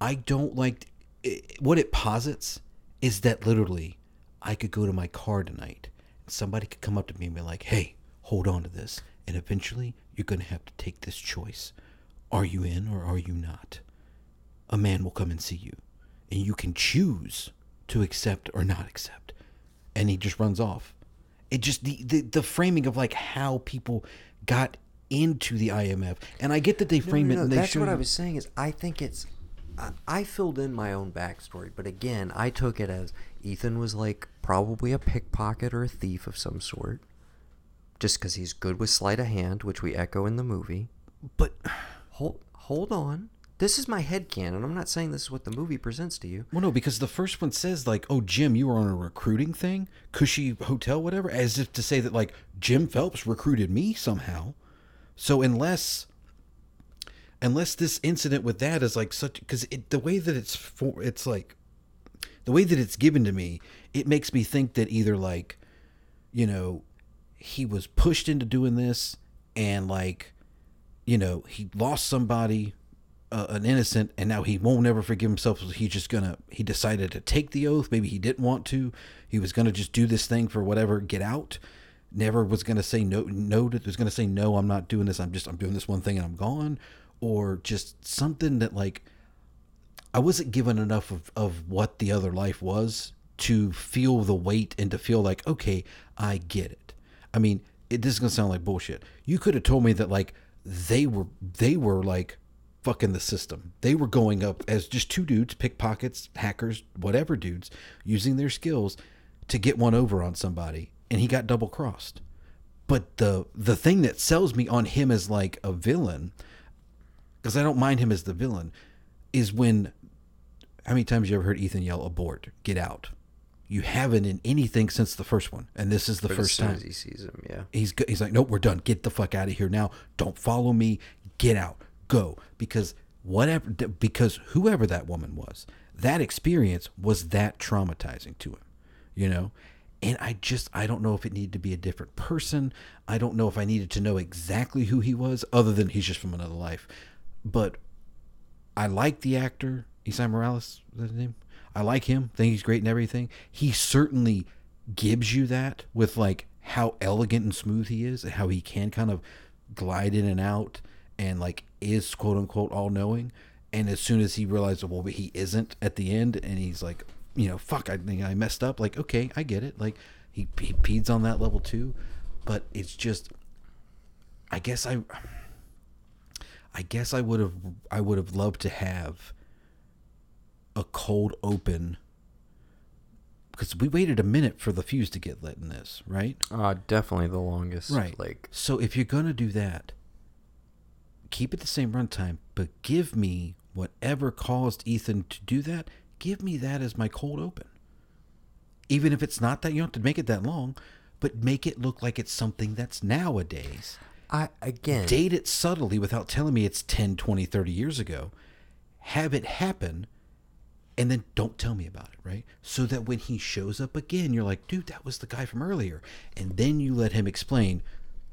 I don't like i what it posits is that literally I could go to my car tonight and somebody could come up to me and be like, "Hey, hold on to this." And eventually you're going to have to take this choice. Are you in or are you not? A man will come and see you and you can choose to accept or not accept. And he just runs off. It just the the, the framing of like how people got into the IMF. And I get that they No, frame no, it no, and they That's what I was saying. Is I think it's. I, filled in my own backstory, but again, I took it as Ethan was like probably a pickpocket or a thief of some sort, just because he's good with sleight of hand, which we echo in the movie. but Hold hold on. This is my head canon. I'm not saying this is what the movie presents to you. Well, no, because the first one says like, "Oh, Jim, you were on a recruiting thing, Cushy Hotel, whatever," as if to say that like Jim Phelps recruited me somehow. So unless, unless this incident with that is like such, because the way that it's for, it's like, the way that it's given to me, it makes me think that either like, you know, he was pushed into doing this, and like, you know, he lost somebody uh, an innocent and now he won't ever forgive himself so he's just gonna he decided to take the oath. Maybe he didn't want to. He was gonna just do this thing for whatever get out. Never was gonna say no no was gonna say no i'm not doing this. I'm just i'm doing this one thing and i'm gone or just something that like i wasn't given enough of, of what the other life was to feel the weight and to feel like okay i get it i mean it, this is gonna sound like bullshit you could have told me that like they were they were like fucking the system. They were going up as just two dudes, pickpockets, hackers, whatever dudes, using their skills to get one over on somebody, and he got double crossed. But the the thing that sells me on him as like a villain, because I don't mind him as the villain, is when how many times you ever heard Ethan yell abort, get out? You haven't in anything since the first one, and this is the But first time as he sees him, yeah. he's he's like, nope, we're done. Get the fuck out of here now. Don't follow me. Get out. Go because whatever because whoever that woman was, that experience was that traumatizing to him, you know. And I just I don't know if it needed to be a different person. I don't know if I needed to know exactly who he was, other than he's just from another life. But I like the actor Esai Morales. Is that his name? I like him. Think he's great and everything. He certainly gives you that with like how elegant and smooth he is, and how he can kind of glide in and out, and like is quote unquote all knowing. And as soon as he realizes, well, he isn't at the end, and he's like, you know, fuck, I think I messed up. Like, okay, I get it. Like, he he on that level too, but it's just, I guess I, I guess I would have I would have loved to have a cold open because we waited a minute for the fuse to get lit in this, right? Uh, definitely the longest. Right. Like, So if you're gonna do that, keep it the same runtime, but give me whatever caused Ethan to do that. Give me that as my cold open. Even if it's not that, you don't have to make it that long, but make it look like it's something that's nowadays. I again, Date it subtly without telling me it's 10, 20, 30 years ago. Have it happen and then don't tell me about it, right? So that when he shows up again, you're like, dude, that was the guy from earlier. And then you let him explain,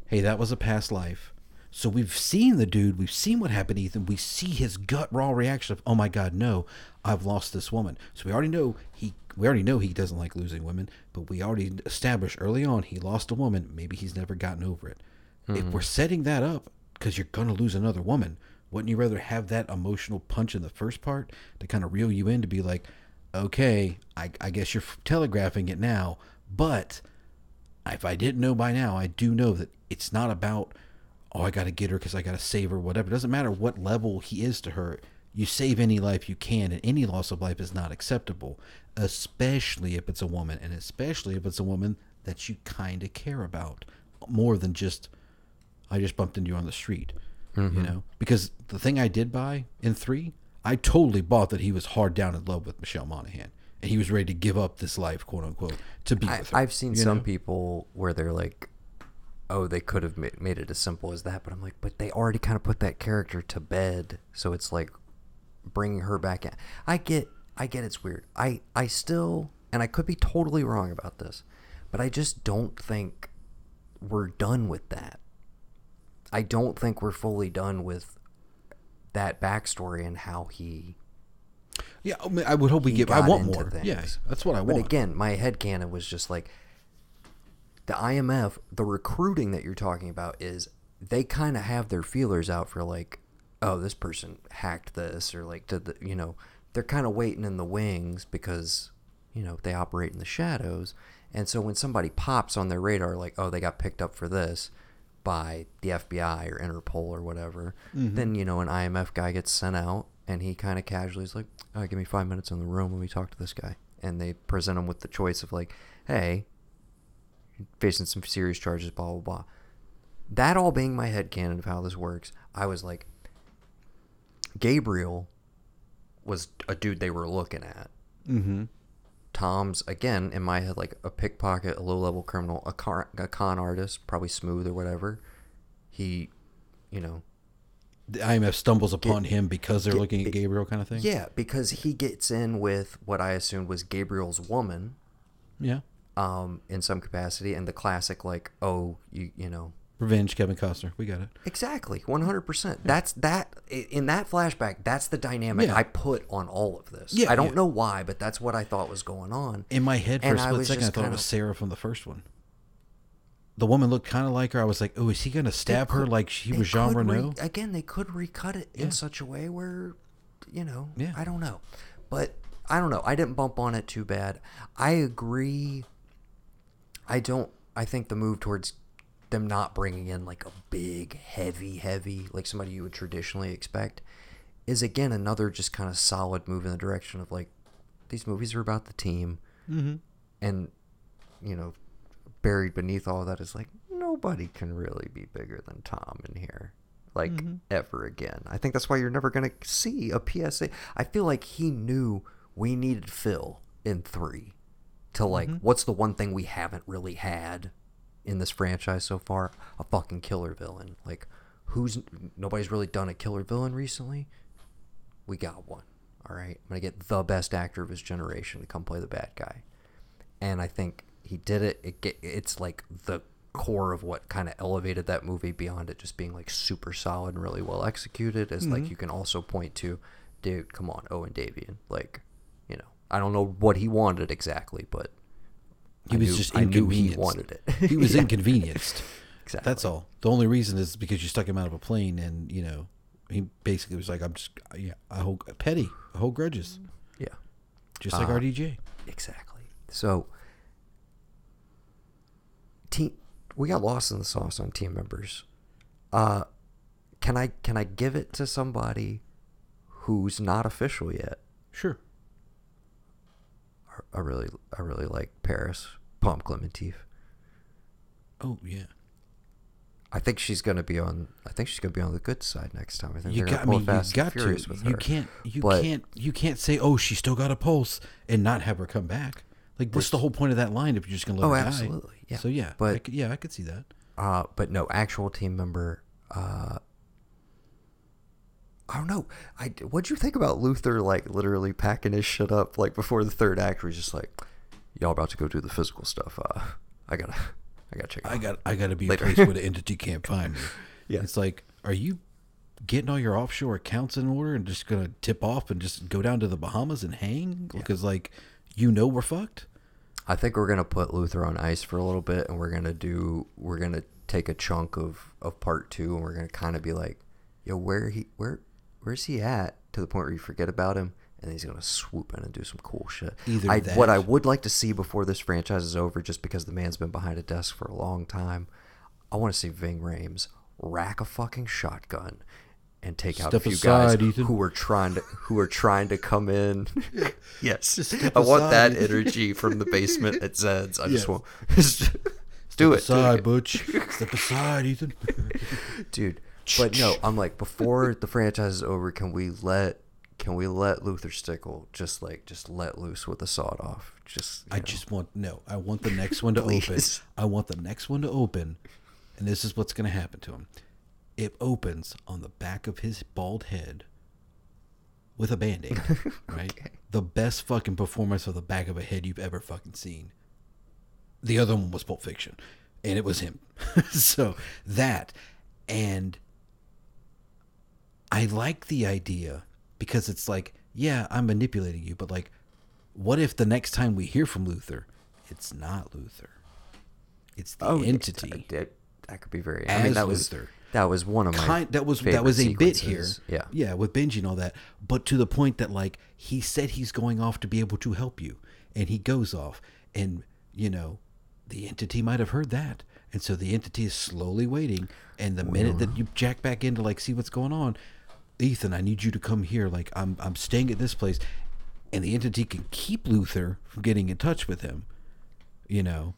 hey, that was a past life. So we've seen the dude, we've seen what happened to Ethan. We see his gut raw reaction of, oh my God, no, I've lost this woman. So we already know he we already know he doesn't like losing women, but we already established early on he lost a woman. Maybe he's never gotten over it. If hmm. we're setting that up because you're gonna lose another woman, wouldn't you rather have that emotional punch in the first part to kind of reel you in to be like, okay, I, I guess you're telegraphing it now, but if I didn't know by now, I do know that it's not about, oh, I got to get her because I got to save her, whatever. It doesn't matter what level he is to her. You save any life you can, and any loss of life is not acceptable, especially if it's a woman, and especially if it's a woman that you kind of care about more than just, I just bumped into you on the street, you mm-hmm. know? Because the thing I did buy in three, I totally bought that he was hard down in love with Michelle Monaghan. And he was ready to give up this life, quote unquote, to be I, with her. I've seen some know? people where they're like, "Oh, they could have made it as simple as that," but I'm like, "But they already kind of put that character to bed, so it's like bringing her back in." I get, I get, it's weird. I, I still, and I could be totally wrong about this, but I just don't think we're done with that. I don't think we're fully done with that backstory and how he Yeah, I, mean, I would hope we get. I want more. things. Yeah, that's what I But want. again, my head headcanon was just like the IMF, the recruiting that you're talking about is they kind of have their feelers out for like, oh, this person hacked this or like did the, you know, they're kind of waiting in the wings because, you know, they operate in the shadows. And so when somebody pops on their radar, like, oh, they got picked up for this by the FBI or Interpol or whatever, then, you know, an IMF guy gets sent out and he kind of casually is like, oh, give me five minutes in the room when we talk to this guy. And they present him with the choice of like, hey, facing some serious charges, blah, blah, blah. That all being my head headcanon of how this works, I was like, Gabriel was a dude they were looking at. Mm-hmm. Tom's again in my head like a pickpocket, a low level criminal, a, car, a con artist, probably smooth or whatever. He, you know, The IMF stumbles upon him because they're looking at Gabriel, kind of thing. yeah, because he gets in with what I assumed was Gabriel's woman, Yeah. um, in some capacity, and the classic like, oh, you you know, Revenge, Kevin Costner. We got it. Exactly, one hundred percent. That's that in that flashback. That's the dynamic Yeah. I put on all of this. Yeah, I don't yeah. know why, but that's what I thought was going on. In my head, for And a I split was second, I thought it was Sarah from the first one. The woman looked kind of like her. I was like, oh, is he going to stab her like she was Jean Reno?" re- again, they could recut it Yeah. in such a way where, you know, Yeah. I don't know, but I don't know. I didn't bump on it too bad. I agree. I don't. I think the move towards them not bringing in like a big, heavy, heavy, like somebody you would traditionally expect, is again another just kind of solid move in the direction of like these movies are about the team, Mm-hmm. and you know, buried beneath all that is like nobody can really be bigger than Tom in here, like ever again. I think that's why you're never gonna see a PSH. I feel like he knew we needed Phil in three to like what's the one thing we haven't really had in this franchise so far? A fucking killer villain. Like who's nobody's really done a killer villain recently. We got one. All right, I'm gonna get the best actor of his generation to come play the bad guy and I think he did it. It get, it's like the core of what kind of elevated that movie beyond it just being like super solid and really well executed. Is Mm-hmm. like you can also point to, dude, come on, Owen Davian. Like, you know, I don't know what he wanted exactly, but He I was knew- just I knew he wanted it. he was <laughs> Yeah, inconvenienced. Exactly. That's all. The only reason is because you stuck him out of a plane, and you know, he basically was like, "I'm just, yeah, I hold petty, I hold grudges, Yeah, just like Uh, RDJ." exactly. So, team, we got lost in the sauce on team members. Uh, can I can I give it to somebody who's not official yet? Sure. I really I really like Paris Pom Klementieff. Oh yeah. I think she's gonna be on. I think she's gonna be on the good side next time. I think You got. I mean, you Fast got to. With You her. can't. You But- can't. You can't say, "Oh, she still got a pulse," and not have her come back. Like, what's the whole point of that line if you're just gonna let Oh, her die? absolutely, yeah. So yeah, But- I yeah, I could see that. Uh, but no, actual team member. Uh, I don't know. I what'd you think about Luther? Like literally packing his shit up like before the third act. Where he's just like, "Y'all about to go do the physical stuff. Uh, I gotta, I gotta check. it I out." got. I got to be Later. a place where the entity can't find me. <laughs> Yeah. It's like, are you getting all your offshore accounts in order and just gonna tip off and just go down to the Bahamas and hang? Because like, you know, we're fucked. I think we're gonna put Luther on ice for a little bit, and we're gonna do. We're gonna take a chunk of of part two, and we're gonna kind of be like, "Yo, where he where where's he at?" To the point where you forget about him, and he's gonna swoop in and do some cool shit. Either I, that- what I would like to see before this franchise is over, just because the man's been behind a desk for a long time, I want to see Ving Rhames rack a fucking shotgun. And take out a Step few aside, guys Ethan. who are trying to who are trying to come in. <laughs> <laughs> yes, I want that energy from the basement at <laughs> Zed's. I Yes. just want just do it, Aside, do it, Butch. Step aside, Ethan. dude. But no, I'm like before <laughs> the franchise is over, can we let can we let Luther Stickell just like just let loose with the sawed off? Just I know. just want no. I want the next one to <laughs> open. I want the next one to open, and this is what's going to happen to him. It opens on the back of his bald head with a band-aid, <laughs> right? The best fucking performance of the back of a head you've ever fucking seen. The other one was Pulp Fiction, and it was him. so that, and I like the idea because it's like, yeah, I'm manipulating you, but like, what if the next time we hear from Luther, it's not Luther? It's the Oh, entity. that, that could be very. I mean, that was that was one of my kind that was that was a bit here. Yeah, yeah with benji and all that but to the point that like he said he's going off to be able to help you and he goes off and you know the entity might have heard that and so the entity is slowly waiting and the minute that you jack back in to like see what's going on ethan i need you to come here like i'm i'm staying at this place and the entity can keep luther from getting in touch with him you know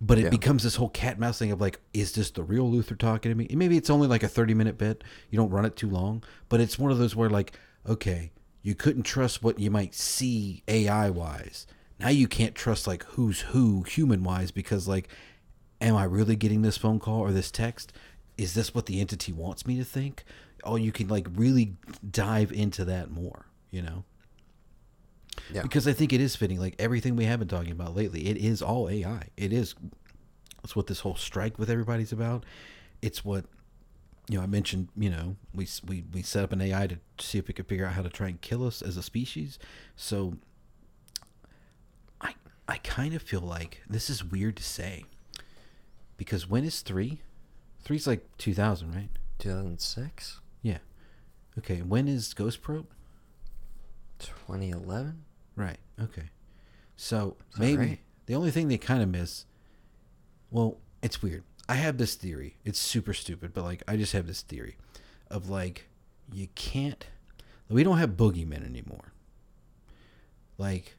But it Yeah. becomes this whole cat and mouse thing of like, is this the real Luther talking to me? And maybe it's only like a 30 minute bit. You don't run it too long. But it's one of those where, like, okay, you couldn't trust what you might see AI wise. Now you can't trust, like, who's who human wise because, like, am I really getting this phone call or this text? Is this what the entity wants me to think? Oh, you can, like, really dive into that more, you know? Yeah. because I think it is fitting. Like everything we have been talking about lately, it is all AI. It is. It's what this whole strike with everybody's about. It's what you know. I mentioned. You know, we we we set up an AI to see if we could figure out how to try and kill us as a species. So, I I kind of feel like this is weird to say, because when is three? Three's like two thousand, right? 2006, Yeah. Okay. When is Ghost Pro? 2011. Right. Okay. So maybe right? the only thing they kind of miss. Well, it's weird. I have this theory. It's super stupid, but like I just have this theory of like you can't. We don't have boogeymen anymore. Like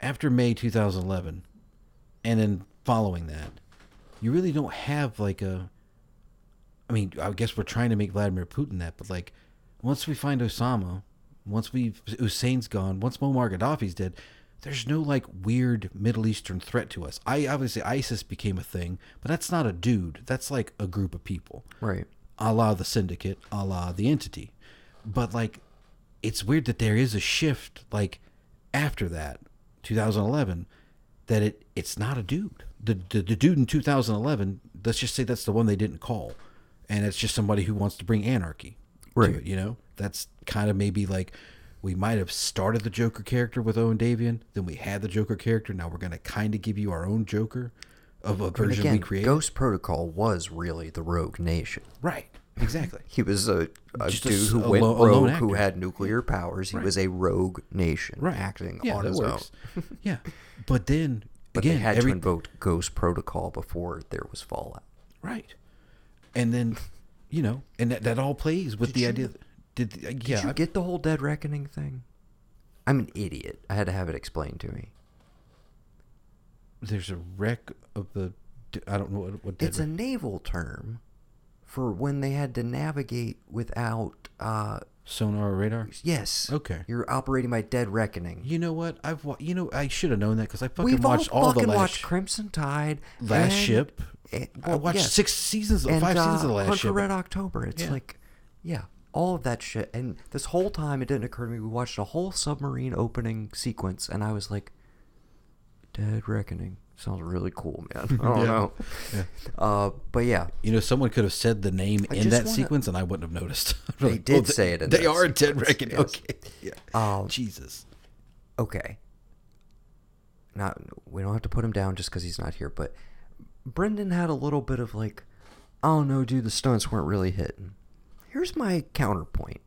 after May 2011, and then following that, you really don't have like a. I mean, I guess we're trying to make Vladimir Putin that, but like once we find Osama, once we Hussein's gone, once Muammar Gaddafi's dead, there's no like weird Middle Eastern threat to us. I obviously ISIS became a thing, but that's not a dude. That's like a group of people, Right. a la the syndicate, a la the entity. But like, it's weird that there is a shift like after that, 2011, that it it's not a dude. The the, the dude in 2011. Let's just say that's the one they didn't call, and it's just somebody who wants to bring anarchy. Right. To it, you know, that's kind of maybe like we might have started the Joker character with Owen Davian, then we had the Joker character. Now we're going to kind of give you our own Joker of a version again, we created. Ghost Protocol was really the rogue nation. right. Exactly. <laughs> He was a, a Just a dude who a went lo- rogue, who had nuclear powers. He Right. was a rogue nation, right. acting yeah, on his works. own. <laughs> yeah. But then But again, they had every, to invoke Ghost Protocol before there was Fallout. right. And then, you know, and that, that all plays with Did the you- idea. Did, Did yeah, you I- get the whole Dead Reckoning thing? I'm an idiot. I had to have it explained to me. there's a wreck of the. I don't know what. what It's a naval term for when they had to navigate without. uh sonar or radar. Yes. Okay. You're operating by Dead Reckoning. You know what? I've wa- you know I should have known that because I fucking We've watched all all, fucking the last watched Crimson Tide, Last and- Ship. and- I watched yes. six seasons, and, five seasons uh, of the Last Hunt Ship. Red October. It's Yeah. like, yeah, all of that shit. And this whole time, it didn't occur to me. We watched a whole submarine opening sequence, and I was like, Dead Reckoning sounds really cool, man. <laughs> I don't Yeah. know. Yeah. Uh, but yeah, You know, someone could have said the name I in that wanna- sequence, and I wouldn't have noticed. <laughs> They Like, did oh, say it in They that are dead sequence, reckoning. yes. Okay. <laughs> Yeah. Um, Jesus. okay. Not we don't have to put him down just because he's not here, but Brendan had a little bit of like, oh no, dude, the stunts weren't really hitting. Here's my counterpoint.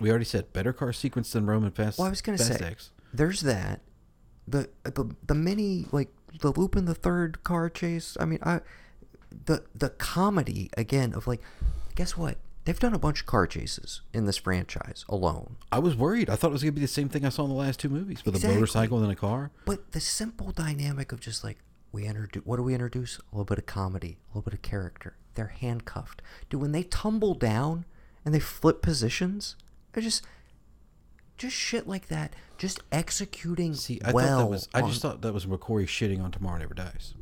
We already said better car sequence than Roman Fast. Well, I was gonna Fast say X. there's that. The the the mini like the loop in the third car chase. I mean, I the the comedy again of like, guess what? They've done a bunch of car chases in this franchise alone. I was worried. I thought it was gonna be the same thing I saw in the last two movies with Exactly. a motorcycle and a car. But the simple dynamic of just like we introduce, what do we introduce? A little bit of comedy, a little bit of character. They're handcuffed. Dude, when they tumble down and they flip positions, I just, just shit like that. Just executing See, I well. thought that was. I on- just thought that was McQuarrie shitting on Tomorrow Never Dies.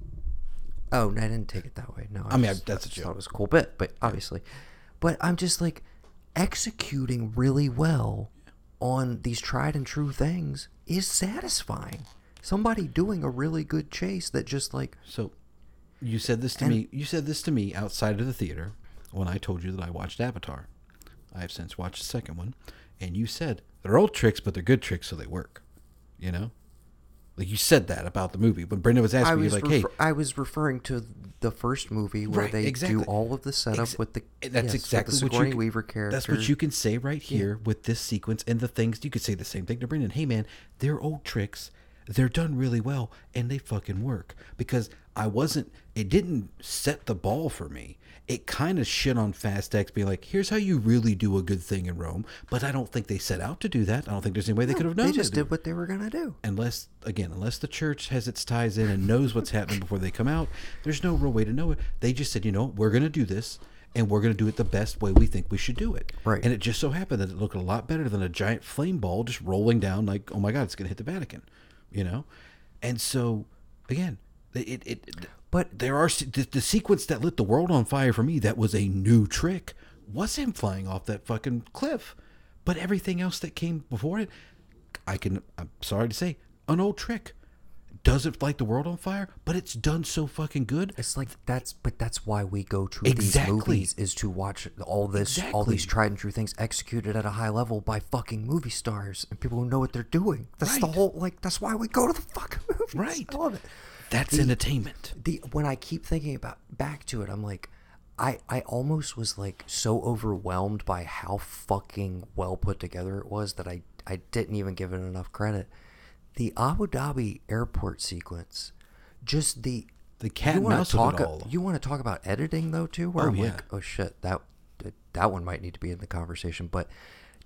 Oh, no, I didn't take it that way. No, I mean, just- that's a just joke. thought it was a cool bit, but obviously, but I'm just like executing really well on these tried and true things is satisfying. Somebody doing a really good chase that just like So, you said this to And- me. You said this to me outside of the theater when I told you that I watched Avatar. I have since watched the second one, and you said they're old tricks, but they're good tricks, so they work. You know, like you said that about the movie when Brenda was asking me, was like, "Hey, I was referring to the first movie where Right, they exactly. do all of the setup Ex- with the That's yes, exactly the what you can, Weaver character. That's what you can say right here with this sequence and the things you could say the same thing to Brendan. Hey man, they're old tricks. they're done really well and they fucking work because I wasn't it didn't set the ball for me. It kind of shit on Fast X being like, here's how you really do a good thing in Rome, but I don't think they set out to do that. I don't think there's any way they could have known it. They just to did what they were gonna do. unless again unless the church has its ties in and knows what's happening before they come out there's no real way to know it they just said you know we're going to do this and we're going to do it the best way we think we should do it Right. and it just so happened that it looked a lot better than a giant flame ball just rolling down like oh my god it's going to hit the vatican you know and so again it, it, it But- there are the, the sequence that lit the world on fire for me that was a new trick was him flying off that fucking cliff but everything else that came before it I can I'm sorry to say an old trick. Doesn't light the world on fire, but it's done so fucking good. It's like that's, but that's why we go to Exactly. these movies is to watch all this, all these tried and true things executed at a high level by fucking movie stars and people who know what they're doing. That's the whole like. That's why we go to the fucking movies. Right. I love it. That's entertainment. the when I keep thinking about back to it, I'm like, I I almost was like so overwhelmed by how fucking well put together it was that I I didn't even give it enough credit. The Abu Dhabi airport sequence, just the The cat and wanna of talk all. you want to talk about editing though too? Where Oh, I'm yeah. like, oh shit, that that one might need to be in the conversation, but.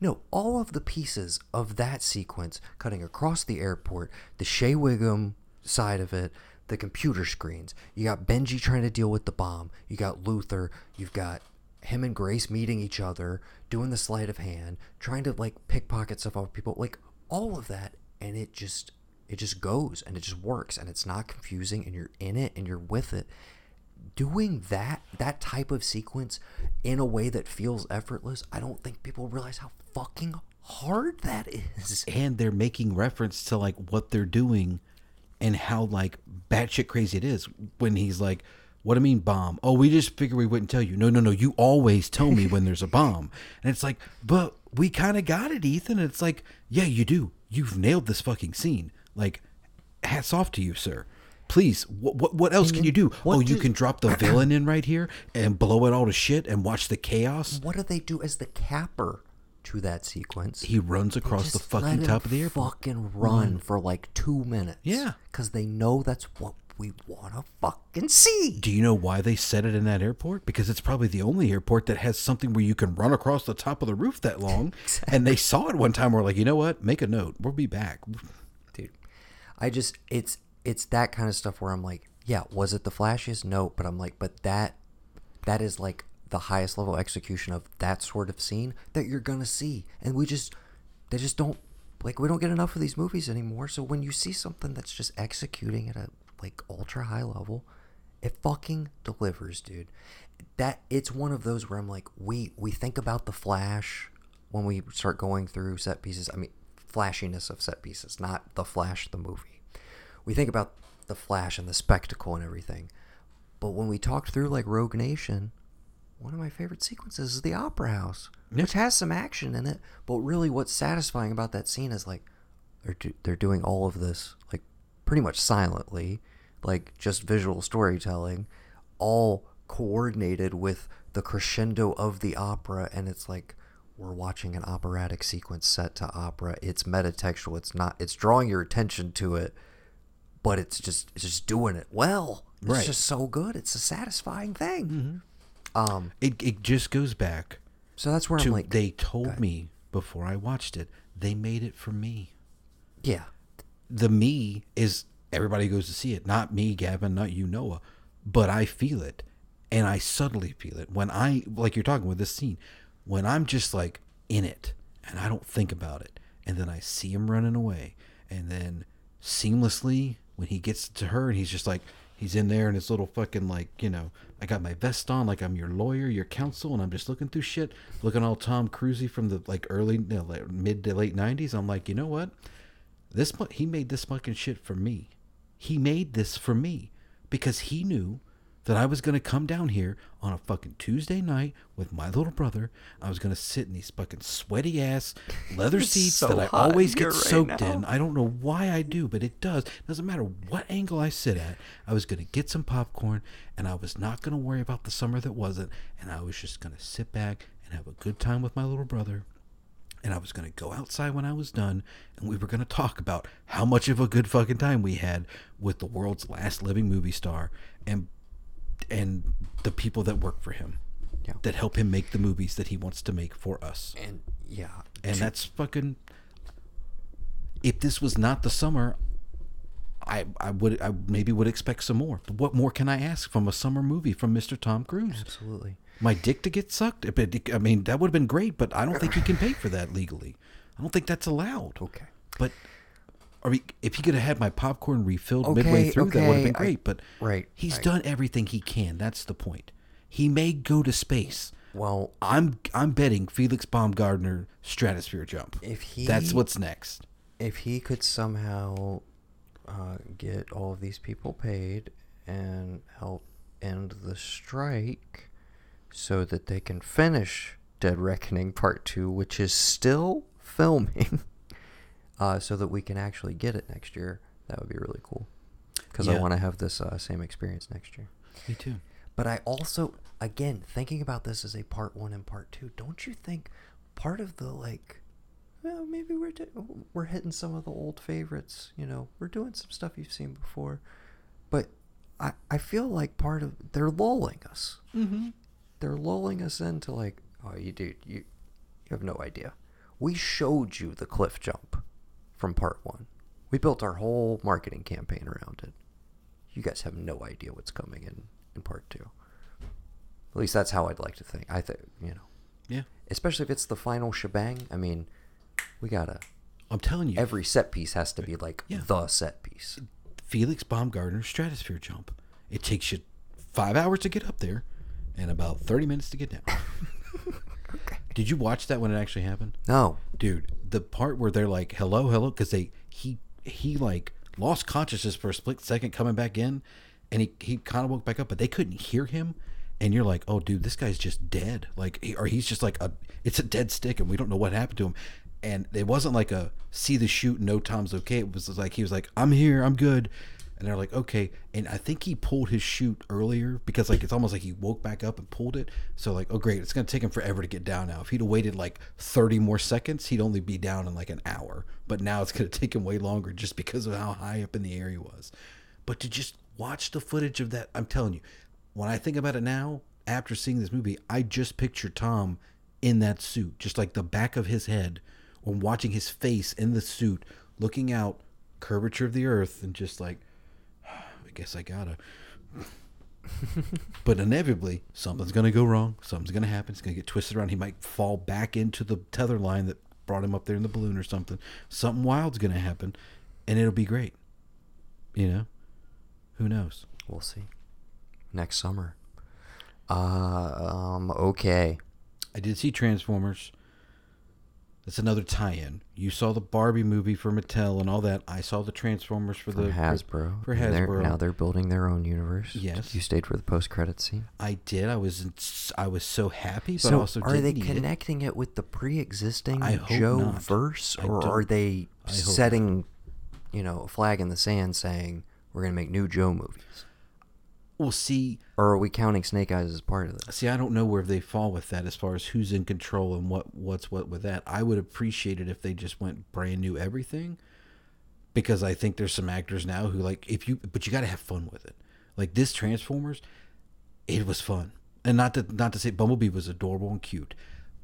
No, all of the pieces of that sequence cutting across the airport, the Shea Whigham side of it, the computer screens. You got Benji trying to deal with the bomb. You got Luther. You've got him and Grace meeting each other, doing the sleight of hand, trying to like pickpocket stuff off people. Like all of that, and it just it just goes and it just works and it's not confusing and you're in it and you're with it doing that that type of sequence in a way that feels effortless i don't think people realize how fucking hard that is and they're making reference to like what they're doing and how like batshit crazy it is when he's like, "What do I mean bomb? Oh, we just figured we wouldn't tell you. No, no, no. You always tell me when there's a bomb." And it's like, "But we kind of got it, Ethan." And it's like, "Yeah, you do. You've nailed this fucking scene. Like, hats off to you, sir." Please, what what, what else can mm-hmm. you do? oh, you can drop the villain in right here and blow it all to shit and watch the chaos. what do they do as the capper to that sequence He runs across the Just let fucking him top of the airport. fucking run for like two minutes Yeah. because they know that's what we want to fucking see Do you know why they set it in that airport? Because it's probably the only airport that has something where you can run across the top of the roof that long. <laughs> And they saw it one time. We're like, you know what? Make a note. We'll be back. dude i just it's it's that kind of stuff where i'm like yeah was it the flashiest no but i'm like but that that is like the highest level execution of that sort of scene that you're gonna see. And we just they just don't like we don't get enough of these movies anymore. So when you see something that's just executing at a like ultra high level it fucking delivers dude. That it's one of those where i'm like we we think about the flash when we start going through set pieces i mean flashiness of set pieces not the flash the movie. We think about the flash and the spectacle and everything. But when we talked through like rogue nation one of my favorite sequences is the opera house which has some action in it but really what's satisfying about that scene is like they're, do- they're doing all of this like pretty much silently like just visual storytelling all coordinated with the crescendo of the opera and it's like we're watching an operatic sequence set to opera. It's metatextual. It's not it's drawing your attention to it but it's just it's just doing it well. It's Right. just so good. It's a satisfying thing mm-hmm. Um It, it just goes back so that's where to i'm like they told me before I watched it, they made it for me. yeah The me is everybody goes to see it. Not me, Gavin, not you, Noah. But I feel it. And I subtly feel it. When I, like you're talking with this scene, when I'm just like in it and I don't think about it. And then I see him running away. And then seamlessly, when he gets to her and he's just like, he's in there in his little fucking, like, you know, I got my vest on, like I'm your lawyer, your counsel, and I'm just looking through shit, looking all Tom Cruisey from the like early, no, like, mid to late 90s. I'm like, you know what? This he made this fucking shit for me. He made this for me because he knew that I was gonna come down here on a fucking Tuesday night with my little brother. I was gonna sit in these fucking sweaty ass leather <laughs> seats so that I always get soaked in. I don't know why I do, but it does. It Doesn't matter what angle I sit at. I was gonna get some popcorn, and I was not gonna worry about the summer that wasn't, and I was just gonna sit back and have a good time with my little brother and I was going to go outside when I was done, and we were going to talk about how much of a good fucking time we had with the world's last living movie star and and the people that work for him, Yeah. that help him make the movies that he wants to make for us. And yeah, And that's fucking. If this was not the summer, I I would I maybe would expect some more. But what more can I ask from a summer movie from Mr. Tom Cruise? absolutely. My dick to get sucked? I mean, that would have been great, but I don't think he can pay for that legally. I don't think that's allowed. Okay. But I mean, if he could have had my popcorn refilled midway Okay, through, that would have okay, been I- great. but right, he's right. done everything he can. That's the point. He may go to space. Well, I'm I'm betting Felix Baumgartner stratosphere jump. If he- that's what's next. if he could somehow uh, get all of these people paid and help end the strike so that they can finish Dead Reckoning Part 2, which is still filming, <laughs> uh, so that we can actually get it next year, that would be really cool. Because I want to have this uh, same experience next year. Me too. But I also, again, thinking about this as a part one and part two, don't you think part of the like, well, maybe we're di- we're hitting some of the old favorites. You know, we're doing some stuff you've seen before, but I I feel like part of they're lulling us. Mm-hmm. They're lulling us into like, oh, you dude, you you have no idea. We showed you the cliff jump from part one. We built our whole marketing campaign around it. You guys have no idea what's coming in in part two. At least that's how I'd like to think. I think you know, Yeah. especially if it's the final shebang. I mean, we gotta. I'm telling you, Every set piece has to be like Yeah. the set piece. Felix Baumgartner stratosphere jump. It takes you five hours to get up there, and about thirty minutes to get down. okay. <laughs> Did you watch that when it actually happened? No, dude the part where they're like hello hello because they he he like lost consciousness for a split second coming back in and he he kind of woke back up but they couldn't hear him and you're like oh dude this guy's just dead. Like or he's just like a it's a dead stick and we don't know what happened to him. And it wasn't like a see the shoot no tom's okay. It was like he was like i'm here i'm good and they're like okay. And i think he pulled his chute earlier because like it's almost like he woke back up and pulled it. So like oh great. It's to take him forever to get down now. If he'd have waited like 30 more seconds he'd only be down in like an hour. But now it's to <laughs> take him way longer just because of how high up in the air he was. But to just watch the footage of that i'm telling you when i think about it now after seeing this movie i just picture tom in that suit just like the back of his head or watching his face in the suit looking out curvature of the earth and just like I guess I gotta. but inevitably, something's gonna go wrong. Something's gonna happen. It's gonna get twisted around. He might fall back into the tether line that brought him up there in the balloon or something. Something wild's gonna happen, and it'll be great. You know, who knows? we'll see. Next summer. Uh, um, okay. I did see Transformers. That's another tie-in. You saw the Barbie movie for Mattel and all that. I saw the Transformers for From the Hasbro. For they're- Hasbro. now they're building their own universe. Yes. You stayed for the post-credit scene. I did. I was I was so happy, but so also are they need it. connecting it. with the pre-existing Joe not. verse, or are they setting, you know, a flag in the sand saying we're going to make new Joe movies? Well, see, Or are we counting Snake Eyes as part of this? See, I don't know where they fall with that as far as who's in control and what what's what with that. I would appreciate it if they just went brand new everything, because I think there's some actors now who like if you, but you got to have fun with it. Like this Transformers, it was fun, and not to not to say Bumblebee was adorable and cute,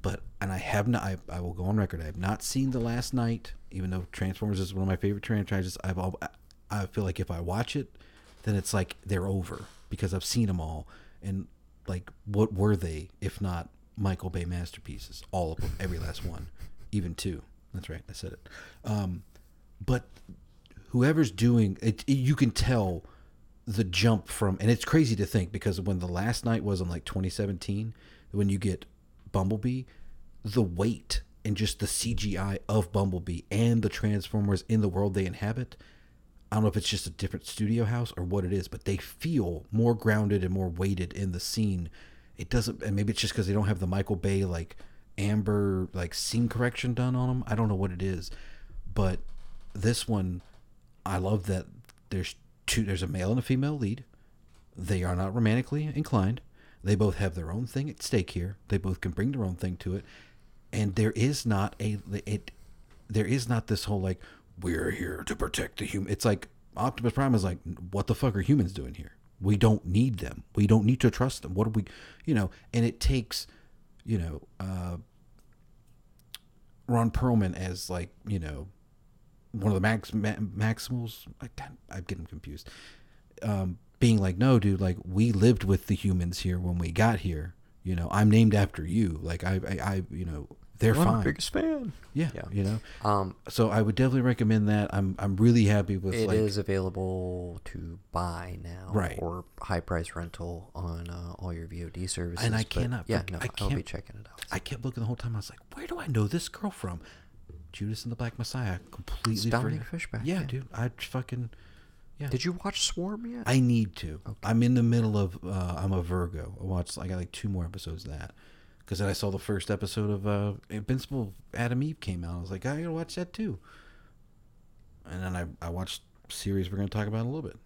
but and I have not. I, I will go on record. I have not seen the Last Knight, even though Transformers is one of my favorite franchises. I've all, I feel like if I watch it, then it's like they're over because I've seen them all. And like, what were they if not Michael Bay masterpieces? All of them, every last one, even two. That's right, I said it. Um, but whoever's doing it, you can tell the jump from, and it's crazy to think because when the last knight was in like 2017, when you get Bumblebee, the weight and just the CGI of Bumblebee and the Transformers in the world they inhabit. I don't know if it's just a different studio house or what it is, but they feel more grounded and more weighted in the scene. It doesn't, and maybe it's just because they don't have the Michael Bay like amber like scene correction done on them. I don't know what it is, but this one, I love that there's two. There's a male and a female lead. They are not romantically inclined. They both have their own thing at stake here. They both can bring their own thing to it, and there is not a it there is not this whole like we're here to protect the human it's like optimus prime is like what the fuck are humans doing here? We don't need them. We don't need to trust them. What do we you know? And it takes you know uh ron perlman as like you know one of the max ma- maximals. I, i'm getting confused. Um being like no dude like we lived with the humans here when we got here. You know i'm named after you. Like i i, I you know they're fine biggest fan. yeah, Yeah. you know Um, so i would definitely recommend that i'm i'm really happy with It is like available to buy now, Right. Or high price rental on uh, all your VOD services. And I cannot Yeah, no, I I'll be checking it out. i kept looking the whole time i was like where do i know this girl from judas and the black messiah completely Dominique. Fishback. yeah, dude i fucking yeah Did you watch Swarm yet? I need to. I'm in the middle of. Uh, I'm a Virgo. I watched. I got like two more episodes of that. Because then I saw the first episode of uh, Invincible. Atom Eve came out. I was like, I gotta watch that too. And then I I watched series we're gonna talk about in a little bit.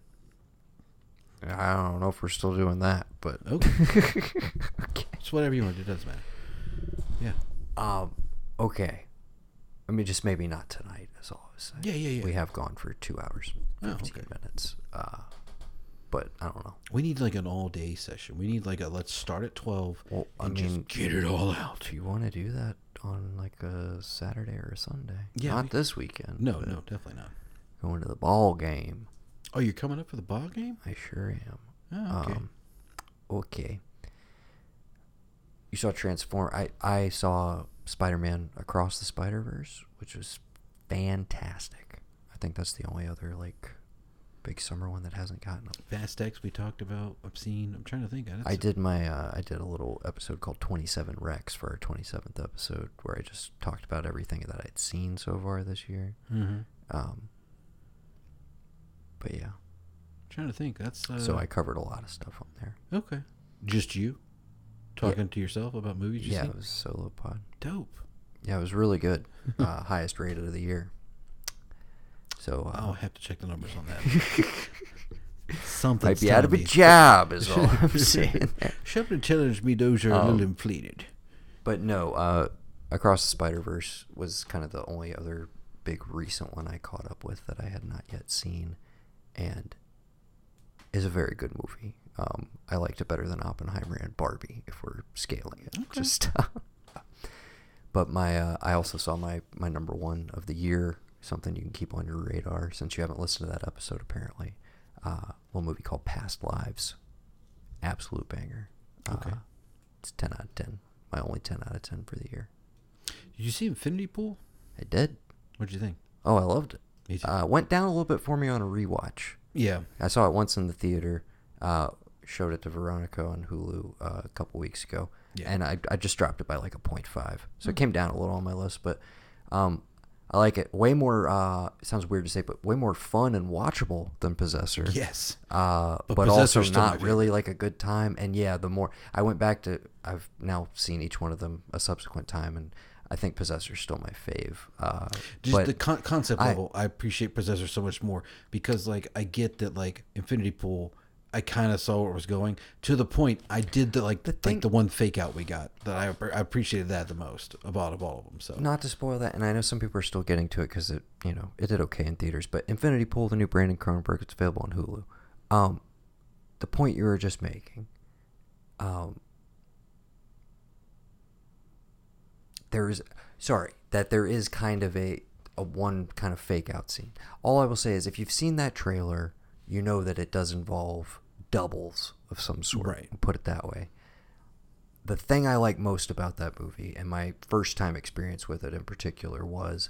I don't know if we're still doing that, but Okay, <laughs> okay. it's whatever you want. It doesn't matter. Yeah. Um, okay. I mean, just maybe not tonight. Is all I was saying. Yeah, yeah, yeah. We have gone for two hours, Oh, fifteen okay. minutes. Uh, but I don't know. We need like an all day session. We need like a let's start at twelve Well, I and mean, just get it all out. Do you want to do that on like a Saturday or a Sunday, Yeah, not we- this weekend. No, no, definitely not. Going to the ball game. Oh, you're coming up for the ball game? I sure am. Oh, okay. Um, okay. You saw Transform. I I saw Spider-Man Across the Spider-Verse, which was fantastic. I think that's the only other like big summer one that hasn't gotten up. Fast X we talked about. I've seen. I'm trying to think. I did my uh, I did a little episode called 27 Rex for our 27th episode where I just talked about everything that I'd seen so far this year. Mm-hmm. Um, but yeah, Trying to think. That's uh, so I covered a lot of stuff on there. okay. Just you talking to yourself about movies. You yeah, seen? it was solo pod. dope. Yeah, it was really good. <laughs> uh, highest rated of the year. So uh, I'll have to check the numbers on that. <laughs> Something might be out of a job, is all <laughs> I'm saying. Something tells me those are a Um, little inflated. But no, uh, Across the Spider Verse was kind of the only other big recent one I caught up with that I had not yet seen, and is a very good movie. Um, I liked it better than Oppenheimer and Barbie, if we're scaling it. Okay. Just, <laughs> but my uh, I also saw my my number one of the year, something you can keep on your radar since you haven't listened to that episode apparently. Uh, a little movie called Past Lives, absolute banger. Okay. Uh, it's ten out of ten. My only ten out of ten for the year. Did you see Infinity Pool? I did. What'd you think? Oh, I loved it. Me too. Uh, went down a little bit for me on a rewatch. yeah. I saw it once in the theater. Uh, showed it to Veronica on Hulu uh, a couple weeks ago, Yeah. and I, I just dropped it by like a 0.5. So it came down a little on my list, but um, I like it. Way more. Uh, it sounds weird to say, but way more fun and watchable than Possessor. Yes. Uh, But but, also Possessor's not really like a good time. And yeah, the more I went back to, I've now seen each one of them a subsequent time, and I think Possessor's still my fave. Uh, Just the con- concept I- level, I appreciate Possessor so much more because, like, I get that, like, Infinity Pool, I kind of saw where it was going to the point I did the like The like the one fake out we got that I, I appreciated that the most about of all of them. So not to spoil that, and I know some people are still getting to it because it, you know, it did okay in theaters. But Infinity Pool, the new Brandon Cronenberg, it's available on Hulu. Um, the point you were just making, um, there is sorry that there is kind of a a one kind of fake out scene. All I will say is if you've seen that trailer, you know that it does involve doubles of some sort. Right. Put it that way. The thing I like most about that movie and my first time experience with it in particular was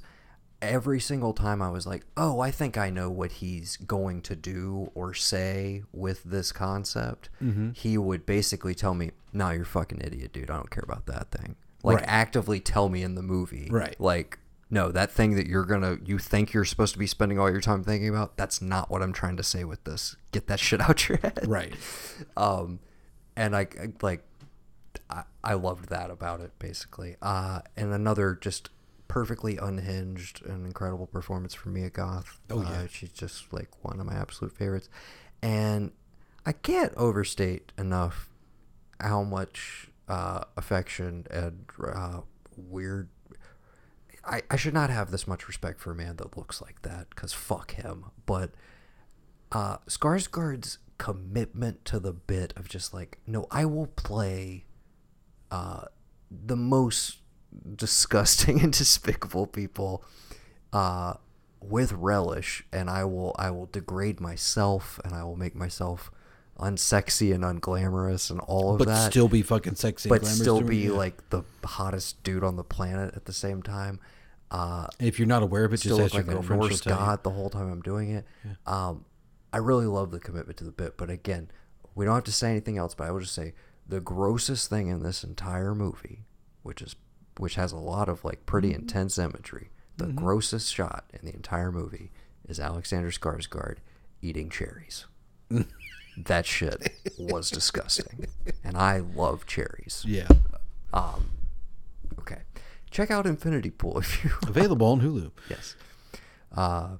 every single time I was like, "Oh, I think I know what he's going to do or say with this concept." Mm-hmm. He would basically tell me, "No, you're a fucking idiot, dude. I don't care about that thing." Like Right. actively tell me in the movie, Right. Like, no, that thing that you're gonna, you think you're supposed to be spending all your time thinking about, that's not what I'm trying to say with this. Get that <laughs> shit out your head, right, um, and I, I like, I, I loved that about it basically. Uh, and another just perfectly unhinged and incredible performance from Mia Goth. Oh, yeah. uh, she's just like one of my absolute favorites, and I can't overstate enough how much uh, affection and uh, weird I, I should not have this much respect for a man that looks like that because fuck him. But uh, Skarsgård's commitment to the bit of just like, no, I will play uh, the most disgusting <laughs> and despicable people uh, with relish, and I will I will degrade myself, and I will make myself unsexy and unglamorous and all of but that but still be fucking sexy. and but still be like the hottest dude on the planet at the same time. Uh, if you're not aware of it, just look ask like a girlfriend. Norse god the whole time I'm doing it. Um, I really love the commitment to the bit, but again, we don't have to say anything else. But I will just say the grossest thing in this entire movie, which is which has a lot of like pretty Mm-hmm. intense imagery. The grossest shot in the entire movie is Alexander Skarsgård eating cherries. <laughs> that shit was disgusting, and I love cherries. Yeah, Um, check out Infinity Pool if you. available on Hulu. yes. Uh,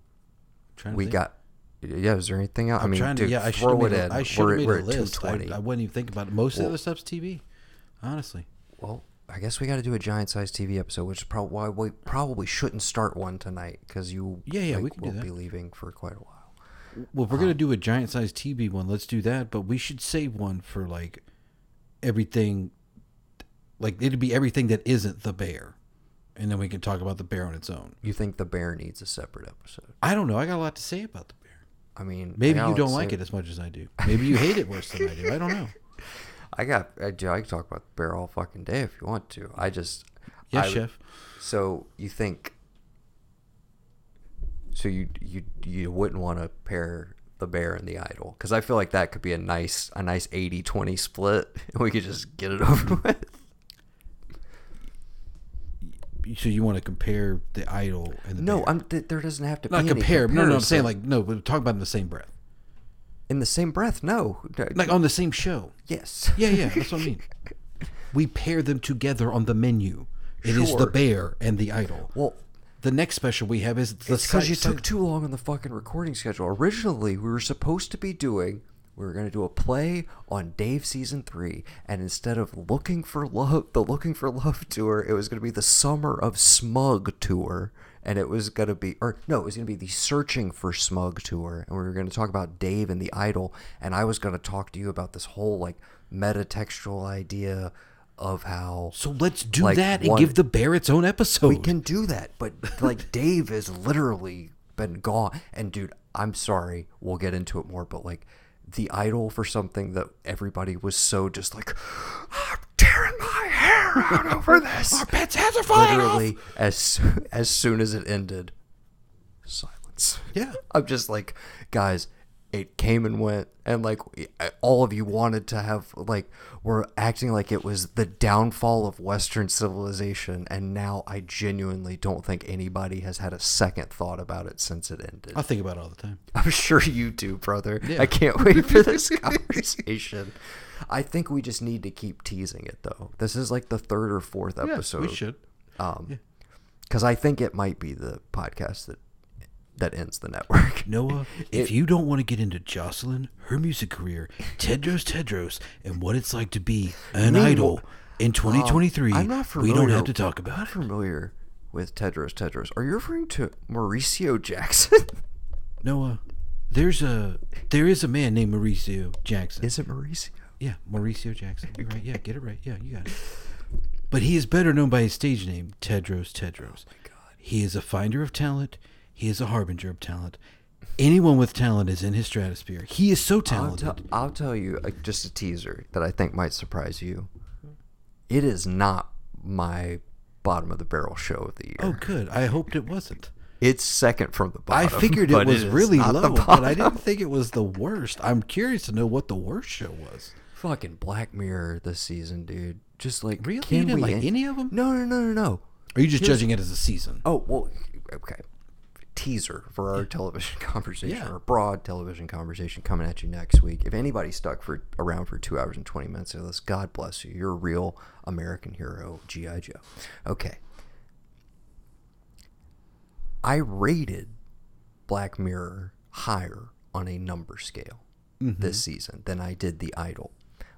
Trying to we think. got. Yeah, is there anything else? I I'm mean, trying to. dude, Yeah, I should have throw made, it a, in. I should have made a list. I, I wouldn't even think about it. Most of the Well- stuff's TV. Honestly, Well, I guess we got to do a giant size TV episode, which is probably why we probably shouldn't start one tonight because you. Yeah, yeah, we can will be leaving for quite a while. well, if we're gonna do a giant size TV one, let's do that. But we should save one for like everything. Like it'd be everything that isn't the bear, and then we can talk about the bear on its own. You think the bear needs a separate episode? I don't know. I got a lot to say about the bear. I mean, Maybe you don't like it as much as I do. Maybe you hate it worse than I do. I don't know. <laughs> I got. I, do, I can talk about the bear all fucking day if you want to. I just. Yes, I- chef. So you think? So you you you wouldn't want to pair the bear and the idol because I feel like that could be a nice a nice 80-20 split and <laughs> we could just get it over <laughs> with. So you want to compare the idol and the No, bear? I'm th- there doesn't have to not be any compare. No, no, I'm saying like no, but talk about in the same breath, in the same breath. No, like on the same show. yes, Yeah, yeah, that's what I mean. <laughs> We pair them together on the menu. It is the bear and the idol. Well, The next special we have is the because you took too long on the fucking recording schedule. Originally, we were supposed to be doing. We were going to do a play on Dave season three, and instead of looking for love, the looking for love tour, it was going to be the summer of smug tour, and it was going to be, or no, it was going to be the searching for smug tour, and we were going to talk about Dave and the idol, and I was going to talk to you about this whole like metatextual idea of how So let's do Like that and one- give the bear its own episode. we can do that, but like <laughs> Dave has literally been gone. And dude, I'm sorry, we'll get into it more, but like the idol for something that everybody was so just like, I'm tearing my hair out over <laughs> this. Our pet's heads are falling off. literally, as as soon as it ended, silence. Yeah. I'm just like, guys, it came and went, and like all of you wanted to have like were acting like it was the downfall of Western civilization, and now I genuinely don't think anybody has had a second thought about it since it ended. I think about it all the time. <laughs> I'm sure you do, brother. Yeah. I can't wait for <laughs> this conversation. I think we just need to keep teasing it though. This is like the third or fourth episode. yeah, we should. Um, because I think it might be the podcast that that ends the network. <laughs> Noah, if you don't want to get into Jocelyn, her music career, Tedros Tedros, and what it's like to be an Meanwhile- idol in 2023, Um, I'm not we don't have to talk I'm about not it. familiar with Tedros Tedros. Are you referring to Mauricio Jackson? <laughs> Noah, there's a there is a man named Mauricio Jackson. is it Mauricio? Yeah, Mauricio Jackson. You're right. Yeah, get it right. Yeah, you got it. But he is better known by his stage name, Tedros Tedros. Oh God. He is a finder of talent. He is a harbinger of talent. Anyone with talent is in his stratosphere. He is so I'll, talented. I'll tell you uh, just a teaser that I think might surprise you. It is not my bottom of the barrel show of the year. oh, good. I hoped it wasn't. It's second from the bottom. I figured it was is really low, but I didn't think it was the worst. I'm curious to know what the worst show was. Fucking Black Mirror this season, dude. Just like Really? can You didn't we like any of 'em? No, no, no, no, no. Are you just Here's- judging it as a season? Oh well, okay. Teaser for our television <laughs> conversation, Yeah. our broad television conversation coming at you next week. If anybody stuck for around for two hours and twenty minutes of this, God bless you. You're a real American hero, GI Joe. Okay. I rated Black Mirror higher on a number scale mm-hmm. this season than I did The Idol,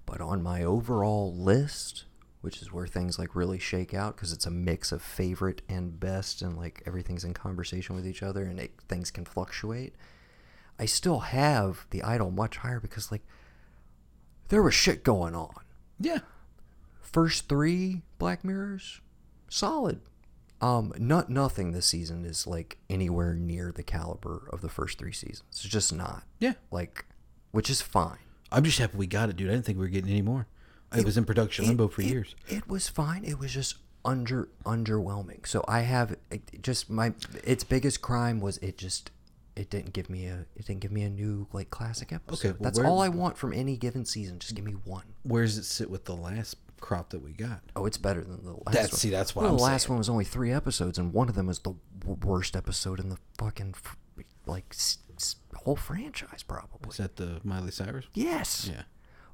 but on my overall list which is where things like really shake out because it's a mix of favorite and best, and like everything's in conversation with each other, and it, things can fluctuate. I still have the idol much higher because like there was shit going on. Yeah. First three Black Mirrors, solid. Um, not nothing this season is like anywhere near the caliber of the first three seasons. It's just not. Yeah. Like, which is fine. I'm just happy we got it, dude. I didn't think we were getting any more. It, was in production limbo for it- years. It was fine. It was just under underwhelming. So I have it, just my its biggest crime was it just it didn't give me a it didn't give me a new like classic episode. well, That's where- all I want from any given season. Just give me one. Where does it sit with the last crop that we got? Oh, it's better than the last That's- one. see, that's what Well, the last saying. one was only three episodes, and one of them is the worst episode in the fucking like s- s- whole franchise, probably. Was that the Miley Cyrus? Yes. Yeah.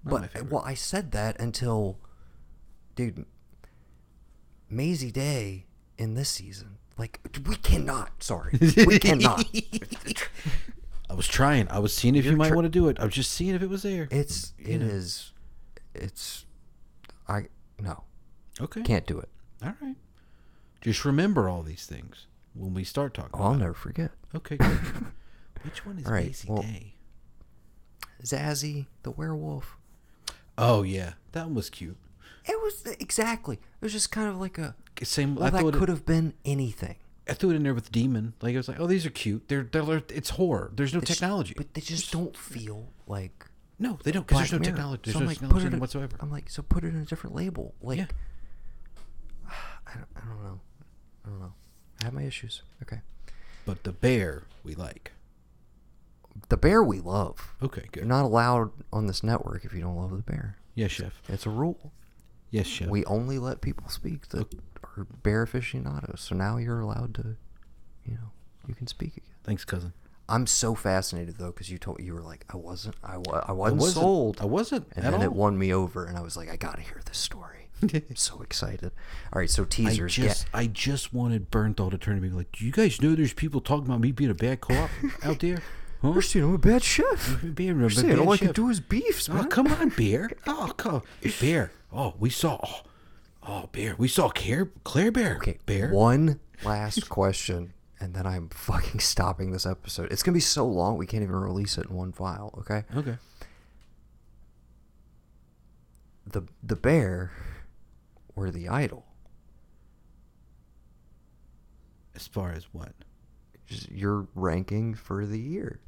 Not But well, I said that until, dude, Mazey Day in this season. Like we cannot. Sorry, we cannot. <laughs> I was trying. I was seeing if you You're might tr- want to do it. I was just seeing if it was there. It's it know. is, it's, I no okay. can't do it. All right. Just remember all these things when we start talking. Oh, I'll never forget. Okay. <laughs> Good. Which one is All right, Maisie well- Day? Zazzy the werewolf. Oh yeah, that one was cute. It was exactly. It was just kind of like a. Same. Well, I that could have been anything. I threw it in there with demon. Like it was like, oh, these are cute. They're they're it's horror. There's no technology. but they just don't feel like no, they don't because there's no Mirror. technology. There's So no like, put technology it in it in- whatsoever. I'm like, so put it in a different label. Like, Yeah. I don't, I don't know. I don't know. I have my issues. Okay. But the bear we like. The bear we love. Okay, good. You're not allowed on this network if you don't love the bear. yes, chef. It's a rule. Yes, chef. We only let people speak that are bear aficionados. So now you're allowed to, you know, you can speak again. Thanks, cousin. I'm so fascinated though because you told you were like I wasn't I, wa- I wasn't, I wasn't- sold I wasn't and then it won me over and I was like I gotta hear this story I'm <laughs> so excited all right so I teasers just yeah I just wanted Bernthal to turn to me like, do you guys know there's people talking about me being a bad co-op <laughs> out there? Huh? you're saying I'm a bad chef a you're saying all I can do is beefs Oh, man come on, beer. <laughs> Oh, come Bear. Oh, we saw. Oh, oh Bear. We saw Claire, Claire Bear. okay Bear. one <laughs> last question and then I'm fucking stopping this episode it's gonna be so long we can't even release it in one file okay Okay. the the bear or the idol As far as what? just your ranking for the year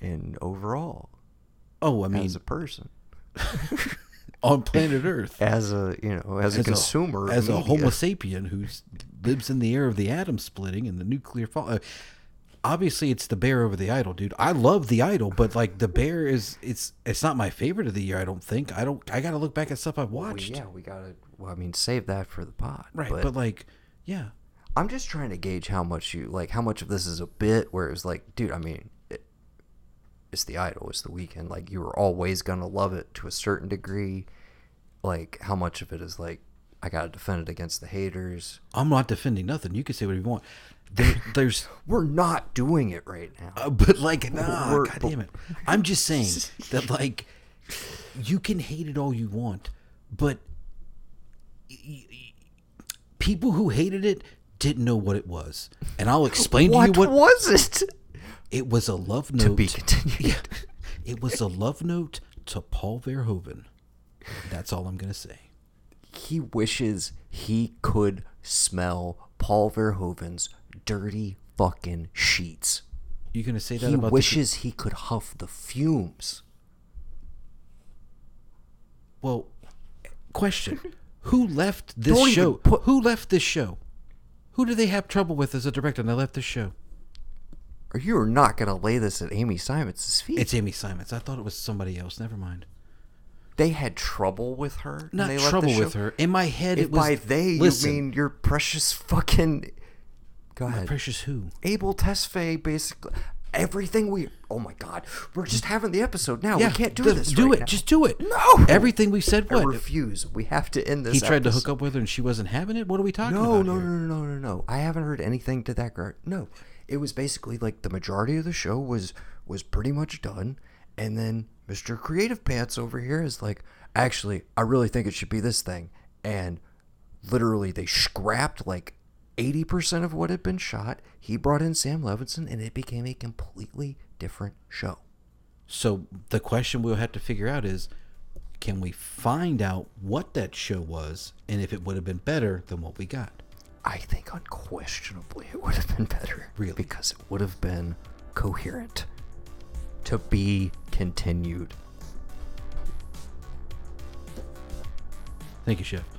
and overall Oh, I mean, as a person <laughs> on planet Earth. as a you know as a consumer of as a. Homo sapien who lives in the air of the atom splitting and the nuclear fall. Uh, obviously, it's the bear over the idol, dude. I love the idol, but like the bear is it's it's not my favorite of the year. I don't think. I don't. I got to look back at stuff I've Well, watched. yeah we gotta well i mean save that for the pot. Right, but, but, like, yeah, i'm just trying to gauge how much you like how much of this is a bit where it was like dude i mean it's the idol it's the Weeknd like you were always gonna love it to a certain degree like how much of it is like i gotta defend it against the haters I'm not defending nothing. You can say whatever you want. There, <laughs> there's we're not doing it right now Uh, but like, nah, We're- God damn it. I'm just saying <laughs> that like, you can hate it all you want, but people who hated it didn't know what it was, and I'll explain to you what was it it was. A love note to be continued Yeah, It was a love note to Paul Verhoeven. That's all I'm gonna say. he wishes he could smell Paul Verhoeven's dirty fucking sheets. You gonna say that He wishes he could huff the fumes. Well, question: Who left this Don't show? put- Who left this show? Who do they have trouble with as a director? And they left this show. Or you are not going to lay this at Amy Seimetz' feet. It's Amy Seimetz. I thought it was somebody else. Never mind. they had trouble with her. Not they the trouble with her. In my head, If it was. by they listen, you mean your precious fucking. Go my ahead. precious who? Abel Tesfaye, basically. Everything we. Oh my God. We're just having the episode now. we can't do th- this. Do right it. now. Just do it. No! Everything we said. I What? refuse. We have to end this. he tried to hook up with her and she wasn't having it. What are we talking No, about? no, here? no, no, no, no, no. I haven't heard anything to that regard. No, it was basically like the majority of the show was was pretty much done, and then Mr. Creative Pants over here is like, actually, I really think it should be this thing. And literally, they scrapped like 80% of what had been shot. He brought in Sam Levinson, and it became a completely different show. So the question we'll have to figure out is can we find out what that show was and if it would have been better than what we got? I think unquestionably it would have been better. Really? Because it would have been coherent. To be continued. Thank you, Chef.